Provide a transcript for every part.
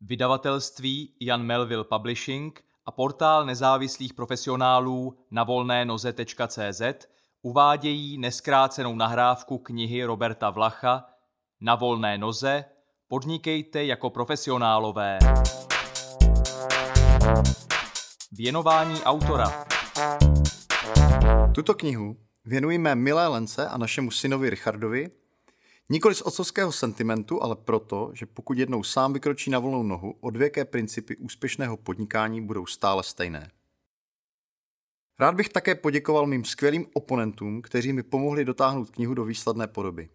Vydavatelství Jan Melville Publishing a portál nezávislých profesionálů na volné noze.cz uvádějí neskrácenou nahrávku knihy Roberta Vlacha Na volné noze podnikejte jako profesionálové. Věnování autora Tuto knihu věnuji mé milé Lence a našemu synovi Richardovi, nikoli z otcovského sentimentu, ale proto, že pokud jednou sám vykročí na volnou nohu, odvěké principy úspěšného podnikání budou stále stejné. Rád bych také poděkoval mým skvělým oponentům, kteří mi pomohli dotáhnout knihu do výsledné podoby.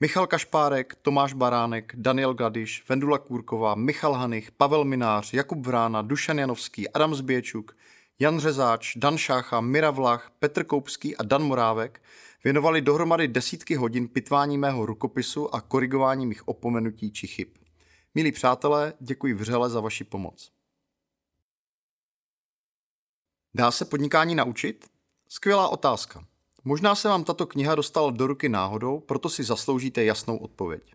Michal Kašpárek, Tomáš Baránek, Daniel Gladiš, Vendula Kůrková, Michal Hanich, Pavel Minář, Jakub Vrána, Dušan Janovský, Adam Zběčuk, Jan Řezáč, Dan Šácha, Mira Vlach, Petr Koupský a Dan Morávek věnovali dohromady desítky hodin pitvání mého rukopisu a korigování mých opomenutí či chyb. Milí přátelé, děkuji vřele za vaši pomoc. Dá se podnikání naučit? Skvělá otázka. Možná se vám tato kniha dostala do ruky náhodou, proto si zasloužíte jasnou odpověď.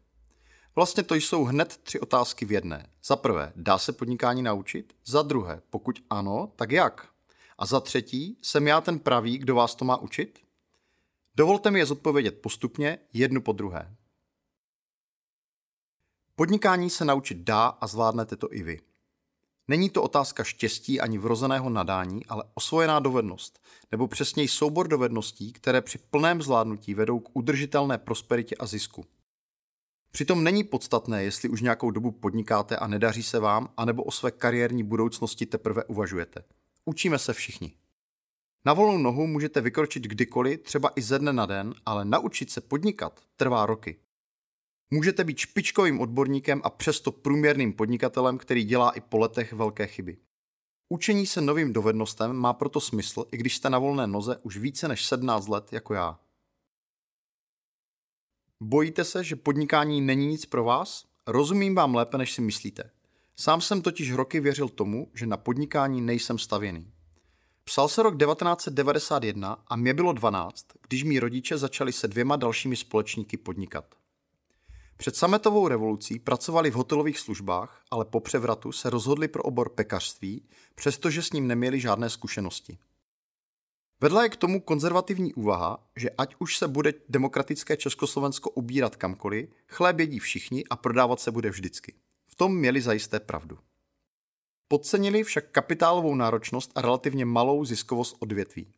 Vlastně to jsou hned tři otázky v jedné. Za prvé, dá se podnikání naučit? Za druhé, pokud ano, tak jak? A za třetí, jsem já ten pravý, kdo vás to má učit? Dovolte mi je zodpovědět postupně, jednu po druhé. Podnikání se naučit dá a zvládnete to i vy. Není to otázka štěstí ani vrozeného nadání, ale osvojená dovednost, nebo přesněji soubor dovedností, které při plném zvládnutí vedou k udržitelné prosperitě a zisku. Přitom není podstatné, jestli už nějakou dobu podnikáte a nedaří se vám, anebo o své kariérní budoucnosti teprve uvažujete. Učíme se všichni. Na volnou nohu můžete vykročit kdykoliv, třeba i ze dne na den, ale naučit se podnikat trvá roky. Můžete být špičkovým odborníkem a přesto průměrným podnikatelem, který dělá i po letech velké chyby. Učení se novým dovednostem má proto smysl, i když jste na volné noze už více než 17 let jako já. Bojíte se, že podnikání není nic pro vás? Rozumím vám lépe, než si myslíte. Sám jsem totiž roky věřil tomu, že na podnikání nejsem stavěný. Psal se rok 1991 a mě bylo 12, když mý rodiče začali se dvěma dalšími společníky podnikat. Před sametovou revolucí pracovali v hotelových službách, ale po převratu se rozhodli pro obor pekařství, přestože s ním neměli žádné zkušenosti. Vedla je k tomu konzervativní úvaha, že ať už se bude demokratické Československo ubírat kamkoliv, chléb jedí všichni a prodávat se bude vždycky. Tom měli zajisté pravdu. Podcenili však kapitálovou náročnost a relativně malou ziskovost odvětví.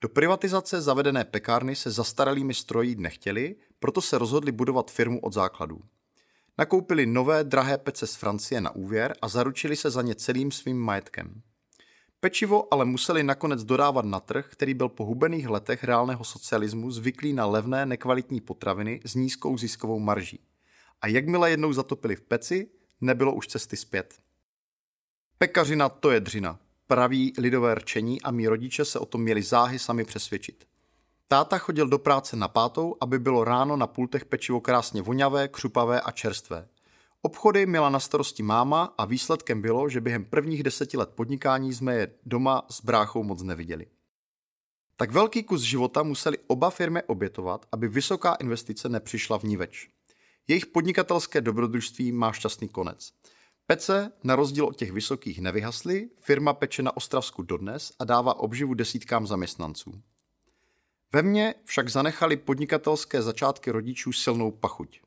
Do privatizace zavedené pekárny se zastaralými stroji nechtěli, proto se rozhodli budovat firmu od základů. Nakoupili nové drahé pece z Francie na úvěr a zaručili se za ně celým svým majetkem. Pečivo ale museli nakonec dodávat na trh, který byl po hubených letech reálného socialismu zvyklý na levné nekvalitní potraviny s nízkou ziskovou marží. A jakmile jednou zatopili v peci, nebylo už cesty zpět. Pekařina to je dřina, praví lidové rčení a mý rodiče se o tom měli záhy sami přesvědčit. Táta chodil do práce na pátou, aby bylo ráno na pultech pečivo krásně voňavé, křupavé a čerstvé. Obchody měla na starosti máma a výsledkem bylo, že během prvních deseti let podnikání jsme je doma s bráchou moc neviděli. Tak velký kus života museli oba firmy obětovat, aby vysoká investice nepřišla v ní več. Jejich podnikatelské dobrodružství má šťastný konec. Pece, na rozdíl od těch vysokých, nevyhasly, firma peče na Ostravsku dodnes a dává obživu desítkám zaměstnanců. Ve mně však zanechali podnikatelské začátky rodičů silnou pachuť.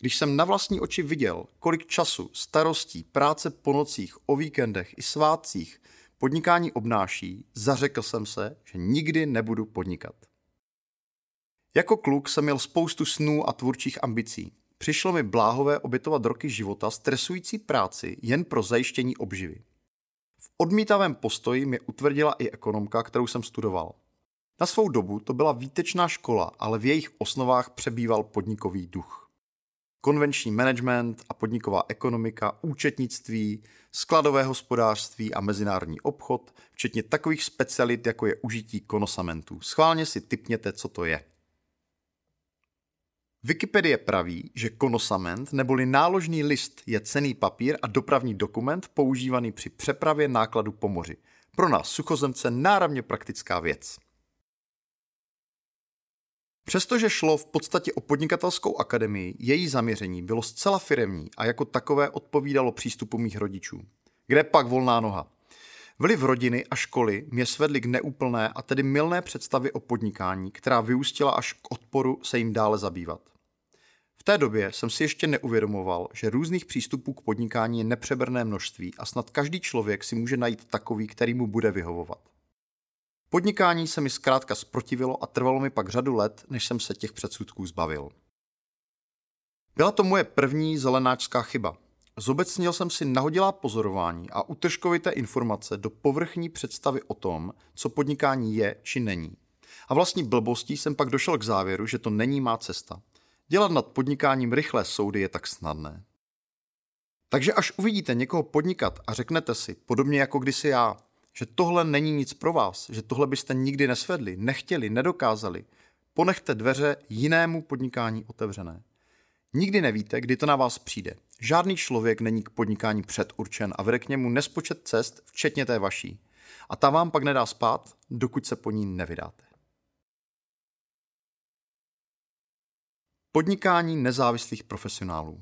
Když jsem na vlastní oči viděl, kolik času, starostí, práce po nocích, o víkendech i svátcích podnikání obnáší, zařekl jsem se, že nikdy nebudu podnikat. Jako kluk jsem měl spoustu snů a tvůrčích ambicí. Přišlo mi bláhové obětovat roky života stresující práci jen pro zajištění obživy. V odmítavém postoji mě utvrdila i ekonomka, kterou jsem studoval. Na svou dobu to byla výtečná škola, ale v jejich osnovách přebýval podnikový duch. Konvenční management a podniková ekonomika, účetnictví, skladové hospodářství a mezinárodní obchod, včetně takových specialit, jako je užití konosamentů. Schválně si typněte, co to je. Wikipedie praví, že konosament neboli náložný list je cený papír a dopravní dokument používaný při přepravě nákladu po moři. Pro nás suchozemce náravně praktická věc. Přestože šlo v podstatě o podnikatelskou akademii, její zaměření bylo zcela firemní a jako takové odpovídalo přístupu mých rodičů. Kde pak volná noha? Vliv rodiny a školy mě svedli k neúplné a tedy milné představě o podnikání, která vyústila až k odporu se jim dále zabývat. Té době jsem si ještě neuvědomoval, že různých přístupů k podnikání je nepřeberné množství a snad každý člověk si může najít takový, který mu bude vyhovovat. Podnikání se mi zkrátka zprotivilo a trvalo mi pak řadu let, než jsem se těch předsudků zbavil. Byla to moje první zelenáčská chyba. Zobecnil jsem si nahodilá pozorování a utržkovité informace do povrchní představy o tom, co podnikání je či není. A vlastní blbostí jsem pak došel k závěru, že to není má cesta. Dělat nad podnikáním rychlé soudy je tak snadné. Takže až uvidíte někoho podnikat a řeknete si, podobně jako kdysi já, že tohle není nic pro vás, že tohle byste nikdy nesvedli, nechtěli, nedokázali, ponechte dveře jinému podnikání otevřené. Nikdy nevíte, kdy to na vás přijde. Žádný člověk není k podnikání předurčen a vede k němu nespočet cest, včetně té vaší. A ta vám pak nedá spát, dokud se po ní nevydáte. Podnikání nezávislých profesionálů.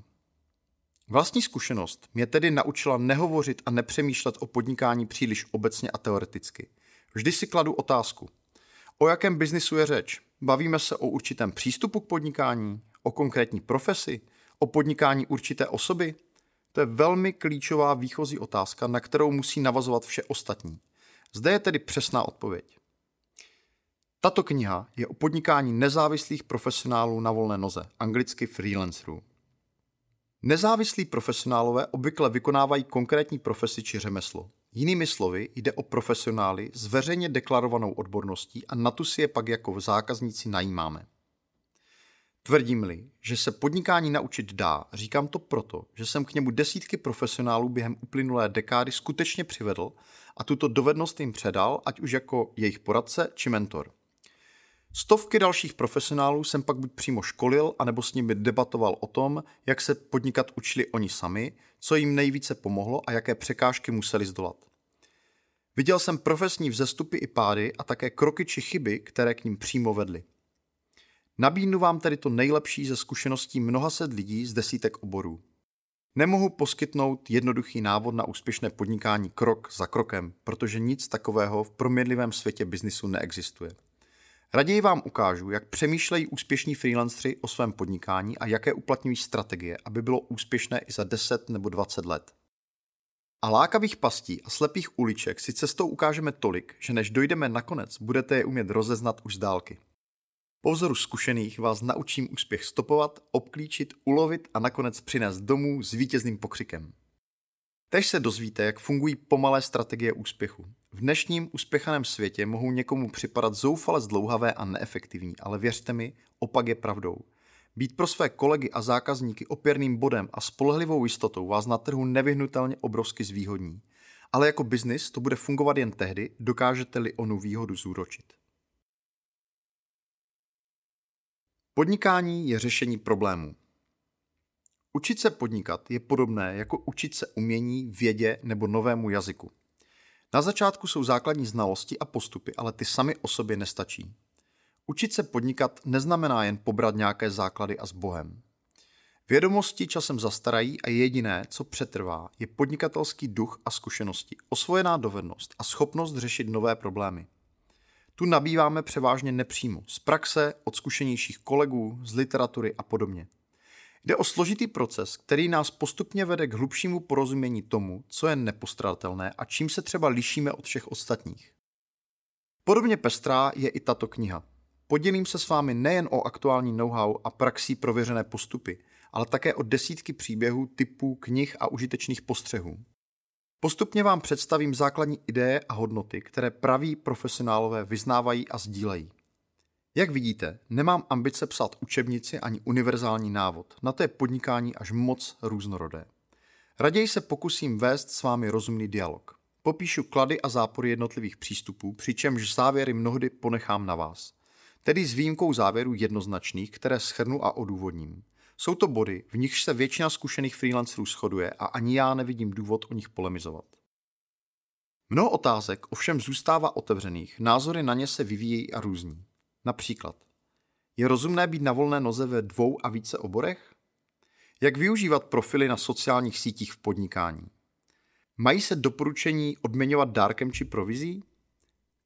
Vlastní zkušenost mě tedy naučila nehovořit a nepřemýšlet o podnikání příliš obecně a teoreticky. Vždy si kladu otázku. O jakém biznisu je řeč? Bavíme se o určitém přístupu k podnikání, o konkrétní profesi, o podnikání určité osoby? To je velmi klíčová výchozí otázka, na kterou musí navazovat vše ostatní. Zde je tedy přesná odpověď. Tato kniha je o podnikání nezávislých profesionálů na volné noze, anglicky freelancerů. Nezávislí profesionálové obvykle vykonávají konkrétní profesi či řemeslo. Jinými slovy, jde o profesionály s veřejně deklarovanou odborností a na tu si je pak jako zákazníci najímáme. Tvrdím-li, že se podnikání naučit dá, říkám to proto, že jsem k němu desítky profesionálů během uplynulé dekády skutečně přivedl a tuto dovednost jim předal, ať už jako jejich poradce či mentor. Stovky dalších profesionálů jsem pak buď přímo školil, anebo s nimi debatoval o tom, jak se podnikat učili oni sami, co jim nejvíce pomohlo a jaké překážky museli zdolat. Viděl jsem profesní vzestupy i pády a také kroky či chyby, které k ním přímo vedly. Nabídnu vám tedy to nejlepší ze zkušeností mnoha set lidí z desítek oborů. Nemohu poskytnout jednoduchý návod na úspěšné podnikání krok za krokem, protože nic takového v proměnlivém světě biznisu neexistuje. Raději vám ukážu, jak přemýšlejí úspěšní freelancři o svém podnikání a jaké uplatňují strategie, aby bylo úspěšné i za 10 nebo 20 let. A lákavých pastí a slepých uliček si cestou ukážeme tolik, že než dojdeme nakonec, budete je umět rozeznat už z dálky. Po vzoru zkušených vás naučím úspěch stopovat, obklíčit, ulovit a nakonec přinést domů s vítězným pokřikem. Tež se dozvíte, jak fungují pomalé strategie úspěchu. V dnešním uspěchaném světě mohou někomu připadat zoufale zdlouhavé a neefektivní, ale věřte mi, opak je pravdou. Být pro své kolegy a zákazníky opěrným bodem a spolehlivou jistotou vás na trhu nevyhnutelně obrovsky zvýhodní. Ale jako biznis to bude fungovat jen tehdy, dokážete-li onu výhodu zúročit. Podnikání je řešení problémů. Učit se podnikat je podobné jako učit se umění, vědě nebo novému jazyku. Na začátku jsou základní znalosti a postupy, ale ty sami o sobě nestačí. Učit se podnikat neznamená jen pobrat nějaké základy a s Bohem. Vědomosti časem zastarají a jediné, co přetrvá, je podnikatelský duch a zkušenosti, osvojená dovednost a schopnost řešit nové problémy. Tu nabýváme převážně nepřímo, z praxe, od zkušenějších kolegů, z literatury a podobně. Jde o složitý proces, který nás postupně vede k hlubšímu porozumění tomu, co je nepostradatelné a čím se třeba lišíme od všech ostatních. Podobně pestrá je i tato kniha. Podělím se s vámi nejen o aktuální know-how a praxí prověřené postupy, ale také o desítky příběhů, typů, knih a užitečných postřehů. Postupně vám představím základní ideje a hodnoty, které praví profesionálové vyznávají a sdílejí. Jak vidíte, nemám ambice psát učebnici ani univerzální návod, na to je podnikání až moc různorodé. Raději se pokusím vést s vámi rozumný dialog. Popíšu klady a zápory jednotlivých přístupů, přičemž závěry mnohdy ponechám na vás. Tedy s výjimkou závěrů jednoznačných, které schrnu a odůvodním. Jsou to body, v nichž se většina zkušených freelancerů shoduje a ani já nevidím důvod o nich polemizovat. Mnoho otázek ovšem zůstává otevřených, názory na ně se vyvíjejí a různí. Například, Je rozumné být na volné noze ve dvou a více oborech? Jak využívat profily na sociálních sítích v podnikání? Mají se doporučení odměňovat dárkem či provizí?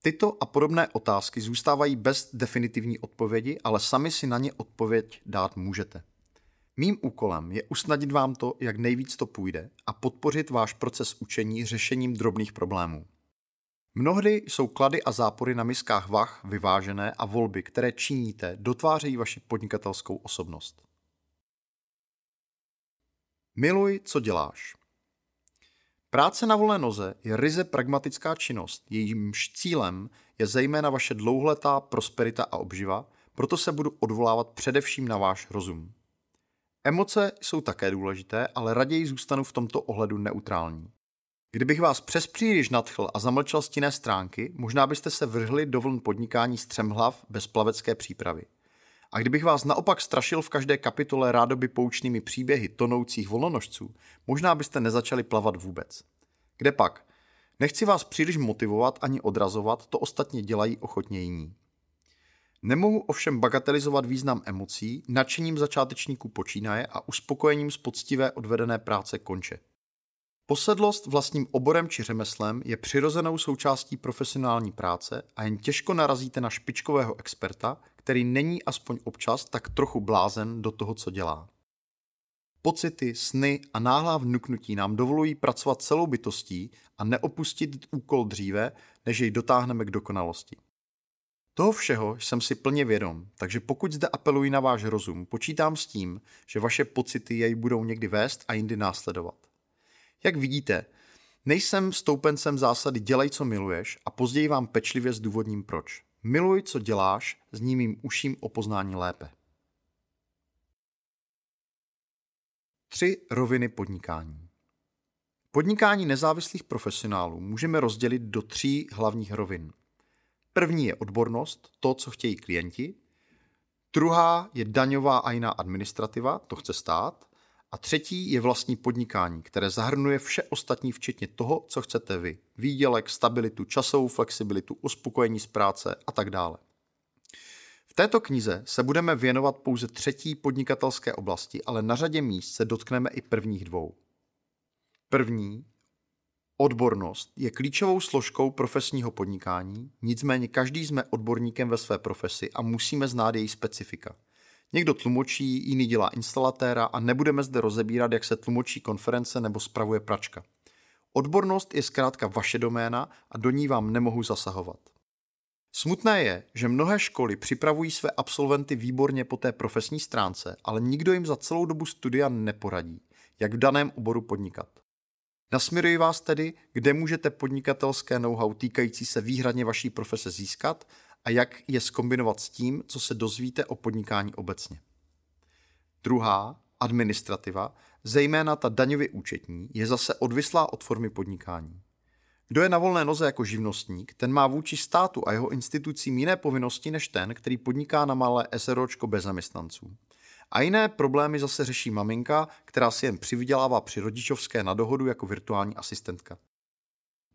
Tyto a podobné otázky zůstávají bez definitivní odpovědi, ale sami si na ně odpověď dát můžete. Mým úkolem je usnadnit vám to, jak nejvíc to půjde a podpořit váš proces učení řešením drobných problémů. Mnohdy jsou klady a zápory na miskách vah vyvážené a volby, které činíte, dotvářejí vaši podnikatelskou osobnost. Miluj, co děláš. Práce na volné noze je ryze pragmatická činnost, jejímž cílem je zejména vaše dlouhletá prosperita a obživa, proto se budu odvolávat především na váš rozum. Emoce jsou také důležité, ale raději zůstanu v tomto ohledu neutrální. Kdybych vás přes příliš nadchl a zamlčel stinné stránky, možná byste se vrhli do vln podnikání střemhlav bez plavecké přípravy. A kdybych vás naopak strašil v každé kapitole rádoby poučnými příběhy tonoucích volnonožců, možná byste nezačali plavat vůbec. Kde pak? Nechci vás příliš motivovat ani odrazovat, to ostatně dělají ochotně jiní. Nemohu ovšem bagatelizovat význam emocí, nadšením začátečníků počínaje a uspokojením z poctivé odvedené práce konče. Posedlost vlastním oborem či řemeslem je přirozenou součástí profesionální práce a jen těžko narazíte na špičkového experta, který není aspoň občas tak trochu blázen do toho, co dělá. Pocity, sny a náhlá vnuknutí nám dovolují pracovat celou bytostí a neopustit úkol dříve, než jej dotáhneme k dokonalosti. Toho všeho jsem si plně vědom, takže pokud zde apeluji na váš rozum, počítám s tím, že vaše pocity jej budou někdy vést a jindy následovat. Jak vidíte, nejsem stoupencem zásady dělej, co miluješ a později vám pečlivě zdůvodním proč. Miluj, co děláš, s ním mým uším o poznání lépe. Tři roviny podnikání. Podnikání nezávislých profesionálů můžeme rozdělit do tří hlavních rovin. První je odbornost, to, co chtějí klienti. Druhá je daňová a jiná administrativa, to chce stát. A třetí je vlastní podnikání, které zahrnuje vše ostatní, včetně toho, co chcete vy. Výdělek, stabilitu, časovou flexibilitu, uspokojení z práce a tak dále. V této knize se budeme věnovat pouze třetí podnikatelské oblasti, ale na řadě míst se dotkneme i prvních dvou. První, odbornost, je klíčovou složkou profesního podnikání, nicméně každý jsme odborníkem ve své profesi a musíme znát její specifika. Někdo tlumočí, jiný dělá instalatéra a nebudeme zde rozebírat, jak se tlumočí konference nebo spravuje pračka. Odbornost je zkrátka vaše doména a do ní vám nemohu zasahovat. Smutné je, že mnohé školy připravují své absolventy výborně po té profesní stránce, ale nikdo jim za celou dobu studia neporadí, jak v daném oboru podnikat. Nasměruji vás tedy, kde můžete podnikatelské know-how týkající se výhradně vaší profese získat a jak je skombinovat s tím, co se dozvíte o podnikání obecně. Druhá, administrativa, zejména ta daňově účetní, je zase odvislá od formy podnikání. Kdo je na volné noze jako živnostník, ten má vůči státu a jeho institucím jiné povinnosti než ten, který podniká na malé SROčko bez zaměstnanců. A jiné problémy zase řeší maminka, která si jen přivydělává při rodičovské na dohodu jako virtuální asistentka.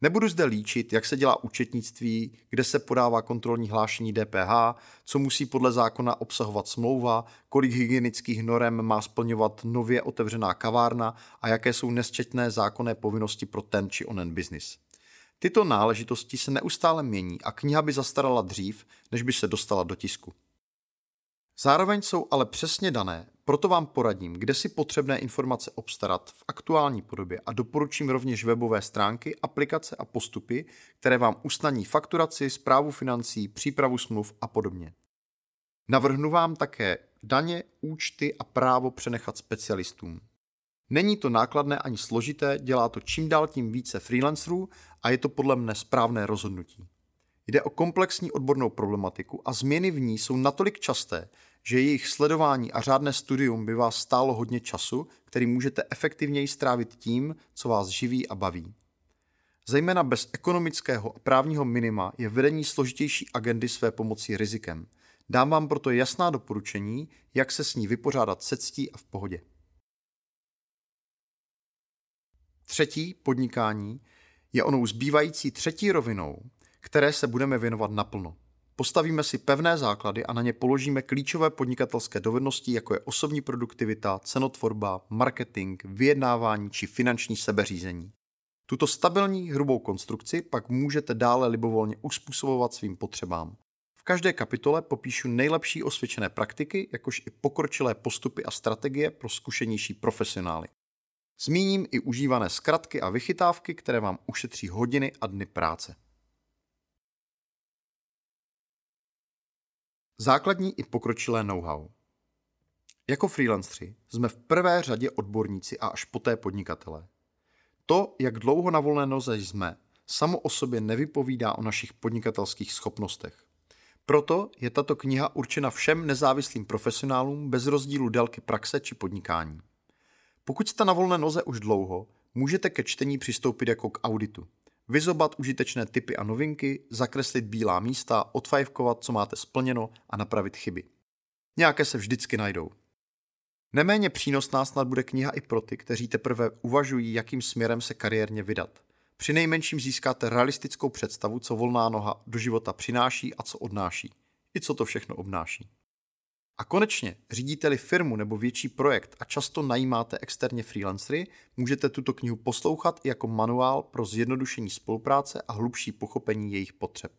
Nebudu zde líčit, jak se dělá účetnictví, kde se podává kontrolní hlášení DPH, co musí podle zákona obsahovat smlouva, kolik hygienických norem má splňovat nově otevřená kavárna a jaké jsou nesčetné zákonné povinnosti pro ten či onen biznis. Tyto náležitosti se neustále mění a kniha by zastarala dřív, než by se dostala do tisku. Zároveň jsou ale přesně dané, proto vám poradím, kde si potřebné informace obstarat v aktuální podobě a doporučím rovněž webové stránky, aplikace a postupy, které vám usnadní fakturaci, zprávu financí, přípravu smluv a podobně. Navrhnu vám také daně, účty a právo přenechat specialistům. Není to nákladné ani složité, dělá to čím dál tím více freelancerů a je to podle mne správné rozhodnutí. Jde o komplexní odbornou problematiku a změny v ní jsou natolik časté, že jejich sledování a řádné studium by vás stálo hodně času, který můžete efektivněji strávit tím, co vás živí a baví. Zejména bez ekonomického a právního minima je vedení složitější agendy své pomocí rizikem. Dám vám proto jasná doporučení, jak se s ní vypořádat se ctí a v pohodě. Třetí podnikání je onou zbývající třetí rovinou, které se budeme věnovat naplno. Postavíme si pevné základy a na ně položíme klíčové podnikatelské dovednosti, jako je osobní produktivita, cenotvorba, marketing, vyjednávání či finanční sebeřízení. Tuto stabilní hrubou konstrukci pak můžete dále libovolně uspůsobovat svým potřebám. V každé kapitole popíšu nejlepší osvědčené praktiky, jakož i pokročilé postupy a strategie pro zkušenější profesionály. Zmíním i užívané zkratky a vychytávky, které vám ušetří hodiny a dny práce. Základní i pokročilé know-how. Jako freelanceri jsme v prvé řadě odborníci a až poté podnikatelé. To, jak dlouho na volné noze jsme, samo o sobě nevypovídá o našich podnikatelských schopnostech. Proto je tato kniha určena všem nezávislým profesionálům bez rozdílu délky praxe či podnikání. Pokud jste na volné noze už dlouho, můžete ke čtení přistoupit jako k auditu. Vyzobat užitečné typy a novinky, zakreslit bílá místa, odfajfkovat, co máte splněno a napravit chyby. Nějaké se vždycky najdou. Neméně přínosná snad bude kniha i pro ty, kteří teprve uvažují, jakým směrem se kariérně vydat. Při nejmenším získáte realistickou představu, co volná noha do života přináší a co odnáší. I co to všechno obnáší. A konečně, řídíte-li firmu nebo větší projekt a často najímáte externě freelancery, můžete tuto knihu poslouchat i jako manuál pro zjednodušení spolupráce a hlubší pochopení jejich potřeb.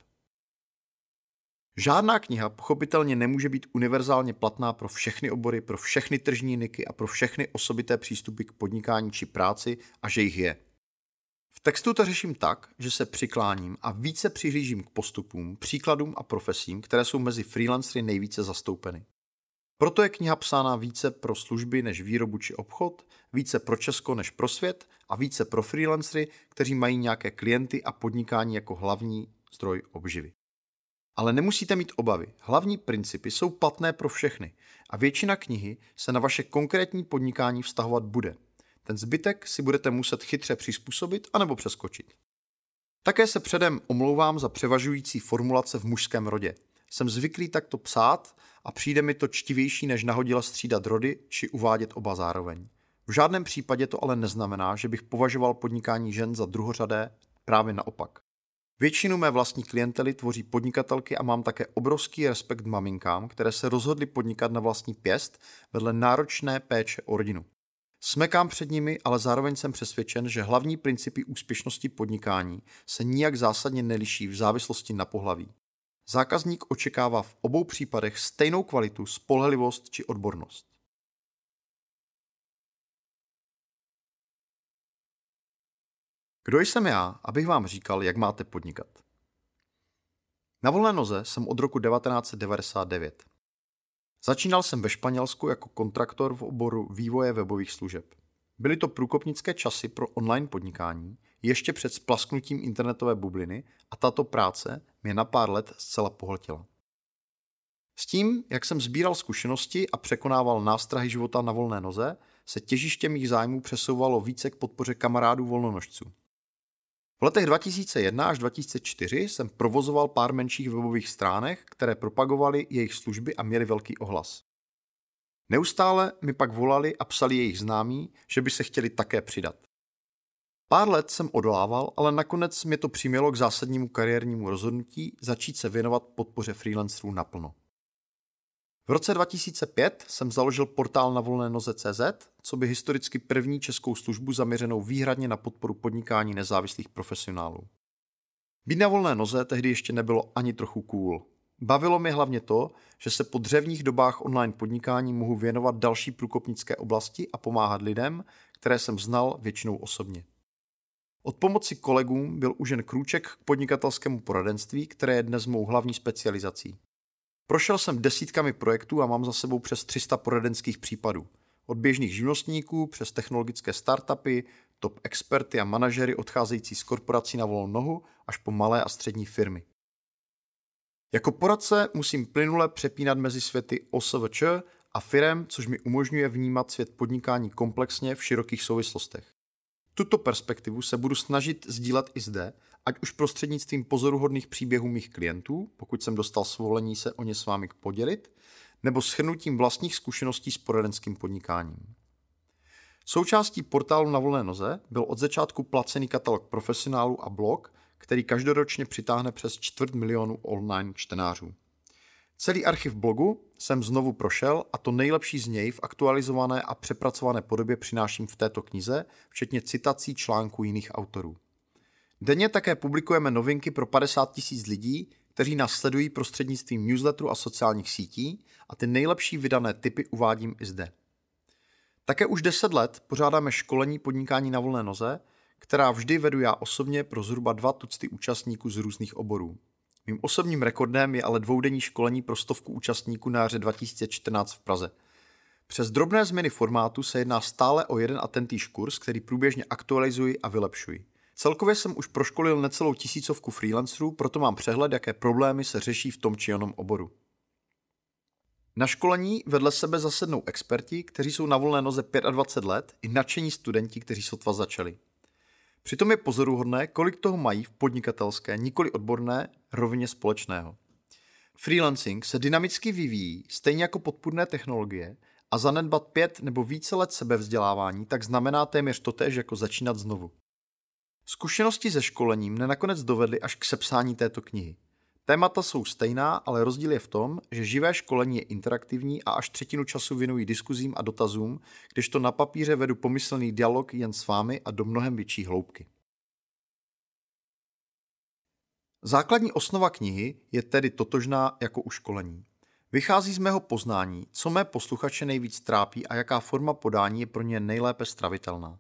Žádná kniha pochopitelně nemůže být univerzálně platná pro všechny obory, pro všechny tržní niky a pro všechny osobité přístupy k podnikání či práci a že jich je. V textu to řeším tak, že se přikláním a více přihlížím k postupům, příkladům a profesím, které jsou mezi freelancery nejvíce zastoupeny. Proto je kniha psána více pro služby než výrobu či obchod, více pro Česko než pro svět a více pro freelancery, kteří mají nějaké klienty a podnikání jako hlavní zdroj obživy. Ale nemusíte mít obavy. Hlavní principy jsou platné pro všechny a většina knihy se na vaše konkrétní podnikání vztahovat bude. Ten zbytek si budete muset chytře přizpůsobit anebo přeskočit. Také se předem omlouvám za převažující formulace v mužském rodě. Jsem zvyklý takto psát a přijde mi to čtivější, než nahodila střídat rody či uvádět oba zároveň. V žádném případě to ale neznamená, že bych považoval podnikání žen za druhořadé, právě naopak. Většinu mé vlastní klientely tvoří podnikatelky a mám také obrovský respekt maminkám, které se rozhodly podnikat na vlastní pěst vedle náročné péče o rodinu. Smekám před nimi, ale zároveň jsem přesvědčen, že hlavní principy úspěšnosti podnikání se nijak zásadně neliší v závislosti na pohlaví. Zákazník očekává v obou případech stejnou kvalitu, spolehlivost či odbornost. Kdo jsem já, abych vám říkal, jak máte podnikat? Na volné noze jsem od roku 1999. Začínal jsem ve Španělsku jako kontraktor v oboru vývoje webových služeb. Byly to průkopnické časy pro online podnikání, ještě před splasknutím internetové bubliny a tato práce mě na pár let zcela pohltila. S tím, jak jsem sbíral zkušenosti a překonával nástrahy života na volné noze, se těžiště mých zájmů přesouvalo více k podpoře kamarádů volnonožců. V letech 2001 až 2004 jsem provozoval pár menších webových stránek, které propagovaly jejich služby a měly velký ohlas. Neustále mi pak volali a psali jejich známí, že by se chtěli také přidat. Pár let jsem odolával, ale nakonec mě to přimělo k zásadnímu kariérnímu rozhodnutí začít se věnovat podpoře freelancerů naplno. V roce 2005 jsem založil portál na volné noze CZ, co by historicky první českou službu zaměřenou výhradně na podporu podnikání nezávislých profesionálů. Být na volné noze tehdy ještě nebylo ani trochu cool. Bavilo mě hlavně to, že se po dřevních dobách online podnikání mohu věnovat další průkopnické oblasti a pomáhat lidem, které jsem znal většinou osobně. Od pomoci kolegům byl užen krůček k podnikatelskému poradenství, které je dnes mou hlavní specializací. Prošel jsem desítkami projektů a mám za sebou přes 300 poradenských případů. Od běžných živnostníků přes technologické startupy, top experty a manažery odcházející z korporací na volnou nohu až po malé a střední firmy. Jako poradce musím plynule přepínat mezi světy OSVČ a firem, což mi umožňuje vnímat svět podnikání komplexně v širokých souvislostech. Tuto perspektivu se budu snažit sdílet i zde, ať už prostřednictvím pozoruhodných příběhů mých klientů, pokud jsem dostal svolení se o ně s vámi podělit, nebo shrnutím vlastních zkušeností s poradenským podnikáním. Součástí portálu na volné noze byl od začátku placený katalog profesionálů a blog, který každoročně přitáhne přes čtvrt milionu online čtenářů. Celý archiv blogu jsem znovu prošel a to nejlepší z něj v aktualizované a přepracované podobě přináším v této knize, včetně citací článků jiných autorů. Denně také publikujeme novinky pro 50 tisíc lidí, kteří nás sledují prostřednictvím newsletteru a sociálních sítí a ty nejlepší vydané typy uvádím i zde. Také už 10 let pořádáme školení podnikání na volné noze, která vždy vedu já osobně pro zhruba dva tucty účastníků z různých oborů. Mým osobním rekordem je ale dvoudenní školení pro stovku účastníků na jaře 2014 v Praze. Přes drobné změny formátu se jedná stále o jeden a tentýž kurz, který průběžně aktualizuji a vylepšuji. Celkově jsem už proškolil necelou tisícovku freelancerů, proto mám přehled, jaké problémy se řeší v tom či onom oboru. Na školení vedle sebe zasednou experti, kteří jsou na volné noze 25 let, i nadšení studenti, kteří sotva začali. Přitom je pozoruhodné, kolik toho mají v podnikatelské, nikoli odborné, rovině společného. Freelancing se dynamicky vyvíjí, stejně jako podpůrné technologie, a zanedbat pět nebo více let sebevzdělávání tak znamená téměř totéž jako začínat znovu. Zkušenosti se školením mne nakonec dovedly až k sepsání této knihy. Témata jsou stejná, ale rozdíl je v tom, že živé školení je interaktivní a až třetinu času věnují diskuzím a dotazům, kdežto na papíře vedu pomyslný dialog jen s vámi a do mnohem větší hloubky. Základní osnova knihy je tedy totožná jako u školení. Vychází z mého poznání, co mé posluchače nejvíc trápí a jaká forma podání je pro ně nejlépe stravitelná.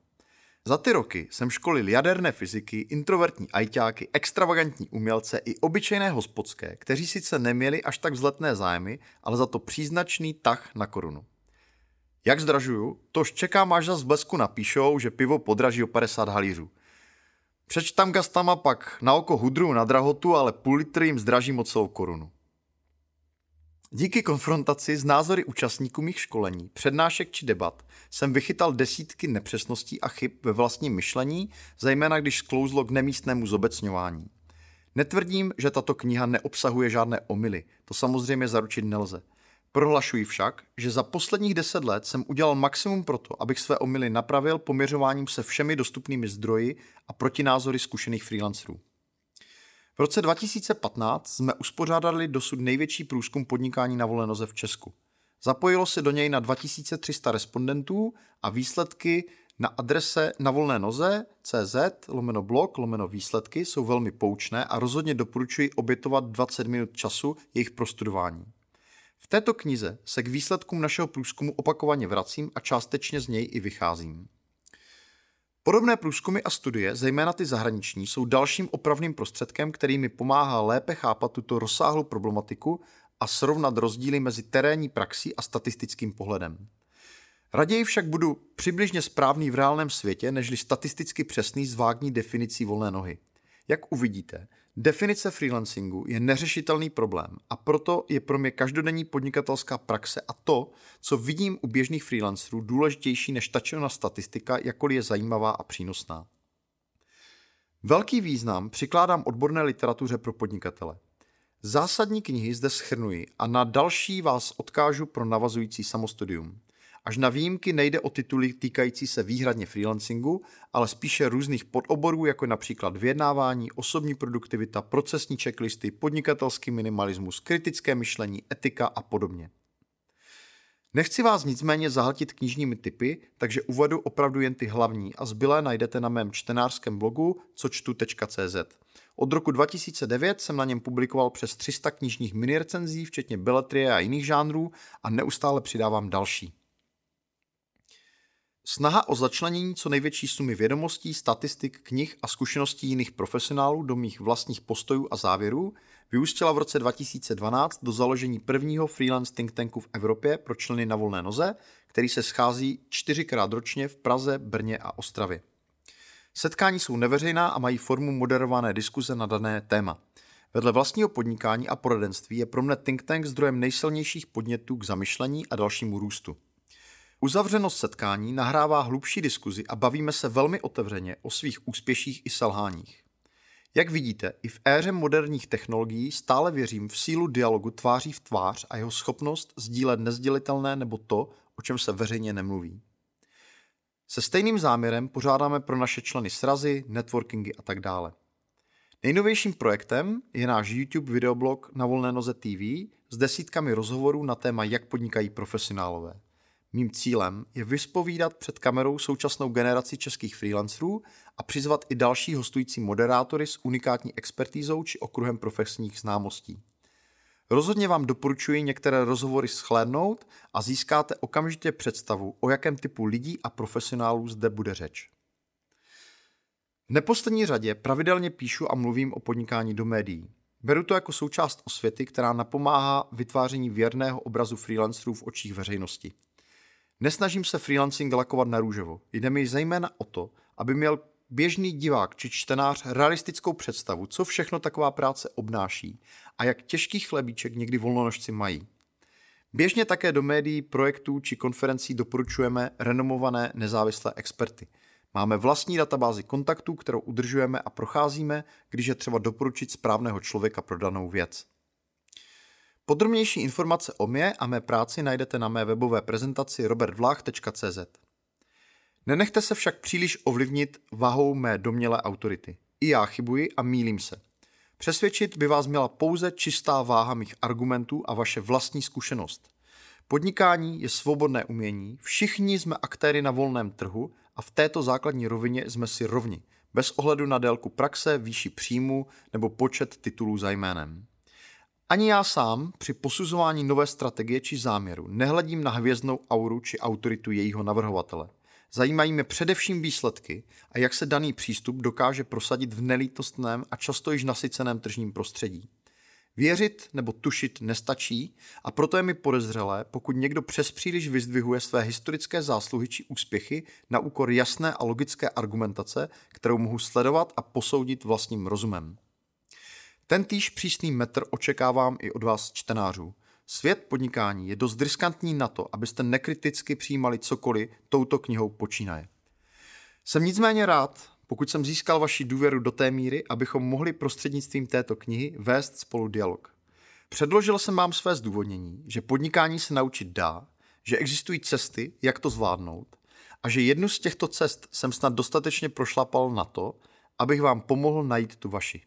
Za ty roky jsem školil jaderné fyziky, introvertní ajťáky, extravagantní umělce i obyčejné hospodské, kteří sice neměli až tak vzletné zájmy, ale za to příznačný tah na korunu. Jak zdražuju? Tož čekám, až za zblesku napíšou, že pivo podraží o 50 halířů. Přečtam gastama pak na oko hudru na drahotu, ale půl litr jim zdraží o celou korunu. Díky konfrontaci s názory účastníků mých školení, přednášek či debat jsem vychytal desítky nepřesností a chyb ve vlastním myšlení, zejména když sklouzlo k nemístnému zobecňování. Netvrdím, že tato kniha neobsahuje žádné omily, to samozřejmě zaručit nelze. Prohlašuji však, že za posledních deset let jsem udělal maximum pro to, abych své omily napravil poměřováním se všemi dostupnými zdroji a protinázory zkušených freelancerů. V roce 2015 jsme uspořádali dosud největší průzkum podnikání na volné noze v Česku. Zapojilo se do něj na 2300 respondentů a výsledky na adrese na volné noze CZ lomeno blog lomeno výsledky jsou velmi poučné a rozhodně doporučuji obětovat 20 minut času jejich prostudování. V této knize se k výsledkům našeho průzkumu opakovaně vracím a částečně z něj i vycházím. Podobné průzkumy a studie, zejména ty zahraniční, jsou dalším opravným prostředkem, který mi pomáhá lépe chápat tuto rozsáhlou problematiku a srovnat rozdíly mezi terénní praxí a statistickým pohledem. Raději však budu přibližně správný v reálném světě, nežli statisticky přesný s vágní definicí volné nohy. Jak uvidíte, definice freelancingu je neřešitelný problém a proto je pro mě každodenní podnikatelská praxe a to, co vidím u běžných freelancerů, důležitější než tačená statistika, jakkoliv je zajímavá a přínosná. Velký význam přikládám odborné literatuře pro podnikatele. Zásadní knihy zde schrnuji a na další vás odkážu pro navazující samostudium. Až na výjimky nejde o tituly týkající se výhradně freelancingu, ale spíše různých podoborů, jako například vyjednávání, osobní produktivita, procesní checklisty, podnikatelský minimalismus, kritické myšlení, etika a podobně. Nechci vás nicméně zahltit knižními typy, takže uvedu opravdu jen ty hlavní a zbylé najdete na mém čtenářském blogu cočtu.cz. Od roku 2009 jsem na něm publikoval přes 300 knižních minirecenzí, včetně beletrie a jiných žánrů a neustále přidávám další. Snaha o začlenění co největší sumy vědomostí, statistik, knih a zkušeností jiných profesionálů do mých vlastních postojů a závěrů vyústila v roce 2012 do založení prvního freelance think tanku v Evropě pro členy na volné noze, který se schází čtyřikrát ročně v Praze, Brně a Ostravě. Setkání jsou neveřejná a mají formu moderované diskuze na dané téma. Vedle vlastního podnikání a poradenství je pro mne think tank zdrojem nejsilnějších podnětů k zamyšlení a dalšímu růstu. Uzavřenost setkání nahrává hlubší diskuzi a bavíme se velmi otevřeně o svých úspěších i selháních. Jak vidíte, i v éře moderních technologií stále věřím v sílu dialogu tváří v tvář a jeho schopnost sdílet nezdělitelné nebo to, o čem se veřejně nemluví. Se stejným záměrem pořádáme pro naše členy srazy, networkingy a tak dále. Nejnovějším projektem je náš YouTube videoblog na Volné noze TV s desítkami rozhovorů na téma, jak podnikají profesionálové. Mým cílem je vyspovídat před kamerou současnou generaci českých freelancerů a přizvat i další hostující moderátory s unikátní expertízou či okruhem profesních známostí. Rozhodně vám doporučuji některé rozhovory schlédnout a získáte okamžitě představu, o jakém typu lidí a profesionálů zde bude řeč. V neposlední řadě pravidelně píšu a mluvím o podnikání do médií. Beru to jako součást osvěty, která napomáhá vytváření věrného obrazu freelancerů v očích veřejnosti. Nesnažím se freelancing lakovat na růžovo. Jde mi zejména o to, aby měl běžný divák či čtenář realistickou představu, co všechno taková práce obnáší a jak těžký chlebíček někdy volnonožci mají. Běžně také do médií, projektů či konferencí doporučujeme renomované nezávislé experty. Máme vlastní databázi kontaktů, kterou udržujeme a procházíme, když je třeba doporučit správného člověka pro danou věc. Podrobnější informace o mě a mé práci najdete na mé webové prezentaci robertvlach.cz. Nenechte se však příliš ovlivnit vahou mé domělé autority. I já chybuji a mílím se. Přesvědčit by vás měla pouze čistá váha mých argumentů a vaše vlastní zkušenost. Podnikání je svobodné umění, všichni jsme aktéry na volném trhu a v této základní rovině jsme si rovni, bez ohledu na délku praxe, výši příjmu nebo počet titulů za jménem. Ani já sám při posuzování nové strategie či záměru nehledím na hvězdnou auru či autoritu jejího navrhovatele. Zajímají mě především výsledky a jak se daný přístup dokáže prosadit v nelítostném a často již nasyceném tržním prostředí. Věřit nebo tušit nestačí a proto je mi podezřelé, pokud někdo přes příliš vyzdvihuje své historické zásluhy či úspěchy na úkor jasné a logické argumentace, kterou mohu sledovat a posoudit vlastním rozumem. Ten týž přísný metr očekávám i od vás čtenářů. Svět podnikání je dost riskantní na to, abyste nekriticky přijímali cokoliv touto knihou počínaje. Jsem nicméně rád, pokud jsem získal vaši důvěru do té míry, abychom mohli prostřednictvím této knihy vést spolu dialog. Předložil jsem vám své zdůvodnění, že podnikání se naučit dá, že existují cesty, jak to zvládnout a že jednu z těchto cest jsem snad dostatečně prošlapal na to, abych vám pomohl najít tu vaši.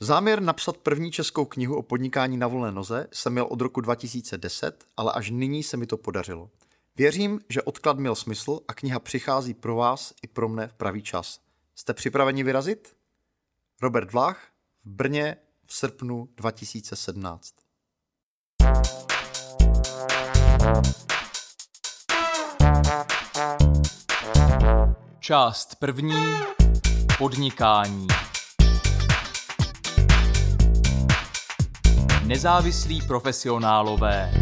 Záměr napsat první českou knihu o podnikání na volné noze jsem měl od roku 2010, ale až nyní se mi to podařilo. Věřím, že odklad měl smysl a kniha přichází pro vás i pro mne v pravý čas. Jste připraveni vyrazit? Robert Vlach v Brně v srpnu 2017. Část první. Podnikání. Nezávislí profesionálové.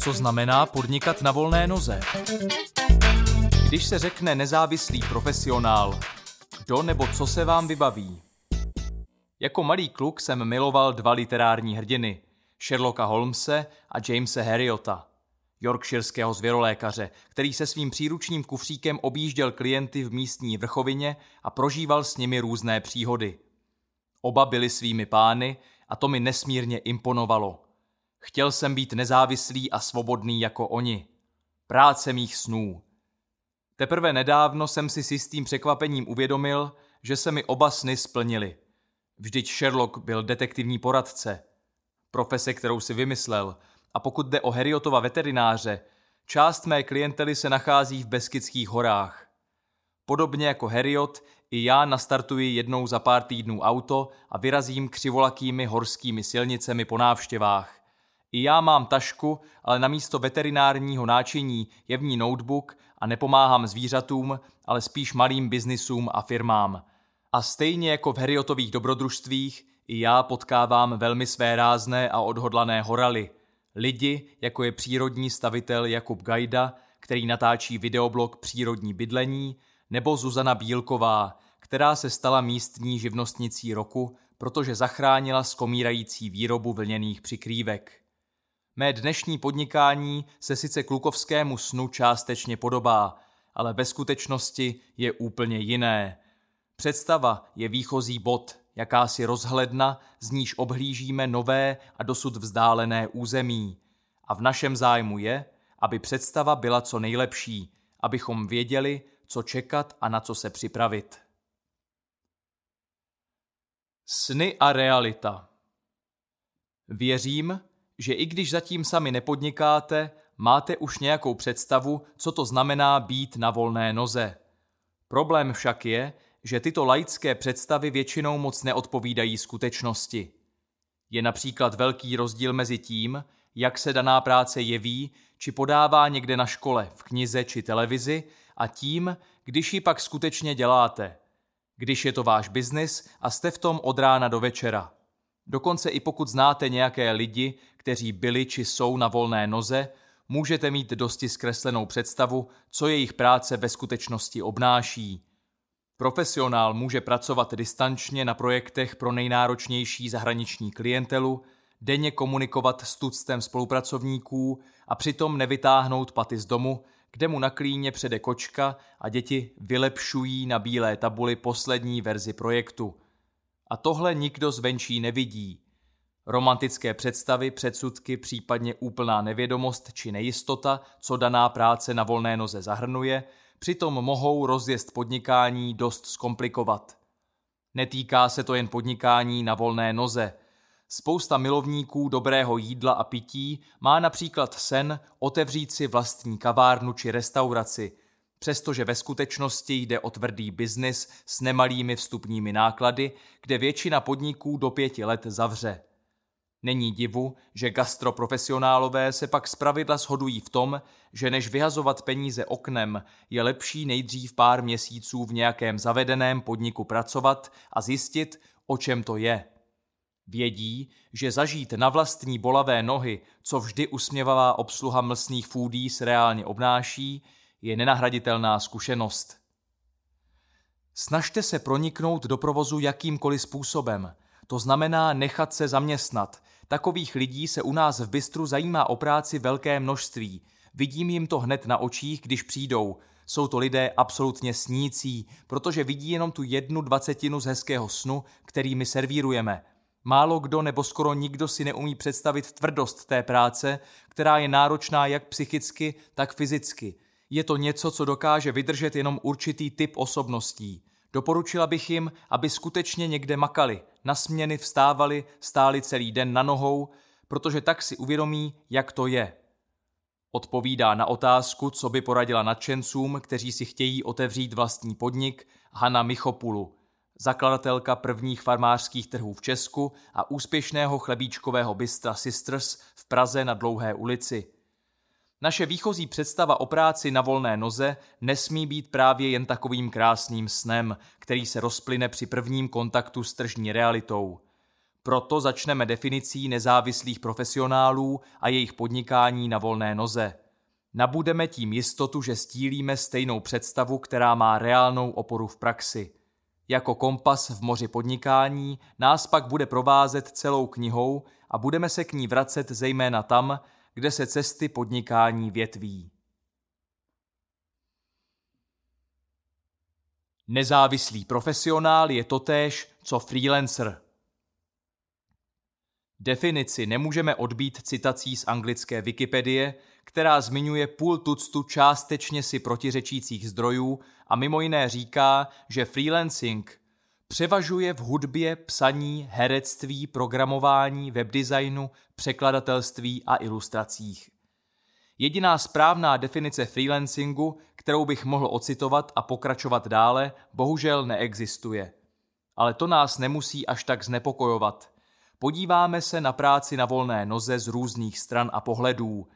Co znamená podnikat na volné noze? Když se řekne nezávislý profesionál, kdo nebo co se vám vybaví? Jako malý kluk jsem miloval dva literární hrdiny, Sherlocka Holmese a Jamese Harriota, yorkshireského zvěrolékaře, který se svým příručním kufříkem objížděl klienty v místní vrchovině a prožíval s nimi různé příhody. Oba byli svými pány a to mi nesmírně imponovalo. Chtěl jsem být nezávislý a svobodný jako oni. Práce mých snů. Teprve nedávno jsem si s jistým překvapením uvědomil, že se mi oba sny splnily. Vždyť Sherlock byl detektivní poradce. Profese, kterou si vymyslel. A pokud jde o Heriotova veterináře, část mé klientely se nachází v Beskidských horách. Podobně jako Heriot, i já nastartuji jednou za pár týdnů auto a vyrazím křivolakými horskými silnicemi po návštěvách. I já mám tašku, ale na místo veterinárního náčiní je v ní notebook a nepomáhám zvířatům, ale spíš malým biznisům a firmám. A stejně jako v Heriotových dobrodružstvích, i já potkávám velmi své rázné a odhodlané horaly. Lidi, jako je přírodní stavitel Jakub Gajda, který natáčí videoblog Přírodní bydlení, nebo Zuzana Bílková, která se stala místní živnostnicí roku, protože zachránila skomírající výrobu vlněných přikrývek. Mé dnešní podnikání se sice klukovskému snu částečně podobá, ale ve skutečnosti je úplně jiné. Představa je výchozí bod, jakási rozhledna, z níž obhlížíme nové a dosud vzdálené území. A v našem zájmu je, aby představa byla co nejlepší, abychom věděli, co čekat a na co se připravit. Sny a realita Věřím, že i když zatím sami nepodnikáte, máte už nějakou představu, co to znamená být na volné noze. Problém však je, že tyto laické představy většinou moc neodpovídají skutečnosti. Je například velký rozdíl mezi tím, jak se daná práce jeví, či podává někde na škole, v knize či televizi, a tím, když ji pak skutečně děláte. Když je to váš biznis a jste v tom od rána do večera. Dokonce i pokud znáte nějaké lidi, kteří byli či jsou na volné noze, můžete mít dosti zkreslenou představu, co jejich práce ve skutečnosti obnáší. Profesionál může pracovat distančně na projektech pro nejnáročnější zahraniční klientelu, denně komunikovat s tuctem spolupracovníků a přitom nevytáhnout paty z domu, kde mu na klíně přede kočka a děti vylepšují na bílé tabuli poslední verzi projektu. A tohle nikdo zvenčí nevidí. Romantické představy, předsudky, případně úplná nevědomost či nejistota, co daná práce na volné noze zahrnuje, přitom mohou rozjezd podnikání dost zkomplikovat. Netýká se to jen podnikání na volné noze. Spousta milovníků dobrého jídla a pití má například sen otevřít si vlastní kavárnu či restauraci, přestože ve skutečnosti jde o tvrdý biznis s nemalými vstupními náklady, kde většina podniků do pěti let zavře. Není divu, že gastroprofesionálové se pak zpravidla shodují v tom, že než vyhazovat peníze oknem, je lepší nejdřív pár měsíců v nějakém zavedeném podniku pracovat a zjistit, o čem to je. Vědí, že zažít na vlastní bolavé nohy, co vždy usměvavá obsluha mlsných foodies reálně obnáší, je nenahraditelná zkušenost. Snažte se proniknout do provozu jakýmkoliv způsobem. To znamená nechat se zaměstnat, Takových lidí se u nás v Bystru zajímá o práci velké množství. Vidím jim to hned na očích, když přijdou. Jsou to lidé absolutně snící, protože vidí jenom tu jednu dvacetinu z hezkého snu, který my servírujeme. Málo kdo nebo skoro nikdo si neumí představit tvrdost té práce, která je náročná jak psychicky, tak fyzicky. Je to něco, co dokáže vydržet jenom určitý typ osobností. Doporučila bych jim, aby skutečně někde makali, na směny vstávali, stáli celý den na nohou, protože tak si uvědomí, jak to je. Odpovídá na otázku, co by poradila nadšencům, kteří si chtějí otevřít vlastní podnik, Hanna Michopulu, zakladatelka prvních farmářských trhů v Česku a úspěšného chlebíčkového bystra Sisters v Praze na Dlouhé ulici. Naše výchozí představa o práci na volné noze nesmí být právě jen takovým krásným snem, který se rozplyne při prvním kontaktu s tržní realitou. Proto začneme definicí nezávislých profesionálů a jejich podnikání na volné noze. Nabudeme tím jistotu, že stílíme stejnou představu, která má reálnou oporu v praxi. Jako kompas v moři podnikání nás pak bude provázet celou knihou a budeme se k ní vracet zejména tam, kde se cesty podnikání větví. Nezávislý profesionál je totéž, co freelancer. Definici nemůžeme odbít citací z anglické Wikipedie, která zmiňuje půl tuctu částečně si protiřečících zdrojů a mimo jiné říká, že freelancing Převažuje v hudbě, psaní, herectví, programování, webdesignu, překladatelství a ilustracích. Jediná správná definice freelancingu, kterou bych mohl ocitovat a pokračovat dále, bohužel neexistuje. Ale to nás nemusí až tak znepokojovat. Podíváme se na práci na volné noze z různých stran a pohledů.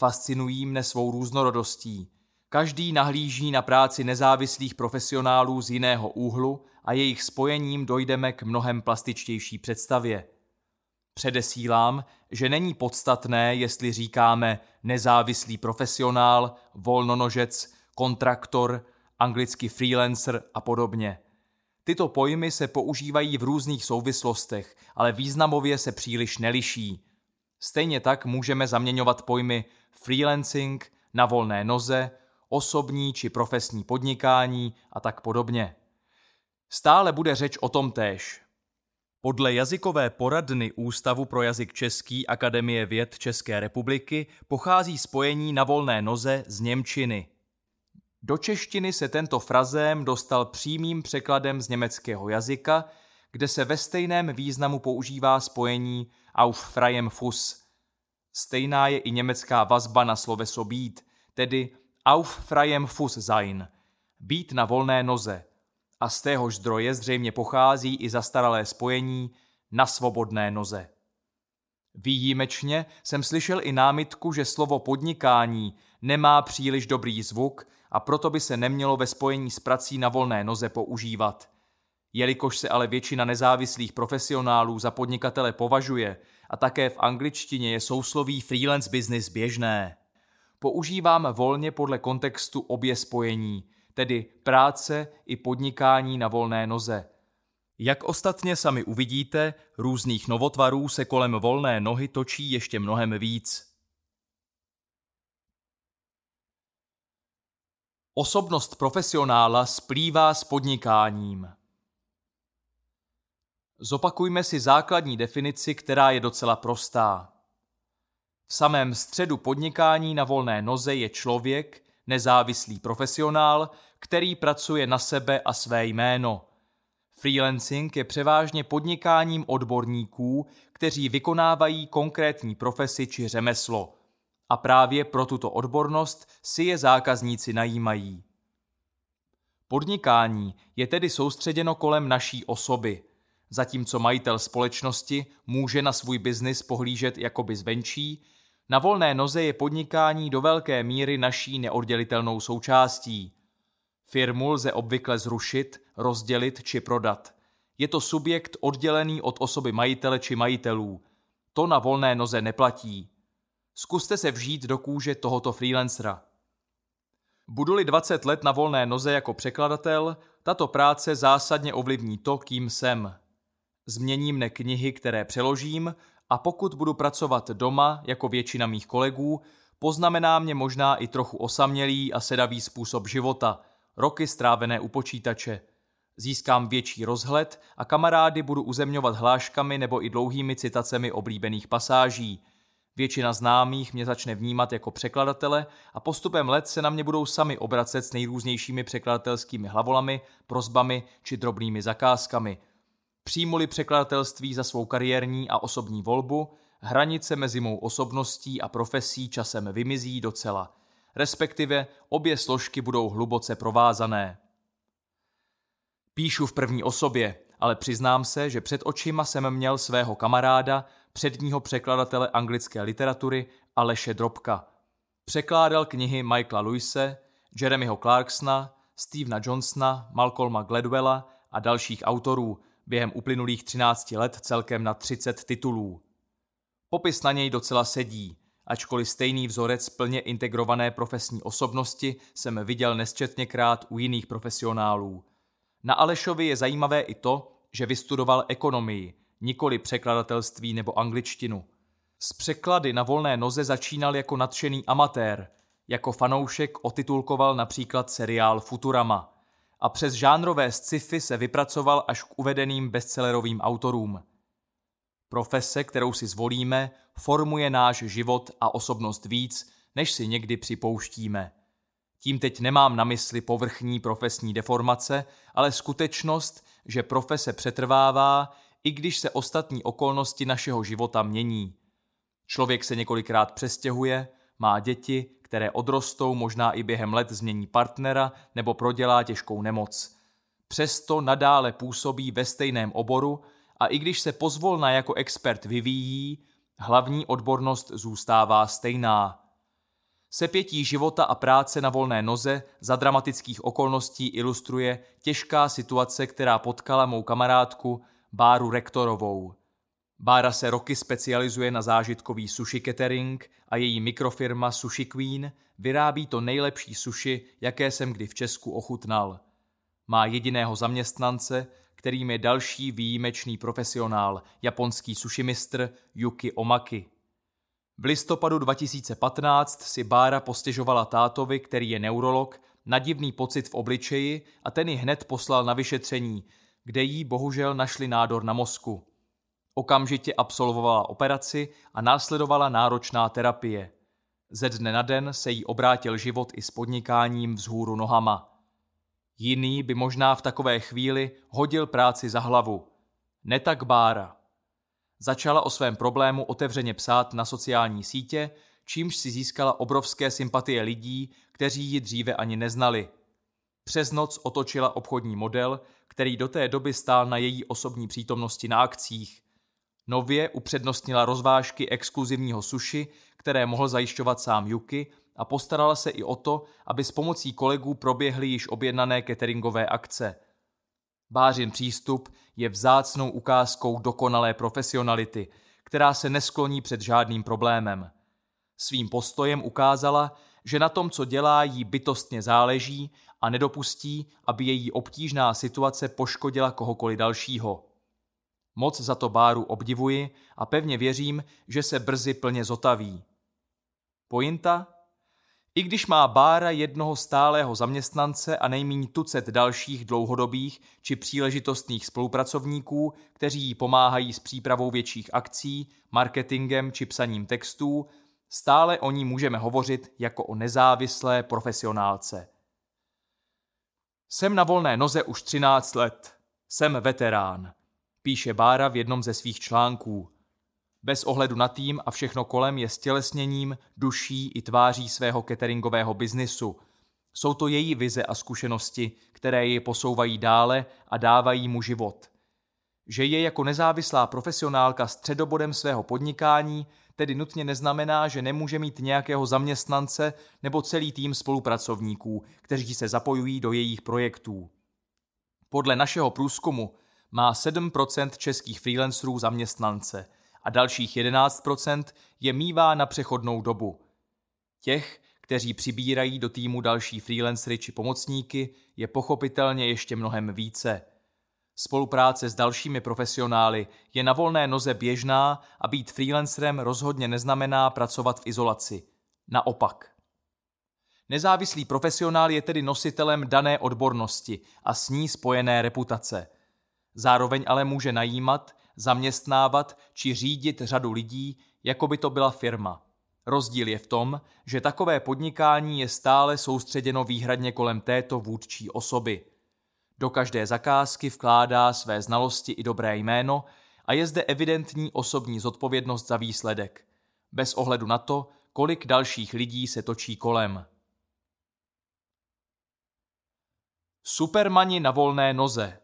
Fascinují mne svou různorodostí. Každý nahlíží na práci nezávislých profesionálů z jiného úhlu a jejich spojením dojdeme k mnohem plastičtější představě. Předesílám, že není podstatné, jestli říkáme nezávislý profesionál, volnonožec, kontraktor, anglicky freelancer a podobně. Tyto pojmy se používají v různých souvislostech, ale významově se příliš neliší. Stejně tak můžeme zaměňovat pojmy freelancing, na volné noze, osobní či profesní podnikání a tak podobně. Stále bude řeč o tom též. Podle jazykové poradny Ústavu pro jazyk český Akademie věd České republiky pochází spojení na volné noze z Němčiny. Do češtiny se tento frazém dostal přímým překladem z německého jazyka, kde se ve stejném významu používá spojení auf freiem Fuß. Stejná je i německá vazba na sloveso být, tedy auf freiem Fuß sein, být na volné noze. A z téhož zdroje zřejmě pochází i zastaralé spojení na svobodné noze. Výjimečně jsem slyšel i námitku, že slovo podnikání nemá příliš dobrý zvuk a proto by se nemělo ve spojení s prací na volné noze používat. Jelikož se ale většina nezávislých profesionálů za podnikatele považuje a také v angličtině je sousloví freelance business běžné. Používám volně podle kontextu obě spojení, tedy práce i podnikání na volné noze. Jak ostatně sami uvidíte, různých novotvarů se kolem volné nohy točí ještě mnohem víc. Osobnost profesionála splývá s podnikáním. Zopakujme si základní definici, která je docela prostá. V samém středu podnikání na volné noze je člověk, nezávislý profesionál, který pracuje na sebe a své jméno. Freelancing je převážně podnikáním odborníků, kteří vykonávají konkrétní profesi či řemeslo. A právě pro tuto odbornost si je zákazníci najímají. Podnikání je tedy soustředěno kolem naší osoby – Zatímco majitel společnosti může na svůj biznis pohlížet jakoby zvenčí, na volné noze je podnikání do velké míry naší neoddělitelnou součástí. Firmu lze obvykle zrušit, rozdělit či prodat. Je to subjekt oddělený od osoby majitele či majitelů. To na volné noze neplatí. Zkuste se vžít do kůže tohoto freelancera. Budu-li 20 let na volné noze jako překladatel, tato práce zásadně ovlivní to, kým jsem. Změním mne knihy, které přeložím a pokud budu pracovat doma, jako většina mých kolegů, poznamená mě možná i trochu osamělý a sedavý způsob života, roky strávené u počítače. Získám větší rozhled a kamarády budu uzemňovat hláškami nebo i dlouhými citacemi oblíbených pasáží. Většina známých mě začne vnímat jako překladatele a postupem let se na mě budou sami obracet s nejrůznějšími překladatelskými hlavolami, prozbami či drobnými zakázkami – Přijmu-li překladatelství za svou kariérní a osobní volbu, hranice mezi mou osobností a profesí časem vymizí docela, respektive obě složky budou hluboce provázané. Píšu v první osobě, ale přiznám se, že před očima jsem měl svého kamaráda, předního překladatele anglické literatury Aleše Drobka. Překládal knihy Michaela Lewise, Jeremyho Clarksona, Stevena Johnsona, Malcolma Gladwella a dalších autorů, během uplynulých 13 let celkem na 30 titulů. Popis na něj docela sedí, ačkoliv stejný vzorec plně integrované profesní osobnosti jsem viděl nesčetněkrát u jiných profesionálů. Na Alešovi je zajímavé i to, že vystudoval ekonomii, nikoli překladatelství nebo angličtinu. S překlady na volné noze začínal jako nadšený amatér, jako fanoušek otitulkoval například seriál Futurama – a přes žánrové sci-fi se vypracoval až k uvedeným bestsellerovým autorům. Profese, kterou si zvolíme, formuje náš život a osobnost víc, než si někdy připouštíme. Tím teď nemám na mysli povrchní profesní deformace, ale skutečnost, že profese přetrvává, i když se ostatní okolnosti našeho života mění. Člověk se několikrát přestěhuje, má děti, které odrostou, možná i během let změní partnera nebo prodělá těžkou nemoc. Přesto nadále působí ve stejném oboru a i když se pozvolna jako expert vyvíjí, hlavní odbornost zůstává stejná. Sepětí života a práce na volné noze za dramatických okolností ilustruje těžká situace, která potkala mou kamarádku Báru Rektorovou. Bára se roky specializuje na zážitkový sushi catering a její mikrofirma Sushi Queen vyrábí to nejlepší sushi, jaké jsem kdy v Česku ochutnal. Má jediného zaměstnance, kterým je další výjimečný profesionál, japonský sushi mistr Yuki Omaki. V listopadu 2015 si Bára postěžovala tátovi, který je neurolog, na divný pocit v obličeji a ten ji hned poslal na vyšetření, kde jí bohužel našli nádor na mozku. Okamžitě absolvovala operaci a následovala náročná terapie. Ze dne na den se jí obrátil život i s podnikáním vzhůru nohama. Jiný by možná v takové chvíli hodil práci za hlavu. Netak Bára. Začala o svém problému otevřeně psát na sociální sítě, čímž si získala obrovské sympatie lidí, kteří ji dříve ani neznali. Přes noc otočila obchodní model, který do té doby stál na její osobní přítomnosti na akcích. Nově upřednostnila rozvážky exkluzivního suši, které mohl zajišťovat sám Yuki a postarala se i o to, aby s pomocí kolegů proběhly již objednané cateringové akce. Bářin přístup je vzácnou ukázkou dokonalé profesionality, která se neskloní před žádným problémem. Svým postojem ukázala, že na tom, co dělá, jí bytostně záleží a nedopustí, aby její obtížná situace poškodila kohokoliv dalšího. Moc za to Báru obdivuji a pevně věřím, že se brzy plně zotaví. Pointa? I když má Bára jednoho stálého zaměstnance a nejméně tucet dalších dlouhodobých či příležitostných spolupracovníků, kteří jí pomáhají s přípravou větších akcí, marketingem či psaním textů, stále o ní můžeme hovořit jako o nezávislé profesionálce. Jsem na volné noze už 13 let. Jsem veterán, píše Bára v jednom ze svých článků. Bez ohledu na tým a všechno kolem je stělesněním, duší i tváří svého cateringového biznisu. Jsou to její vize a zkušenosti, které ji posouvají dále a dávají mu život. Že je jako nezávislá profesionálka středobodem svého podnikání, tedy nutně neznamená, že nemůže mít nějakého zaměstnance nebo celý tým spolupracovníků, kteří se zapojují do jejich projektů. Podle našeho průzkumu má 7% českých freelancerů zaměstnance a dalších 11% je mývá na přechodnou dobu. Těch, kteří přibírají do týmu další freelancery či pomocníky, je pochopitelně ještě mnohem více – Spolupráce s dalšími profesionály je na volné noze běžná a být freelancerem rozhodně neznamená pracovat v izolaci. Naopak. Nezávislý profesionál je tedy nositelem dané odbornosti a s ní spojené reputace. Zároveň ale může najímat, zaměstnávat či řídit řadu lidí, jako by to byla firma. Rozdíl je v tom, že takové podnikání je stále soustředěno výhradně kolem této vůdčí osoby – do každé zakázky vkládá své znalosti i dobré jméno a je zde evidentní osobní zodpovědnost za výsledek, bez ohledu na to, kolik dalších lidí se točí kolem. Supermani na volné noze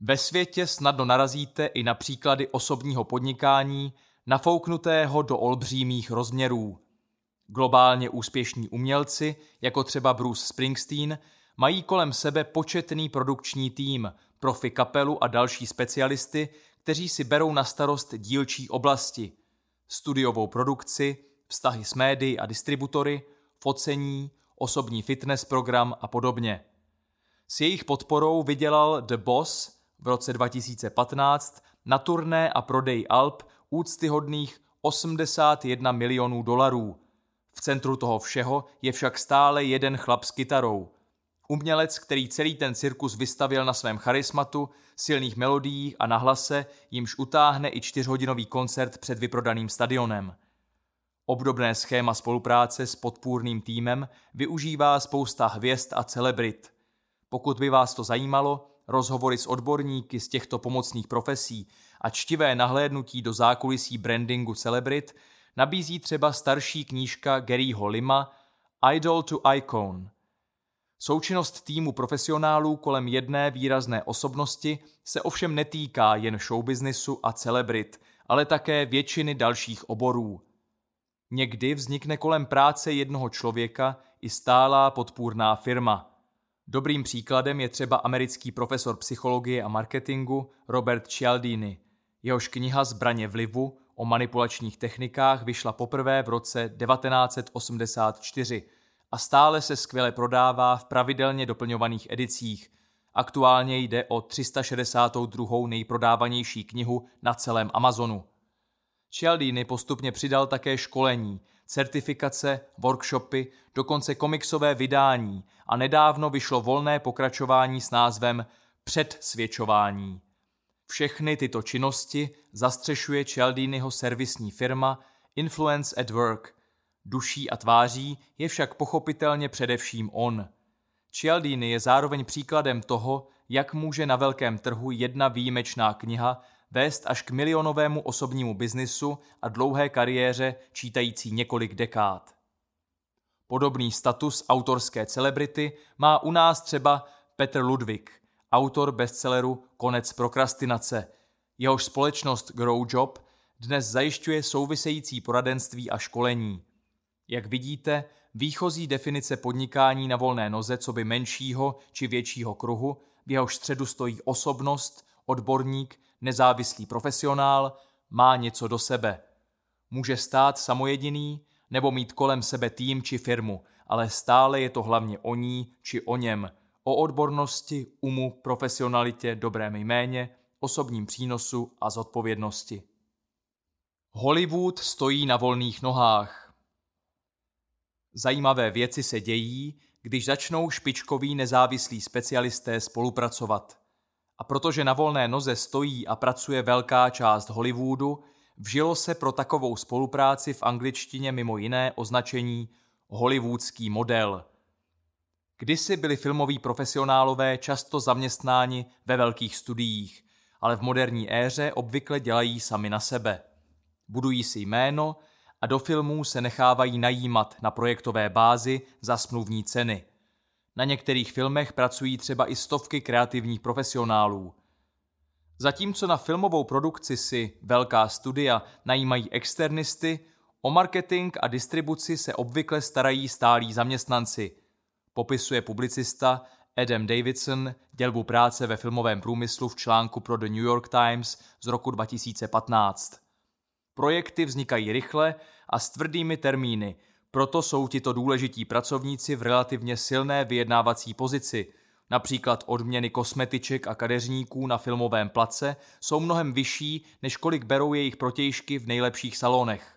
Ve světě snadno narazíte i na příklady osobního podnikání, nafouknutého do olbřímých rozměrů. Globálně úspěšní umělci, jako třeba Bruce Springsteen, Mají kolem sebe početný produkční tým, profi kapelu a další specialisty, kteří si berou na starost dílčí oblasti, studiovou produkci, vztahy s médií a distributory, focení, osobní fitness program a podobně. S jejich podporou vydělal The Boss v roce 2015 na turné a prodej Alp úctyhodných 81 milionů dolarů. V centru toho všeho je však stále jeden chlap s kytarou – Umělec, který celý ten cirkus vystavil na svém charismatu, silných melodiích a nahlase, jimž utáhne i čtyřhodinový koncert před vyprodaným stadionem. Obdobné schéma spolupráce s podpůrným týmem využívá spousta hvězd a celebrit. Pokud by vás to zajímalo, rozhovory s odborníky z těchto pomocných profesí a čtivé nahlédnutí do zákulisí brandingu celebrit nabízí třeba starší knížka Garyho Lima Idol to Icon – Součinnost týmu profesionálů kolem jedné výrazné osobnosti se ovšem netýká jen showbiznisu a celebrit, ale také většiny dalších oborů. Někdy vznikne kolem práce jednoho člověka i stálá podpůrná firma. Dobrým příkladem je třeba americký profesor psychologie a marketingu Robert Cialdini. Jehož kniha Zbraně vlivu o manipulačních technikách vyšla poprvé v roce 1984 a stále se skvěle prodává v pravidelně doplňovaných edicích. Aktuálně jde o 362. nejprodávanější knihu na celém Amazonu. Cialdini postupně přidal také školení, certifikace, workshopy, dokonce komiksové vydání a nedávno vyšlo volné pokračování s názvem Předsvědčování. Všechny tyto činnosti zastřešuje Cialdiniho servisní firma Influence at Work – Duší a tváří je však pochopitelně především on. Cialdini je zároveň příkladem toho, jak může na velkém trhu jedna výjimečná kniha vést až k milionovému osobnímu biznisu a dlouhé kariéře čítající několik dekád. Podobný status autorské celebrity má u nás třeba Petr Ludvík, autor bestselleru Konec prokrastinace. Jehož společnost Growjob dnes zajišťuje související poradenství a školení. Jak vidíte, výchozí definice podnikání na volné noze co by menšího či většího kruhu, v jehož středu stojí osobnost, odborník, nezávislý profesionál, má něco do sebe. Může stát samojediný nebo mít kolem sebe tým či firmu, ale stále je to hlavně o ní či o něm, o odbornosti, umu, profesionalitě, dobrém jméně, osobním přínosu a zodpovědnosti. Hollywood stojí na volných nohách. Zajímavé věci se dějí, když začnou špičkoví nezávislí specialisté spolupracovat. A protože na volné noze stojí a pracuje velká část Hollywoodu, vžilo se pro takovou spolupráci v angličtině mimo jiné označení hollywoodský model. Kdysi byli filmoví profesionálové často zaměstnáni ve velkých studiích, ale v moderní éře obvykle dělají sami na sebe. Budují si jméno a do filmů se nechávají najímat na projektové bázi za smluvní ceny. Na některých filmech pracují třeba i stovky kreativních profesionálů. Zatímco na filmovou produkci si velká studia najímají externisty, o marketing a distribuci se obvykle starají stálí zaměstnanci. Popisuje publicista Adam Davidson dělbu práce ve filmovém průmyslu v článku pro The New York Times z roku 2015. Projekty vznikají rychle a s tvrdými termíny, proto jsou tito důležití pracovníci v relativně silné vyjednávací pozici. Například odměny kosmetiček a kadeřníků na filmovém place jsou mnohem vyšší, než kolik berou jejich protějšky v nejlepších salonech.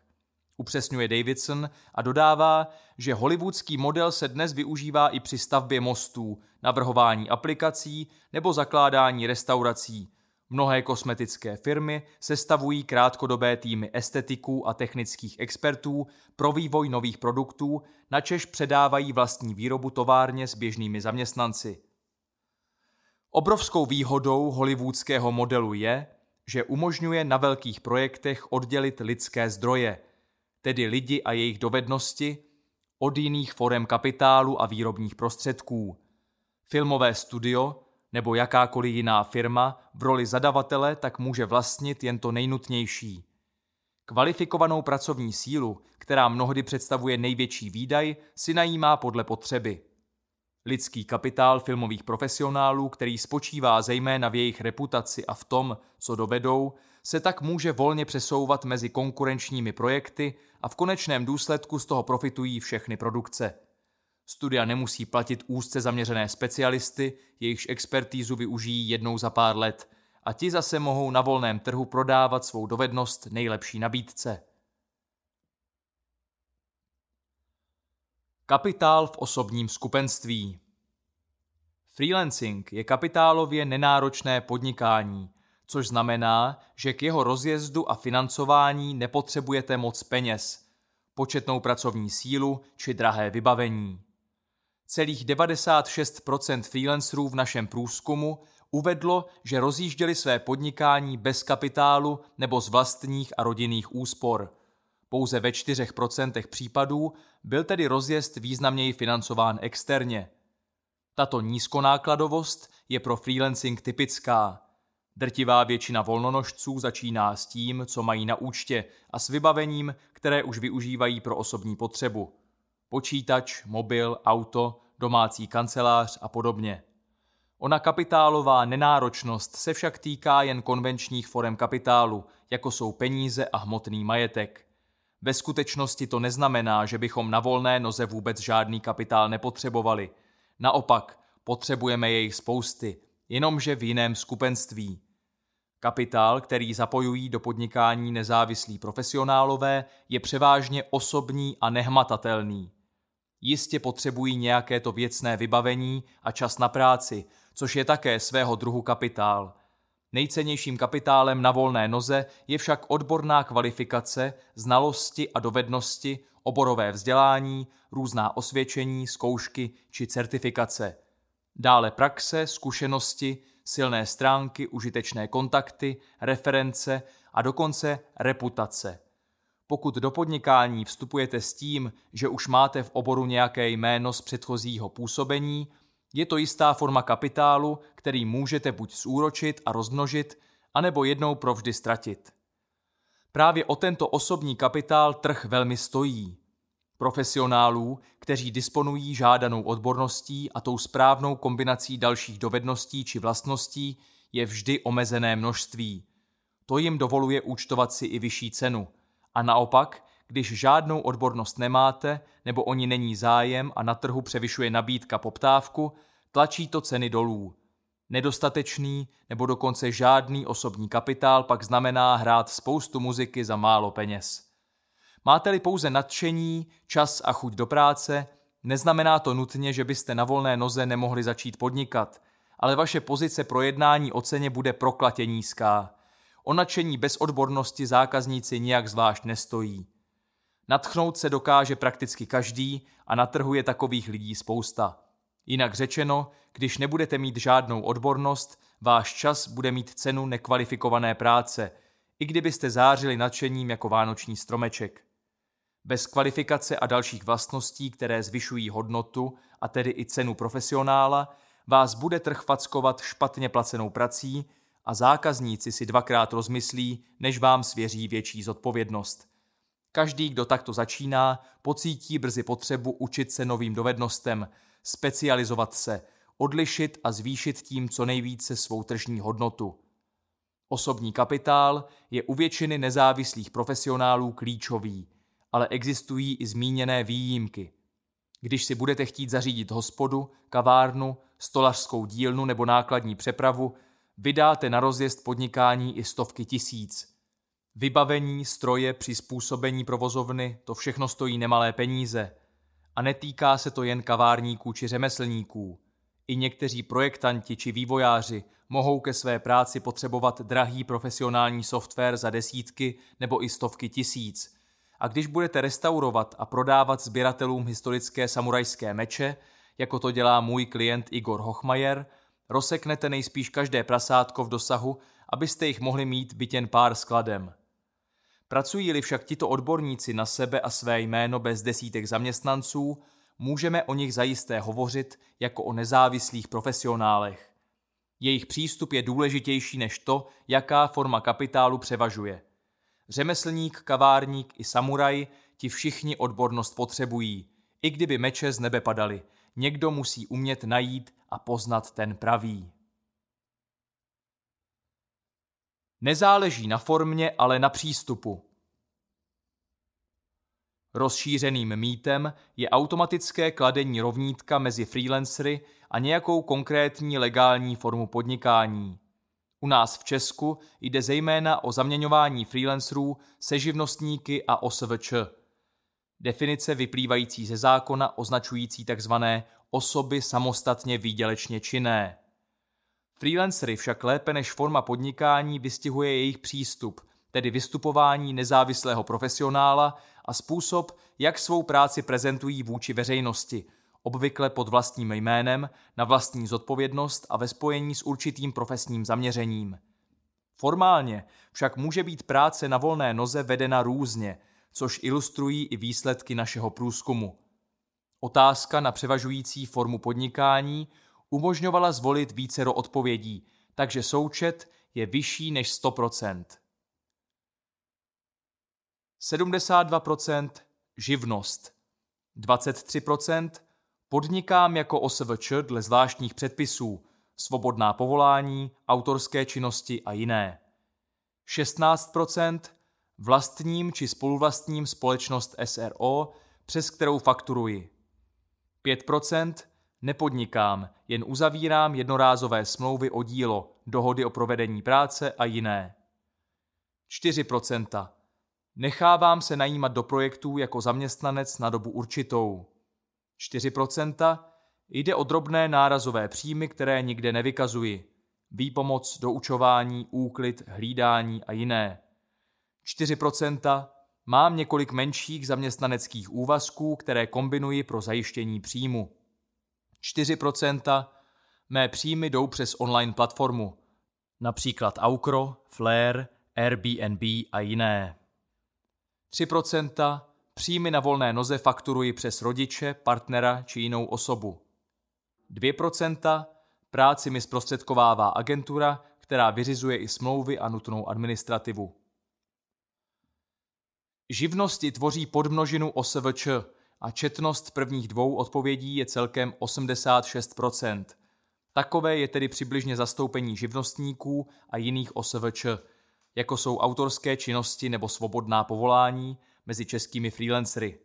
Upřesňuje Davidson a dodává, že hollywoodský model se dnes využívá i při stavbě mostů, navrhování aplikací nebo zakládání restaurací. Mnohé kosmetické firmy sestavují krátkodobé týmy estetiků a technických expertů pro vývoj nových produktů, načež předávají vlastní výrobu továrně s běžnými zaměstnanci. Obrovskou výhodou hollywoodského modelu je, že umožňuje na velkých projektech oddělit lidské zdroje – tedy lidi a jejich dovednosti, od jiných forem kapitálu a výrobních prostředků. Filmové studio nebo jakákoliv jiná firma v roli zadavatele tak může vlastnit jen to nejnutnější. Kvalifikovanou pracovní sílu, která mnohdy představuje největší výdaj, si najímá podle potřeby. Lidský kapitál filmových profesionálů, který spočívá zejména v jejich reputaci a v tom, co dovedou, se tak může volně přesouvat mezi konkurenčními projekty a v konečném důsledku z toho profitují všechny produkce. Studia nemusí platit úzce zaměřené specialisty, jejichž expertízu využijí jednou za pár let a ti zase mohou na volném trhu prodávat svou dovednost nejlepší nabídce. Kapitál v osobním skupenství Freelancing je kapitálově nenáročné podnikání, což znamená, že k jeho rozjezdu a financování nepotřebujete moc peněz, početnou pracovní sílu či drahé vybavení. Celých 96% freelancerů v našem průzkumu uvedlo, že rozjížděli své podnikání bez kapitálu nebo z vlastních a rodinných úspor. Pouze ve 4% případů byl tedy rozjezd významněji financován externě. Tato nízkonákladovost je pro freelancing typická. Drtivá většina volnonožců začíná s tím, co mají na účtě a s vybavením, které už využívají pro osobní potřebu. Počítač, mobil, auto, domácí kancelář a podobně. Ona kapitálová nenáročnost se však týká jen konvenčních forem kapitálu, jako jsou peníze a hmotný majetek. Ve skutečnosti to neznamená, že bychom na volné noze vůbec žádný kapitál nepotřebovali. Naopak, potřebujeme jej spousty, jenomže v jiném skupenství. Kapitál, který zapojují do podnikání nezávislí profesionálové, je převážně osobní a nehmatatelný. Jistě potřebují nějaké to věcné vybavení a čas na práci, což je také svého druhu kapitál. Nejcennějším kapitálem na volné noze je však odborná kvalifikace, znalosti a dovednosti, oborové vzdělání, různá osvědčení, zkoušky či certifikace – Dále praxe, zkušenosti, silné stránky, užitečné kontakty, reference a dokonce reputace. Pokud do podnikání vstupujete s tím, že už máte v oboru nějaké jméno z předchozího působení, je to jistá forma kapitálu, který můžete buď zúročit a rozmnožit, anebo jednou provždy ztratit. Právě o tento osobní kapitál trh velmi stojí. Profesionálů, kteří disponují žádanou odborností a tou správnou kombinací dalších dovedností či vlastností, je vždy omezené množství. To jim dovoluje účtovat si i vyšší cenu. A naopak, když žádnou odbornost nemáte nebo o ní není zájem a na trhu převyšuje nabídka poptávku, tlačí to ceny dolů. Nedostatečný nebo dokonce žádný osobní kapitál pak znamená hrát spoustu muziky za málo peněz. Máte-li pouze nadšení, čas a chuť do práce, neznamená to nutně, že byste na volné noze nemohli začít podnikat, ale vaše pozice pro jednání o ceně bude proklatě nízká. O nadšení bez odbornosti zákazníci nijak zvlášť nestojí. Nadchnout se dokáže prakticky každý a na trhu je takových lidí spousta. Jinak řečeno, když nebudete mít žádnou odbornost, váš čas bude mít cenu nekvalifikované práce, i kdybyste zářili nadšením jako vánoční stromeček. Bez kvalifikace a dalších vlastností, které zvyšují hodnotu, a tedy i cenu profesionála, vás bude trh fackovat špatně placenou prací a zákazníci si dvakrát rozmyslí, než vám svěří větší zodpovědnost. Každý, kdo takto začíná, pocítí brzy potřebu učit se novým dovednostem, specializovat se, odlišit a zvýšit tím co nejvíce svou tržní hodnotu. Osobní kapitál je u většiny nezávislých profesionálů klíčový, ale existují i zmíněné výjimky. Když si budete chtít zařídit hospodu, kavárnu, stolařskou dílnu nebo nákladní přepravu, vydáte na rozjezd podnikání i stovky tisíc. Vybavení, stroje, přizpůsobení provozovny, to všechno stojí nemalé peníze – a netýká se to jen kavárníků či řemeslníků. I někteří projektanti či vývojáři mohou ke své práci potřebovat drahý profesionální software za desítky nebo i stovky tisíc. A když budete restaurovat a prodávat sběratelům historické samurajské meče, jako to dělá můj klient Igor Hochmajer, rozseknete nejspíš každé prasátko v dosahu, abyste jich mohli mít byt jen pár skladem. Pracují-li však tito odborníci na sebe a své jméno bez desítek zaměstnanců, můžeme o nich zajisté hovořit jako o nezávislých profesionálech. Jejich přístup je důležitější než to, jaká forma kapitálu převažuje. Řemeslník, kavárník i samuraj ti všichni odbornost potřebují. I kdyby meče z nebe padaly, někdo musí umět najít a poznat ten pravý. Nezáleží na formě, ale na přístupu. Rozšířeným mýtem je automatické kladení rovnítka mezi freelancery a nějakou konkrétní legální formu podnikání. U nás v Česku jde zejména o zaměňování freelancerů se živnostníky a OSVČ. Definice vyplývající ze zákona označující tzv. osoby samostatně výdělečně činné. Freelancery však lépe než forma podnikání vystihuje jejich přístup, tedy vystupování nezávislého profesionála a způsob, jak svou práci prezentují vůči veřejnosti, obvykle pod vlastním jménem, na vlastní zodpovědnost a ve spojení s určitým profesním zaměřením. Formálně však může být práce na volné noze vedena různě, což ilustrují i výsledky našeho průzkumu. Otázka na převažující formu podnikání umožňovala zvolit vícero odpovědí, takže součet je vyšší než 100%. 72% živnost, 23% podnikám jako OSVČ dle zvláštních předpisů, svobodná povolání, autorské činnosti a jiné. 16% vlastním či spoluvlastním společnost SRO, přes kterou fakturuji. 5% Nepodnikám, jen uzavírám jednorázové smlouvy o dílo, dohody o provedení práce a jiné. 4%. Nechávám se najímat do projektů jako zaměstnanec na dobu určitou. 4%. Jde o drobné nárazové příjmy, které nikde nevykazuji. Výpomoc, doučování, úklid, hlídání a jiné. 4%. Mám několik menších zaměstnaneckých úvazků, které kombinuji pro zajištění příjmu. 4%, Mé příjmy jdou přes online platformu, například Aukro, Flare, Airbnb a jiné. 3% příjmy na volné noze fakturuji přes rodiče, partnera či jinou osobu. 2% práci mi zprostředkovává agentura, která vyřizuje i smlouvy a nutnou administrativu. Živnosti tvoří podmnožinu OSVČ a četnost prvních dvou odpovědí je celkem 86% Takové je tedy přibližně zastoupení živnostníků a jiných OSVČ, jako jsou autorské činnosti nebo svobodná povolání mezi českými freelancery.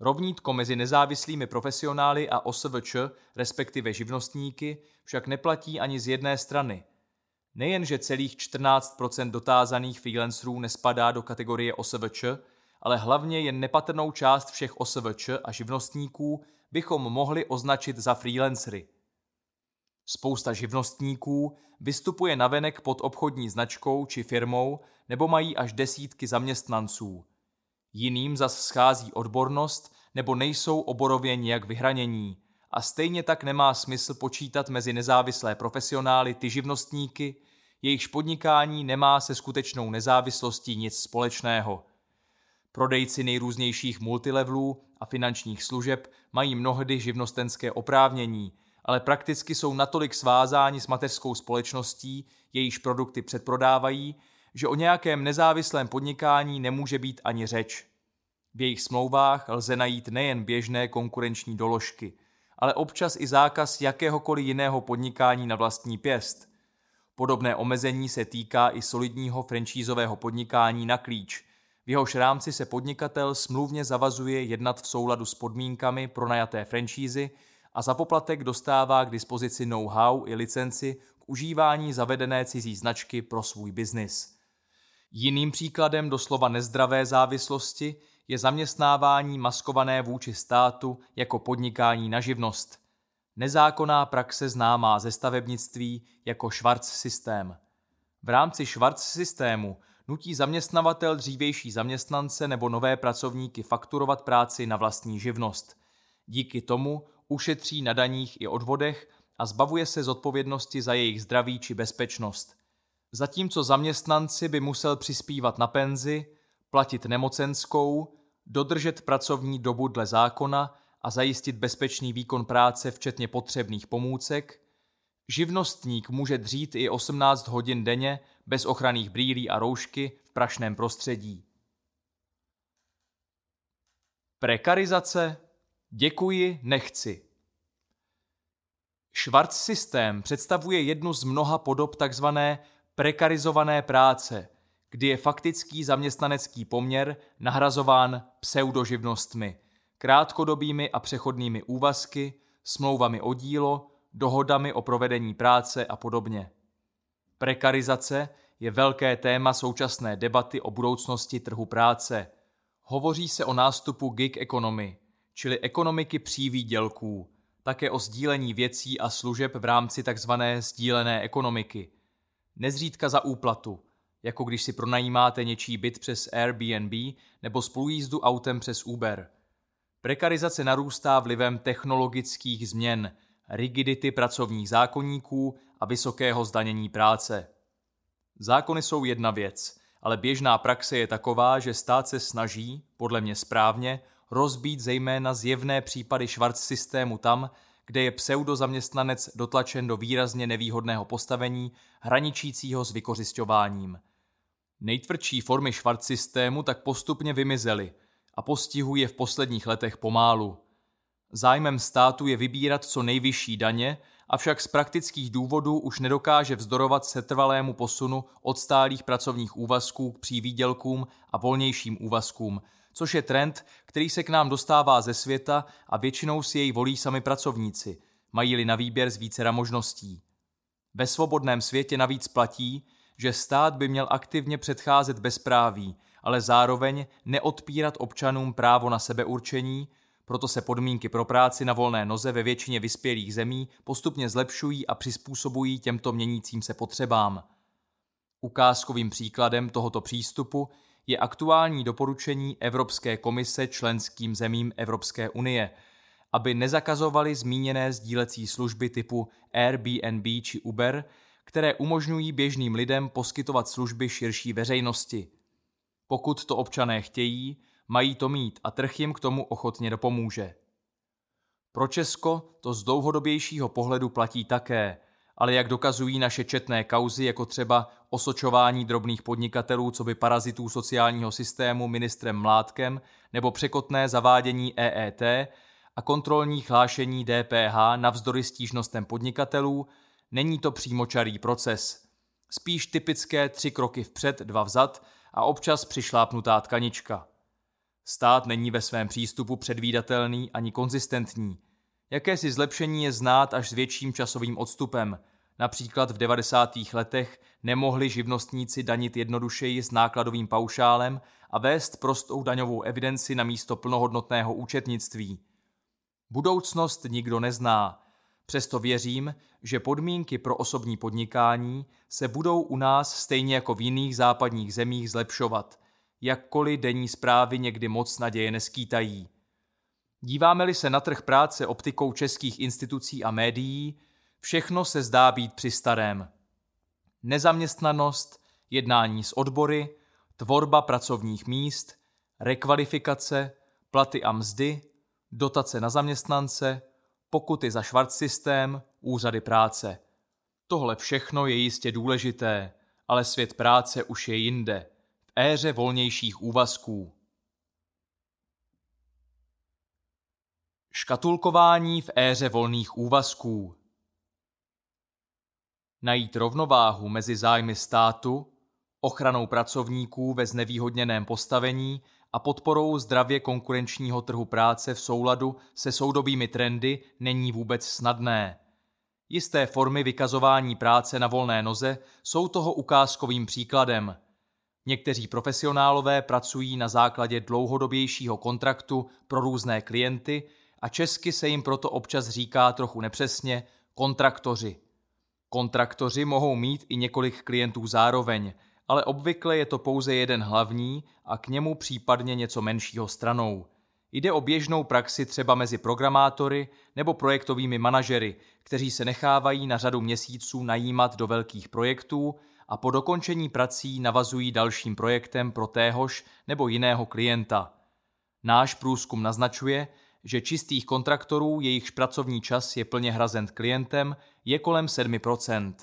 Rovnítko mezi nezávislými profesionály a OSVČ, respektive živnostníky, však neplatí ani z jedné strany. Nejenže celých 14 dotázaných freelancerů nespadá do kategorie OSVČ, ale hlavně jen nepatrnou část všech OSVČ a živnostníků bychom mohli označit za freelancery. Spousta živnostníků vystupuje navenek pod obchodní značkou či firmou nebo mají až desítky zaměstnanců. Jiným zas schází odbornost nebo nejsou oborově nijak vyhranění a stejně tak nemá smysl počítat mezi nezávislé profesionály ty živnostníky, jejichž podnikání nemá se skutečnou nezávislostí nic společného. Prodejci nejrůznějších multilevelů a finančních služeb mají mnohdy živnostenské oprávnění, ale prakticky jsou natolik svázáni s mateřskou společností, jejíž produkty předprodávají, že o nějakém nezávislém podnikání nemůže být ani řeč. V jejich smlouvách lze najít nejen běžné konkurenční doložky, ale občas i zákaz jakéhokoliv jiného podnikání na vlastní pěst. Podobné omezení se týká i solidního franšízového podnikání na klíč. V jehož rámci se podnikatel smluvně zavazuje jednat v souladu s podmínkami pro najaté franšízy a za poplatek dostává k dispozici know-how i licenci k užívání zavedené cizí značky pro svůj biznis. Jiným příkladem doslova nezdravé závislosti je zaměstnávání maskované vůči státu jako podnikání na živnost. Nezákonná praxe známá ze stavebnictví jako Schwarz systém. V rámci Schwarz systému nutí zaměstnavatel dřívější zaměstnance nebo nové pracovníky fakturovat práci na vlastní živnost. Díky tomu ušetří na daních i odvodech a zbavuje se zodpovědnosti za jejich zdraví či bezpečnost. Zatímco zaměstnanci by musel přispívat na penzi, platit nemocenskou, dodržet pracovní dobu dle zákona a zajistit bezpečný výkon práce včetně potřebných pomůcek, živnostník může dřít i 18 hodin denně bez ochranných brýlí a roušky v prašném prostředí. Prekarizace Děkuji, nechci. Schwarz systém představuje jednu z mnoha podob takzvané prekarizované práce, kdy je faktický zaměstnanecký poměr nahrazován pseudoživnostmi, krátkodobými a přechodnými úvazky, smlouvami o dílo, dohodami o provedení práce a podobně. Prekarizace je velké téma současné debaty o budoucnosti trhu práce. Hovoří se o nástupu gig economy, čili ekonomiky přívýdělků, také o sdílení věcí a služeb v rámci tzv. sdílené ekonomiky. Nezřídka za úplatu, jako když si pronajímáte něčí byt přes Airbnb nebo spolujízdu autem přes Uber. Prekarizace narůstá vlivem technologických změn, rigidity pracovních zákonníků a vysokého zdanění práce. Zákony jsou jedna věc, ale běžná praxe je taková, že stát se snaží, podle mě správně, rozbít zejména zjevné případy švarc systému tam, kde je pseudozaměstnanec dotlačen do výrazně nevýhodného postavení, hraničícího s vykořišťováním. Nejtvrdší formy švarc systému tak postupně vymizely a postihuje v posledních letech pomálu. Zájmem státu je vybírat co nejvyšší daně, avšak z praktických důvodů už nedokáže vzdorovat setrvalému posunu od stálých pracovních úvazků k přívýdělkům a volnějším úvazkům – což je trend, který se k nám dostává ze světa a většinou si jej volí sami pracovníci, mají-li na výběr z vícera možností. Ve svobodném světě navíc platí, že stát by měl aktivně předcházet bezpráví, ale zároveň neodpírat občanům právo na sebeurčení, proto se podmínky pro práci na volné noze ve většině vyspělých zemí postupně zlepšují a přizpůsobují těmto měnícím se potřebám. Ukázkovým příkladem tohoto přístupu je aktuální doporučení Evropské komise členským zemím Evropské unie aby nezakazovali zmíněné sdílecí služby typu Airbnb či Uber, které umožňují běžným lidem poskytovat služby širší veřejnosti. Pokud to občané chtějí, mají to mít a trh jim k tomu ochotně dopomůže. Pro Česko to z dlouhodobějšího pohledu platí také, ale jak dokazují naše četné kauzy, jako třeba osočování drobných podnikatelů co by parazitů sociálního systému ministrem Mládkem nebo překotné zavádění EET a kontrolní hlášení DPH navzdory stížnostem podnikatelů, není to přímočarý proces. Spíš typické tři kroky vpřed, dva vzad a občas přišlápnutá tkanička. Stát není ve svém přístupu předvídatelný ani konzistentní. Jakési zlepšení je znát až s větším časovým odstupem. Například v 90. letech nemohli živnostníci danit jednodušeji s nákladovým paušálem a vést prostou daňovou evidenci na místo plnohodnotného účetnictví. Budoucnost nikdo nezná, přesto věřím, že podmínky pro osobní podnikání se budou u nás stejně jako v jiných západních zemích zlepšovat, jakkoliv denní zprávy někdy moc naděje neskýtají. Díváme-li se na trh práce optikou českých institucí a médií, všechno se zdá být při starém. Nezaměstnanost, jednání s odbory, tvorba pracovních míst, rekvalifikace, platy a mzdy, dotace na zaměstnance, pokuty za švart systém, úřady práce. Tohle všechno je jistě důležité, ale svět práce už je jinde, v éře volnějších úvazků. Škatulkování v éře volných úvazků Najít rovnováhu mezi zájmy státu, ochranou pracovníků ve znevýhodněném postavení a podporou zdravě konkurenčního trhu práce v souladu se soudobými trendy není vůbec snadné. Jisté formy vykazování práce na volné noze jsou toho ukázkovým příkladem. Někteří profesionálové pracují na základě dlouhodobějšího kontraktu pro různé klienty a česky se jim proto občas říká trochu nepřesně kontraktoři. Kontraktoři mohou mít i několik klientů zároveň, ale obvykle je to pouze jeden hlavní a k němu případně něco menšího stranou. Jde o běžnou praxi třeba mezi programátory nebo projektovými manažery, kteří se nechávají na řadu měsíců najímat do velkých projektů a po dokončení prací navazují dalším projektem pro téhož nebo jiného klienta. Náš průzkum naznačuje, že čistých kontraktorů, jejichž pracovní čas je plně hrazen klientem, je kolem 7%.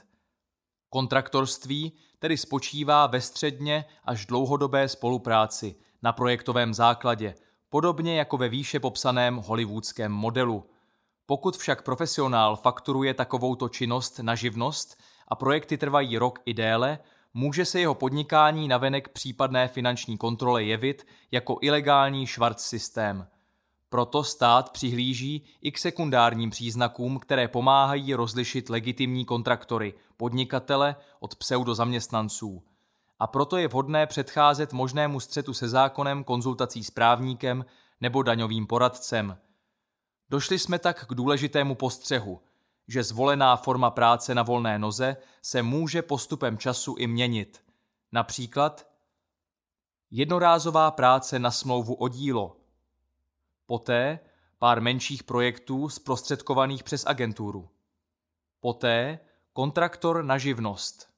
Kontraktorství tedy spočívá ve středně až dlouhodobé spolupráci na projektovém základě, podobně jako ve výše popsaném hollywoodském modelu. Pokud však profesionál fakturuje takovouto činnost na živnost a projekty trvají rok i déle, může se jeho podnikání navenek případné finanční kontrole jevit jako ilegální švart systém – proto stát přihlíží i k sekundárním příznakům, které pomáhají rozlišit legitimní kontraktory, podnikatele od pseudozaměstnanců. A proto je vhodné předcházet možnému střetu se zákonem konzultací s právníkem nebo daňovým poradcem. Došli jsme tak k důležitému postřehu, že zvolená forma práce na volné noze se může postupem času i měnit. Například jednorázová práce na smlouvu o dílo – Poté pár menších projektů zprostředkovaných přes agenturu. Poté kontraktor na živnost.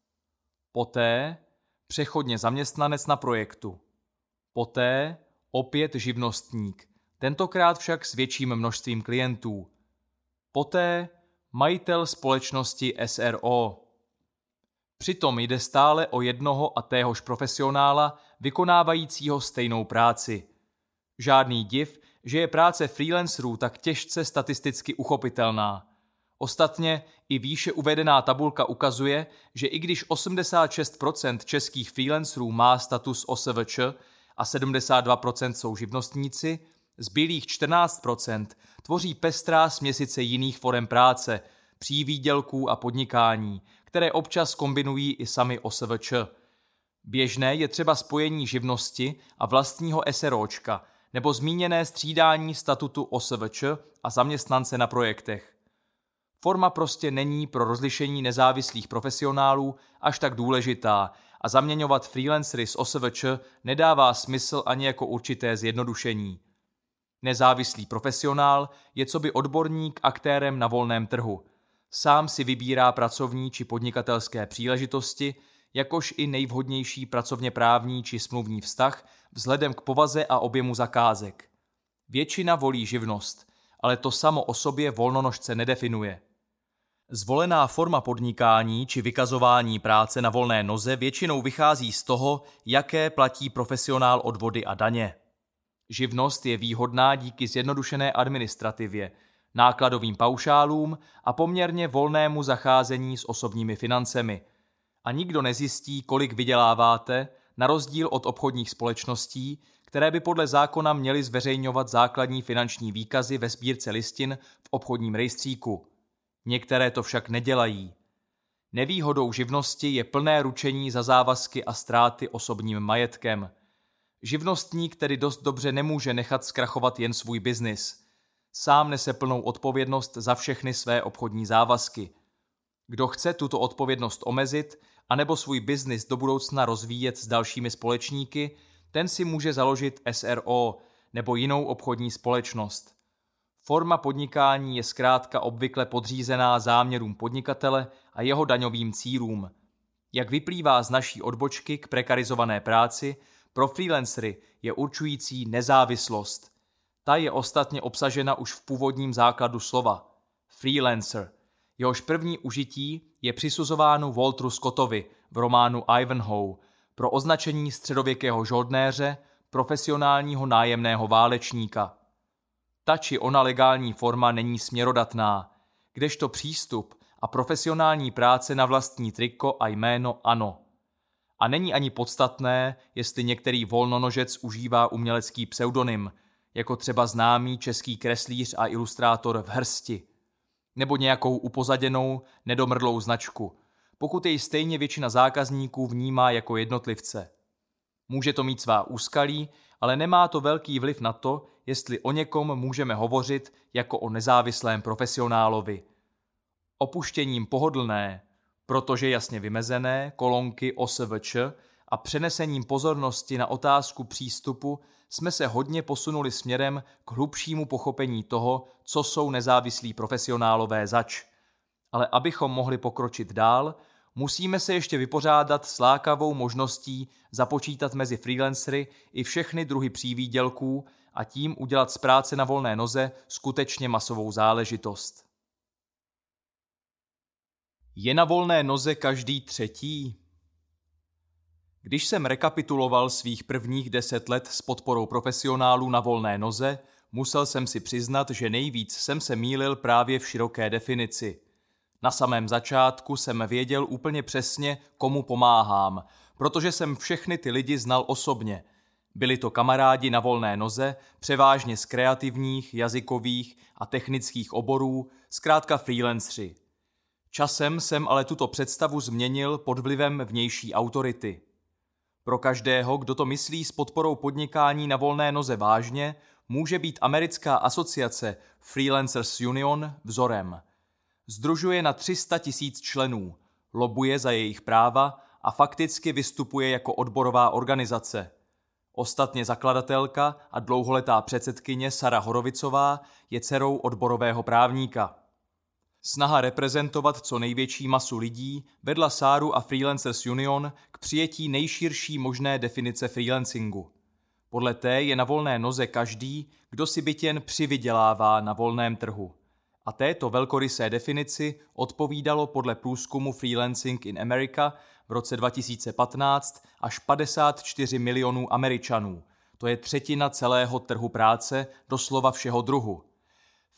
Poté přechodně zaměstnanec na projektu. Poté opět živnostník, tentokrát však s větším množstvím klientů. Poté majitel společnosti SRO. Přitom jde stále o jednoho a téhož profesionála vykonávajícího stejnou práci. Žádný div, že je práce freelancerů tak těžce statisticky uchopitelná. Ostatně i výše uvedená tabulka ukazuje, že i když 86% českých freelancerů má status OSVČ a 72% jsou živnostníci, zbylých 14% tvoří pestrá směsice jiných forem práce, přívýdělků a podnikání, které občas kombinují i sami OSVČ. Běžné je třeba spojení živnosti a vlastního SROčka – nebo zmíněné střídání statutu OSVČ a zaměstnance na projektech. Forma prostě není pro rozlišení nezávislých profesionálů až tak důležitá a zaměňovat freelancery s OSVČ nedává smysl ani jako určité zjednodušení. Nezávislý profesionál je co by odborník aktérem na volném trhu. Sám si vybírá pracovní či podnikatelské příležitosti, jakož i nejvhodnější pracovně právní či smluvní vztah vzhledem k povaze a objemu zakázek. Většina volí živnost, ale to samo o sobě volnonožce nedefinuje. Zvolená forma podnikání či vykazování práce na volné noze většinou vychází z toho, jaké platí profesionál odvody a daně. Živnost je výhodná díky zjednodušené administrativě, nákladovým paušálům a poměrně volnému zacházení s osobními financemi. A nikdo nezjistí, kolik vyděláváte, na rozdíl od obchodních společností, které by podle zákona měly zveřejňovat základní finanční výkazy ve sbírce listin v obchodním rejstříku. Některé to však nedělají. Nevýhodou živnosti je plné ručení za závazky a ztráty osobním majetkem. Živnostník tedy dost dobře nemůže nechat zkrachovat jen svůj biznis. Sám nese plnou odpovědnost za všechny své obchodní závazky. Kdo chce tuto odpovědnost omezit, anebo svůj biznis do budoucna rozvíjet s dalšími společníky, ten si může založit SRO nebo jinou obchodní společnost. Forma podnikání je zkrátka obvykle podřízená záměrům podnikatele a jeho daňovým cílům. Jak vyplývá z naší odbočky k prekarizované práci, pro freelancery je určující nezávislost. Ta je ostatně obsažena už v původním základu slova. Freelancer. Jehož první užití je přisuzováno Walteru Scottovi v románu Ivanhoe pro označení středověkého žoldnéře, profesionálního nájemného válečníka. Ta či ona legální forma není směrodatná, kdežto přístup a profesionální práce na vlastní triko a jméno ano. A není ani podstatné, jestli některý volnonožec užívá umělecký pseudonym, jako třeba známý český kreslíř a ilustrátor v hrsti, nebo nějakou upozaděnou, nedomrlou značku, pokud jej stejně většina zákazníků vnímá jako jednotlivce. Může to mít svá úskalí, ale nemá to velký vliv na to, jestli o někom můžeme hovořit jako o nezávislém profesionálovi. Opuštěním pohodlné, protože jasně vymezené kolonky OSVČ a přenesením pozornosti na otázku přístupu jsme se hodně posunuli směrem k hlubšímu pochopení toho, co jsou nezávislí profesionálové zač. Ale abychom mohli pokročit dál, musíme se ještě vypořádat s lákavou možností započítat mezi freelancery i všechny druhy přívýdělků a tím udělat z práce na volné noze skutečně masovou záležitost. Je na volné noze každý třetí? Když jsem rekapituloval svých prvních deset let s podporou profesionálů na volné noze, musel jsem si přiznat, že nejvíc jsem se mýlil právě v široké definici. Na samém začátku jsem věděl úplně přesně, komu pomáhám, protože jsem všechny ty lidi znal osobně. Byli to kamarádi na volné noze, převážně z kreativních, jazykových a technických oborů, zkrátka freelancři. Časem jsem ale tuto představu změnil pod vlivem vnější autority. Pro každého, kdo to myslí s podporou podnikání na volné noze vážně, může být americká asociace Freelancers Union vzorem. Združuje na 300 tisíc členů, lobuje za jejich práva a fakticky vystupuje jako odborová organizace. Ostatně zakladatelka a dlouholetá předsedkyně Sara Horovicová je dcerou odborového právníka. Snaha reprezentovat co největší masu lidí vedla Sáru a Freelancers Union k přijetí nejširší možné definice freelancingu. Podle té je na volné noze každý, kdo si byt jen přivydělává na volném trhu. A této velkorysé definici odpovídalo podle průzkumu Freelancing in America v roce 2015 až 54 milionů Američanů. To je třetina celého trhu práce, doslova všeho druhu.